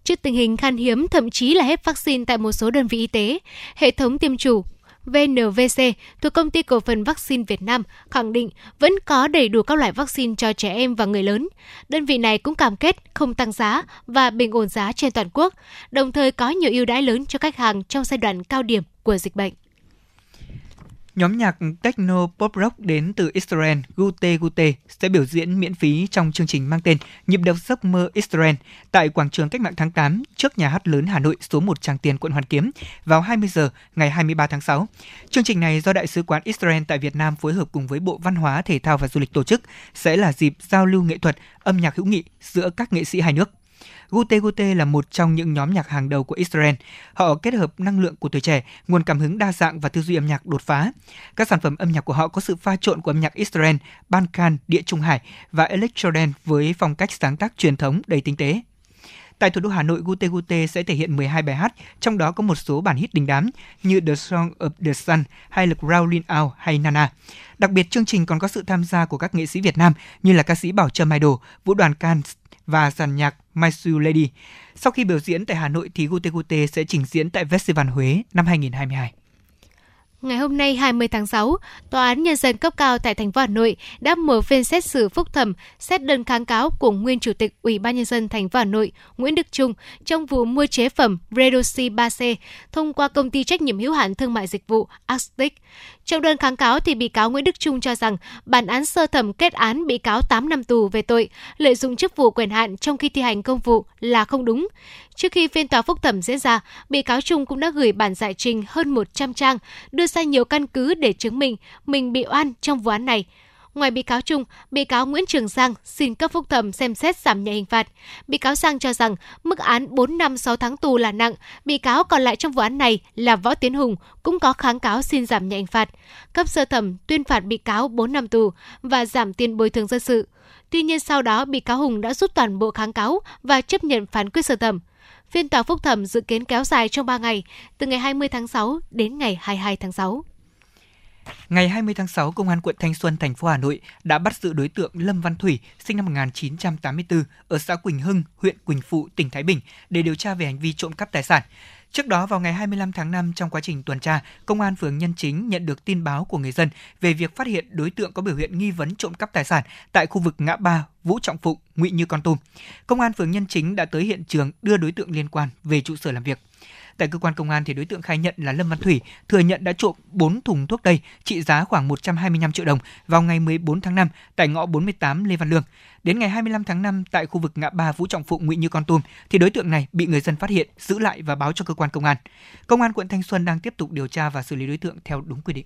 Trước tình hình khan hiếm thậm chí là hết vaccine tại một số đơn vị y tế, hệ thống tiêm chủ VNVC thuộc công ty cổ phần vaccine Việt Nam khẳng định vẫn có đầy đủ các loại vaccine cho trẻ em và người lớn. Đơn vị này cũng cam kết không tăng giá và bình ổn giá trên toàn quốc, đồng thời có nhiều ưu đãi lớn cho khách hàng trong giai đoạn cao điểm của dịch bệnh. Nhóm nhạc techno pop rock đến từ Israel Gute Gute sẽ biểu diễn miễn phí trong chương trình mang tên Nhịp đập giấc mơ Israel tại quảng trường Cách mạng tháng 8 trước nhà hát lớn Hà Nội số 1 Tràng Tiền quận Hoàn Kiếm vào 20 giờ ngày 23 tháng 6. Chương trình này do Đại sứ quán Israel tại Việt Nam phối hợp cùng với Bộ Văn hóa, Thể thao và Du lịch tổ chức sẽ là dịp giao lưu nghệ thuật, âm nhạc hữu nghị giữa các nghệ sĩ hai nước. Gute Gute là một trong những nhóm nhạc hàng đầu của Israel. Họ kết hợp năng lượng của tuổi trẻ, nguồn cảm hứng đa dạng và tư duy âm nhạc đột phá. Các sản phẩm âm nhạc của họ có sự pha trộn của âm nhạc Israel, Balkan, Địa Trung Hải và Electro Dance với phong cách sáng tác truyền thống đầy tinh tế. Tại thủ đô Hà Nội, Gute Gute sẽ thể hiện 12 bài hát, trong đó có một số bản hit đình đám như The Song of the Sun hay là Growling Out hay Nana. Đặc biệt, chương trình còn có sự tham gia của các nghệ sĩ Việt Nam như là ca sĩ Bảo Trâm Idol, Vũ đoàn Can và dàn nhạc My Sweet Lady. Sau khi biểu diễn tại Hà Nội thì Gute Gute sẽ trình diễn tại Festival Huế năm 2022. Ngày hôm nay 20 tháng 6, Tòa án Nhân dân cấp cao tại thành phố Hà Nội đã mở phiên xét xử phúc thẩm xét đơn kháng cáo của nguyên Chủ tịch Ủy ban Nhân dân thành phố Hà Nội Nguyễn Đức Trung trong vụ mua chế phẩm Redoxy 3C thông qua công ty trách nhiệm hữu hạn thương mại dịch vụ Astic. Trong đơn kháng cáo thì bị cáo Nguyễn Đức Trung cho rằng bản án sơ thẩm kết án bị cáo 8 năm tù về tội lợi dụng chức vụ quyền hạn trong khi thi hành công vụ là không đúng. Trước khi phiên tòa phúc thẩm diễn ra, bị cáo Trung cũng đã gửi bản giải trình hơn 100 trang, đưa ra nhiều căn cứ để chứng minh mình bị oan trong vụ án này. Ngoài bị cáo Trung, bị cáo Nguyễn Trường Giang xin cấp phúc thẩm xem xét giảm nhẹ hình phạt. Bị cáo Giang cho rằng mức án 4 năm 6 tháng tù là nặng. Bị cáo còn lại trong vụ án này là Võ Tiến Hùng cũng có kháng cáo xin giảm nhẹ hình phạt. Cấp sơ thẩm tuyên phạt bị cáo 4 năm tù và giảm tiền bồi thường dân sự. Tuy nhiên sau đó bị cáo Hùng đã rút toàn bộ kháng cáo và chấp nhận phán quyết sơ thẩm. Phiên tòa phúc thẩm dự kiến kéo dài trong 3 ngày, từ ngày 20 tháng 6 đến ngày 22 tháng 6. Ngày 20 tháng 6, Công an quận Thanh Xuân, thành phố Hà Nội đã bắt giữ đối tượng Lâm Văn Thủy, sinh năm 1984, ở xã Quỳnh Hưng, huyện Quỳnh Phụ, tỉnh Thái Bình, để điều tra về hành vi trộm cắp tài sản. Trước đó, vào ngày 25 tháng 5, trong quá trình tuần tra, Công an phường Nhân Chính nhận được tin báo của người dân về việc phát hiện đối tượng có biểu hiện nghi vấn trộm cắp tài sản tại khu vực ngã ba Vũ Trọng Phụng, Ngụy Như Con Tum. Công an phường Nhân Chính đã tới hiện trường đưa đối tượng liên quan về trụ sở làm việc. Tại cơ quan công an thì đối tượng khai nhận là Lâm Văn Thủy thừa nhận đã trộm 4 thùng thuốc tây trị giá khoảng 125 triệu đồng vào ngày 14 tháng 5 tại ngõ 48 Lê Văn Lương. Đến ngày 25 tháng 5 tại khu vực ngã ba Vũ Trọng Phụng Nguyễn Như Con Tum thì đối tượng này bị người dân phát hiện, giữ lại và báo cho cơ quan công an. Công an quận Thanh Xuân đang tiếp tục điều tra và xử lý đối tượng theo đúng quy định.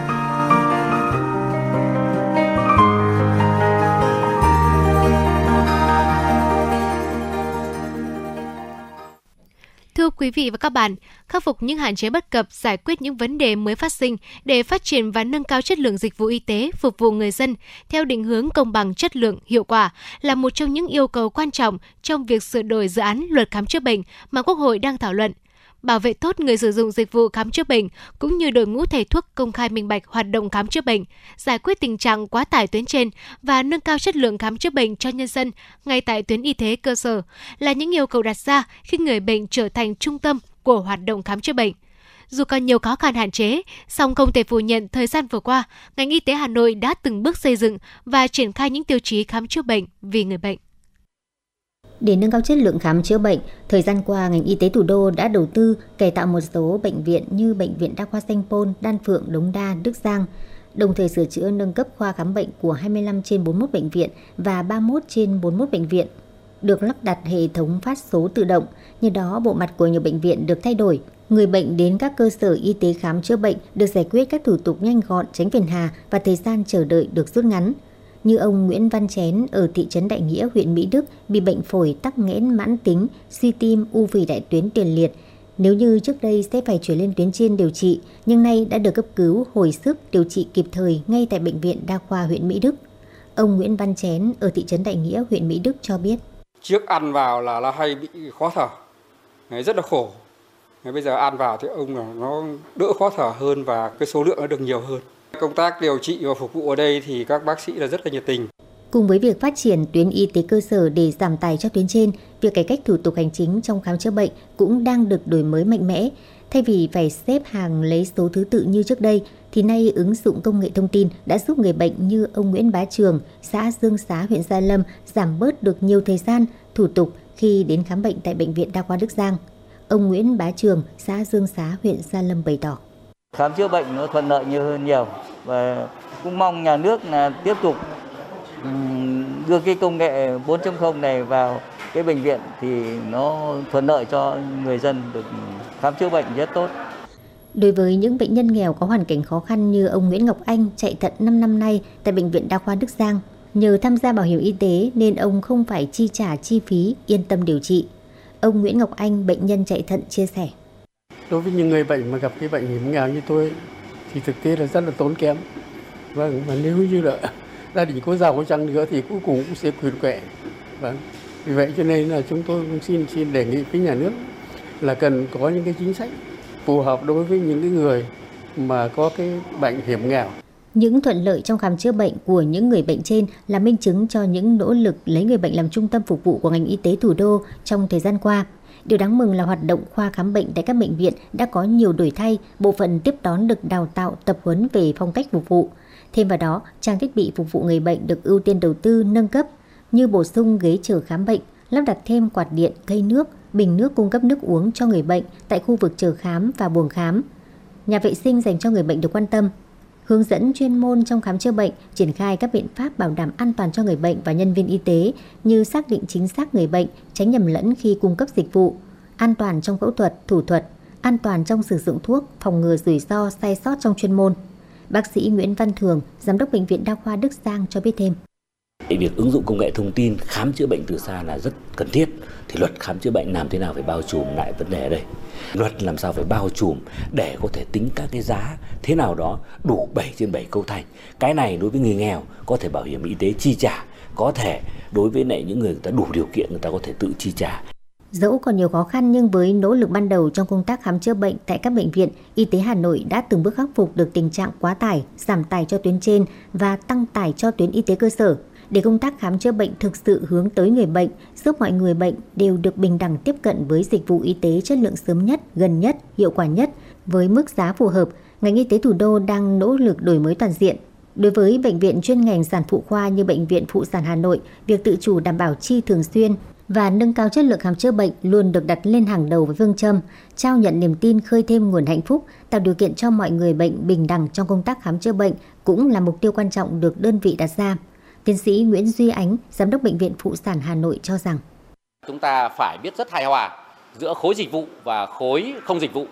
quý vị và các bạn, khắc phục những hạn chế bất cập, giải quyết những vấn đề mới phát sinh để phát triển và nâng cao chất lượng dịch vụ y tế phục vụ người dân theo định hướng công bằng chất lượng, hiệu quả là một trong những yêu cầu quan trọng trong việc sửa đổi dự án luật khám chữa bệnh mà Quốc hội đang thảo luận bảo vệ tốt người sử dụng dịch vụ khám chữa bệnh cũng như đội ngũ thầy thuốc công khai minh bạch hoạt động khám chữa bệnh, giải quyết tình trạng quá tải tuyến trên và nâng cao chất lượng khám chữa bệnh cho nhân dân ngay tại tuyến y tế cơ sở là những yêu cầu đặt ra khi người bệnh trở thành trung tâm của hoạt động khám chữa bệnh. Dù còn nhiều khó khăn hạn chế, song không thể phủ nhận thời gian vừa qua, ngành y tế Hà Nội đã từng bước xây dựng và triển khai những tiêu chí khám chữa bệnh vì người bệnh. Để nâng cao chất lượng khám chữa bệnh, thời gian qua ngành y tế thủ đô đã đầu tư cải tạo một số bệnh viện như bệnh viện Đa khoa Sanh Pôn, Đan Phượng, Đống Đa, Đức Giang, đồng thời sửa chữa nâng cấp khoa khám bệnh của 25 trên 41 bệnh viện và 31 trên 41 bệnh viện. Được lắp đặt hệ thống phát số tự động, như đó bộ mặt của nhiều bệnh viện được thay đổi. Người bệnh đến các cơ sở y tế khám chữa bệnh được giải quyết các thủ tục nhanh gọn, tránh phiền hà và thời gian chờ đợi được rút ngắn như ông Nguyễn Văn Chén ở thị trấn Đại Nghĩa, huyện Mỹ Đức bị bệnh phổi tắc nghẽn mãn tính, suy tim, u phì đại tuyến tiền liệt. Nếu như trước đây sẽ phải chuyển lên tuyến trên điều trị, nhưng nay đã được cấp cứu, hồi sức, điều trị kịp thời ngay tại Bệnh viện Đa khoa huyện Mỹ Đức. Ông Nguyễn Văn Chén ở thị trấn Đại Nghĩa, huyện Mỹ Đức cho biết. Trước ăn vào là, là hay bị khó thở, rất là khổ. Bây giờ ăn vào thì ông là nó đỡ khó thở hơn và cái số lượng nó được nhiều hơn. Công tác điều trị và phục vụ ở đây thì các bác sĩ là rất là nhiệt tình. Cùng với việc phát triển tuyến y tế cơ sở để giảm tài cho tuyến trên, việc cải cách thủ tục hành chính trong khám chữa bệnh cũng đang được đổi mới mạnh mẽ. Thay vì phải xếp hàng lấy số thứ tự như trước đây, thì nay ứng dụng công nghệ thông tin đã giúp người bệnh như ông Nguyễn Bá Trường, xã Dương Xá, huyện Gia Lâm giảm bớt được nhiều thời gian, thủ tục khi đến khám bệnh tại Bệnh viện Đa khoa Đức Giang. Ông Nguyễn Bá Trường, xã Dương Xá, huyện Gia Lâm bày tỏ khám chữa bệnh nó thuận lợi nhiều hơn nhiều và cũng mong nhà nước là tiếp tục đưa cái công nghệ 4.0 này vào cái bệnh viện thì nó thuận lợi cho người dân được khám chữa bệnh rất tốt. Đối với những bệnh nhân nghèo có hoàn cảnh khó khăn như ông Nguyễn Ngọc Anh chạy thận 5 năm nay tại Bệnh viện Đa khoa Đức Giang, nhờ tham gia bảo hiểm y tế nên ông không phải chi trả chi phí, yên tâm điều trị. Ông Nguyễn Ngọc Anh, bệnh nhân chạy thận chia sẻ đối với những người bệnh mà gặp cái bệnh hiểm nghèo như tôi, thì thực tế là rất là tốn kém. Vâng và nếu như là gia đình có giàu có chăng nữa thì cuối cùng cũng sẽ quyền quẹ vâng vì vậy cho nên là chúng tôi cũng xin xin đề nghị với nhà nước là cần có những cái chính sách phù hợp đối với những cái người mà có cái bệnh hiểm nghèo. Những thuận lợi trong khám chữa bệnh của những người bệnh trên là minh chứng cho những nỗ lực lấy người bệnh làm trung tâm phục vụ của ngành y tế thủ đô trong thời gian qua. Điều đáng mừng là hoạt động khoa khám bệnh tại các bệnh viện đã có nhiều đổi thay, bộ phận tiếp đón được đào tạo, tập huấn về phong cách phục vụ. Thêm vào đó, trang thiết bị phục vụ người bệnh được ưu tiên đầu tư nâng cấp như bổ sung ghế chờ khám bệnh, lắp đặt thêm quạt điện, cây nước, bình nước cung cấp nước uống cho người bệnh tại khu vực chờ khám và buồng khám. Nhà vệ sinh dành cho người bệnh được quan tâm, hướng dẫn chuyên môn trong khám chữa bệnh, triển khai các biện pháp bảo đảm an toàn cho người bệnh và nhân viên y tế như xác định chính xác người bệnh, tránh nhầm lẫn khi cung cấp dịch vụ, an toàn trong phẫu thuật, thủ thuật, an toàn trong sử dụng thuốc, phòng ngừa rủi ro sai sót trong chuyên môn. Bác sĩ Nguyễn Văn Thường, Giám đốc Bệnh viện Đa khoa Đức Giang cho biết thêm. Việc ứng dụng công nghệ thông tin khám chữa bệnh từ xa là rất cần thiết. Thì luật khám chữa bệnh làm thế nào phải bao trùm lại vấn đề ở đây? Luật làm sao phải bao trùm để có thể tính các cái giá thế nào đó đủ 7 trên 7 câu thành? Cái này đối với người nghèo có thể bảo hiểm y tế chi trả có thể đối với lại những người người ta đủ điều kiện người ta có thể tự chi trả. Dẫu còn nhiều khó khăn nhưng với nỗ lực ban đầu trong công tác khám chữa bệnh tại các bệnh viện, y tế Hà Nội đã từng bước khắc phục được tình trạng quá tải, giảm tải cho tuyến trên và tăng tải cho tuyến y tế cơ sở. Để công tác khám chữa bệnh thực sự hướng tới người bệnh, giúp mọi người bệnh đều được bình đẳng tiếp cận với dịch vụ y tế chất lượng sớm nhất, gần nhất, hiệu quả nhất với mức giá phù hợp, ngành y tế thủ đô đang nỗ lực đổi mới toàn diện. Đối với bệnh viện chuyên ngành sản phụ khoa như bệnh viện phụ sản Hà Nội, việc tự chủ đảm bảo chi thường xuyên và nâng cao chất lượng khám chữa bệnh luôn được đặt lên hàng đầu với phương châm trao nhận niềm tin khơi thêm nguồn hạnh phúc, tạo điều kiện cho mọi người bệnh bình đẳng trong công tác khám chữa bệnh cũng là mục tiêu quan trọng được đơn vị đặt ra. Tiến sĩ Nguyễn Duy Ánh, Giám đốc Bệnh viện Phụ sản Hà Nội cho rằng Chúng ta phải biết rất hài hòa giữa khối dịch vụ và khối không dịch vụ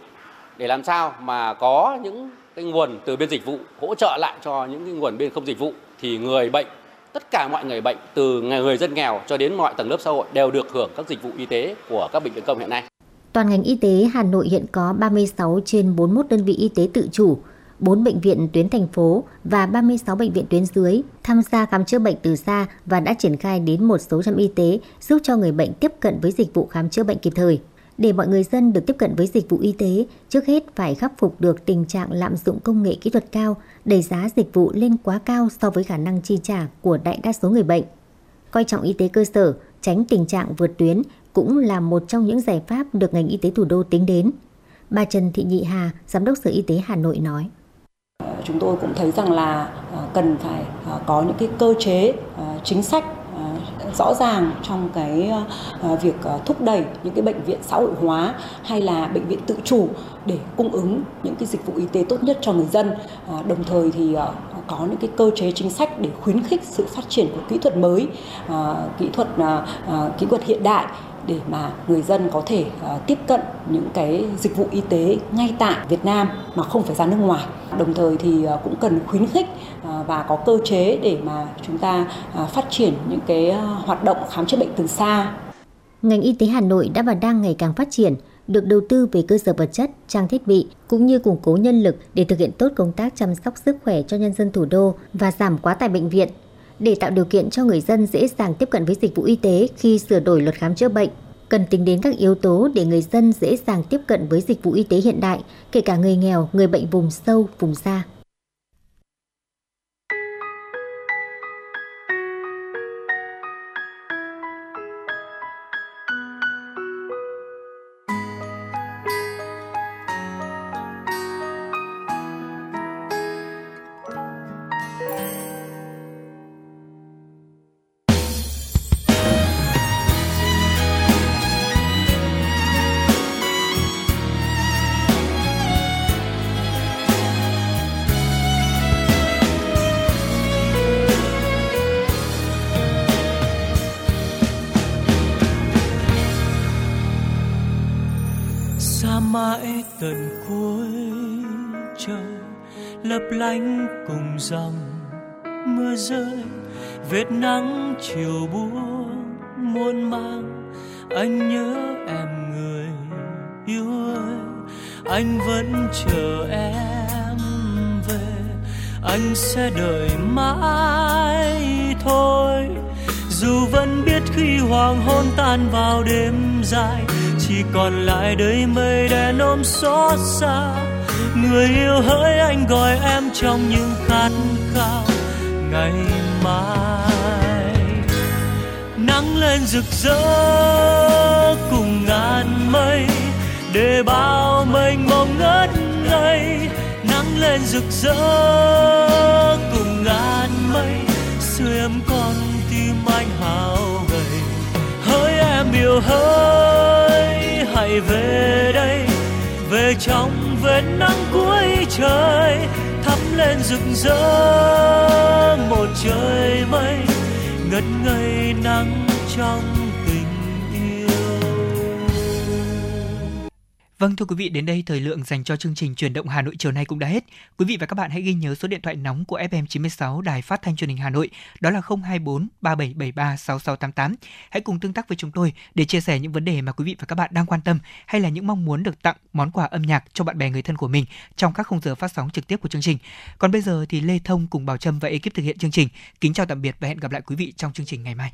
để làm sao mà có những cái nguồn từ bên dịch vụ hỗ trợ lại cho những cái nguồn bên không dịch vụ thì người bệnh tất cả mọi người bệnh từ người dân nghèo cho đến mọi tầng lớp xã hội đều được hưởng các dịch vụ y tế của các bệnh viện công hiện nay. toàn ngành y tế Hà Nội hiện có 36 trên 41 đơn vị y tế tự chủ, 4 bệnh viện tuyến thành phố và 36 bệnh viện tuyến dưới tham gia khám chữa bệnh từ xa và đã triển khai đến một số trạm y tế giúp cho người bệnh tiếp cận với dịch vụ khám chữa bệnh kịp thời. Để mọi người dân được tiếp cận với dịch vụ y tế, trước hết phải khắc phục được tình trạng lạm dụng công nghệ kỹ thuật cao, đẩy giá dịch vụ lên quá cao so với khả năng chi trả của đại đa số người bệnh. Coi trọng y tế cơ sở, tránh tình trạng vượt tuyến cũng là một trong những giải pháp được ngành y tế thủ đô tính đến. Bà Trần Thị Nhị Hà, Giám đốc Sở Y tế Hà Nội nói. Ờ, chúng tôi cũng thấy rằng là ờ, cần phải ờ, có những cái cơ chế chính sách rõ ràng trong cái việc thúc đẩy những cái bệnh viện xã hội hóa hay là bệnh viện tự chủ để cung ứng những cái dịch vụ y tế tốt nhất cho người dân. Đồng thời thì có những cái cơ chế chính sách để khuyến khích sự phát triển của kỹ thuật mới, kỹ thuật kỹ thuật hiện đại để mà người dân có thể ờ, tiếp cận những cái dịch vụ y tế ngay tại Việt Nam mà không phải ra nước ngoài. Đồng thời thì ờ, cũng cần khuyến khích ờ, và có cơ chế để mà chúng ta phát triển những cái hoạt động khám chữa bệnh từ xa. Ngành y tế Hà Nội đã và đang ngày càng phát triển, được đầu tư về cơ sở vật chất, trang thiết bị cũng như củng cố nhân lực để thực hiện tốt công tác chăm sóc sức khỏe cho nhân dân thủ đô và giảm quá tải bệnh viện để tạo điều kiện cho người dân dễ dàng tiếp cận với dịch vụ y tế khi sửa đổi luật khám chữa bệnh cần tính đến các yếu tố để người dân dễ dàng tiếp cận với dịch vụ y tế hiện đại, kể cả người nghèo, người bệnh vùng sâu, vùng xa. Dòng mưa rơi. Vết nắng chiều buông muôn mang anh nhớ em người yêu ơi. Anh vẫn chờ em về, anh sẽ đợi mãi thôi. Dù vẫn biết khi hoàng hôn tan vào đêm dài, chỉ còn lại đầy mây đen ôm xót xa người yêu hỡi anh gọi em trong những khát khao. Ngày mai, nắng lên rực rỡ cùng ngàn mây. Để bao mênh mông ngất ngây, nắng lên rực rỡ cùng ngàn mây. Sưởi ấm con tim anh hào gầy, hỡi em yêu hỡi, hãy về đây. Về trong vệt nắng cuối trời thắp lên rực rỡ một trời mây, ngất ngây nắng trong Vâng thưa quý vị, đến đây thời lượng dành cho chương trình truyền động Hà Nội chiều nay cũng đã hết. Quý vị và các bạn hãy ghi nhớ số điện thoại nóng của FM96 Đài Phát thanh Truyền hình Hà Nội, đó là 024 3773 6688. Hãy cùng tương tác với chúng tôi để chia sẻ những vấn đề mà quý vị và các bạn đang quan tâm hay là những mong muốn được tặng món quà âm nhạc cho bạn bè người thân của mình trong các khung giờ phát sóng trực tiếp của chương trình. Còn bây giờ thì Lê Thông cùng Bảo Trâm và ekip thực hiện chương trình. Kính chào tạm biệt và hẹn gặp lại quý vị trong chương trình ngày mai.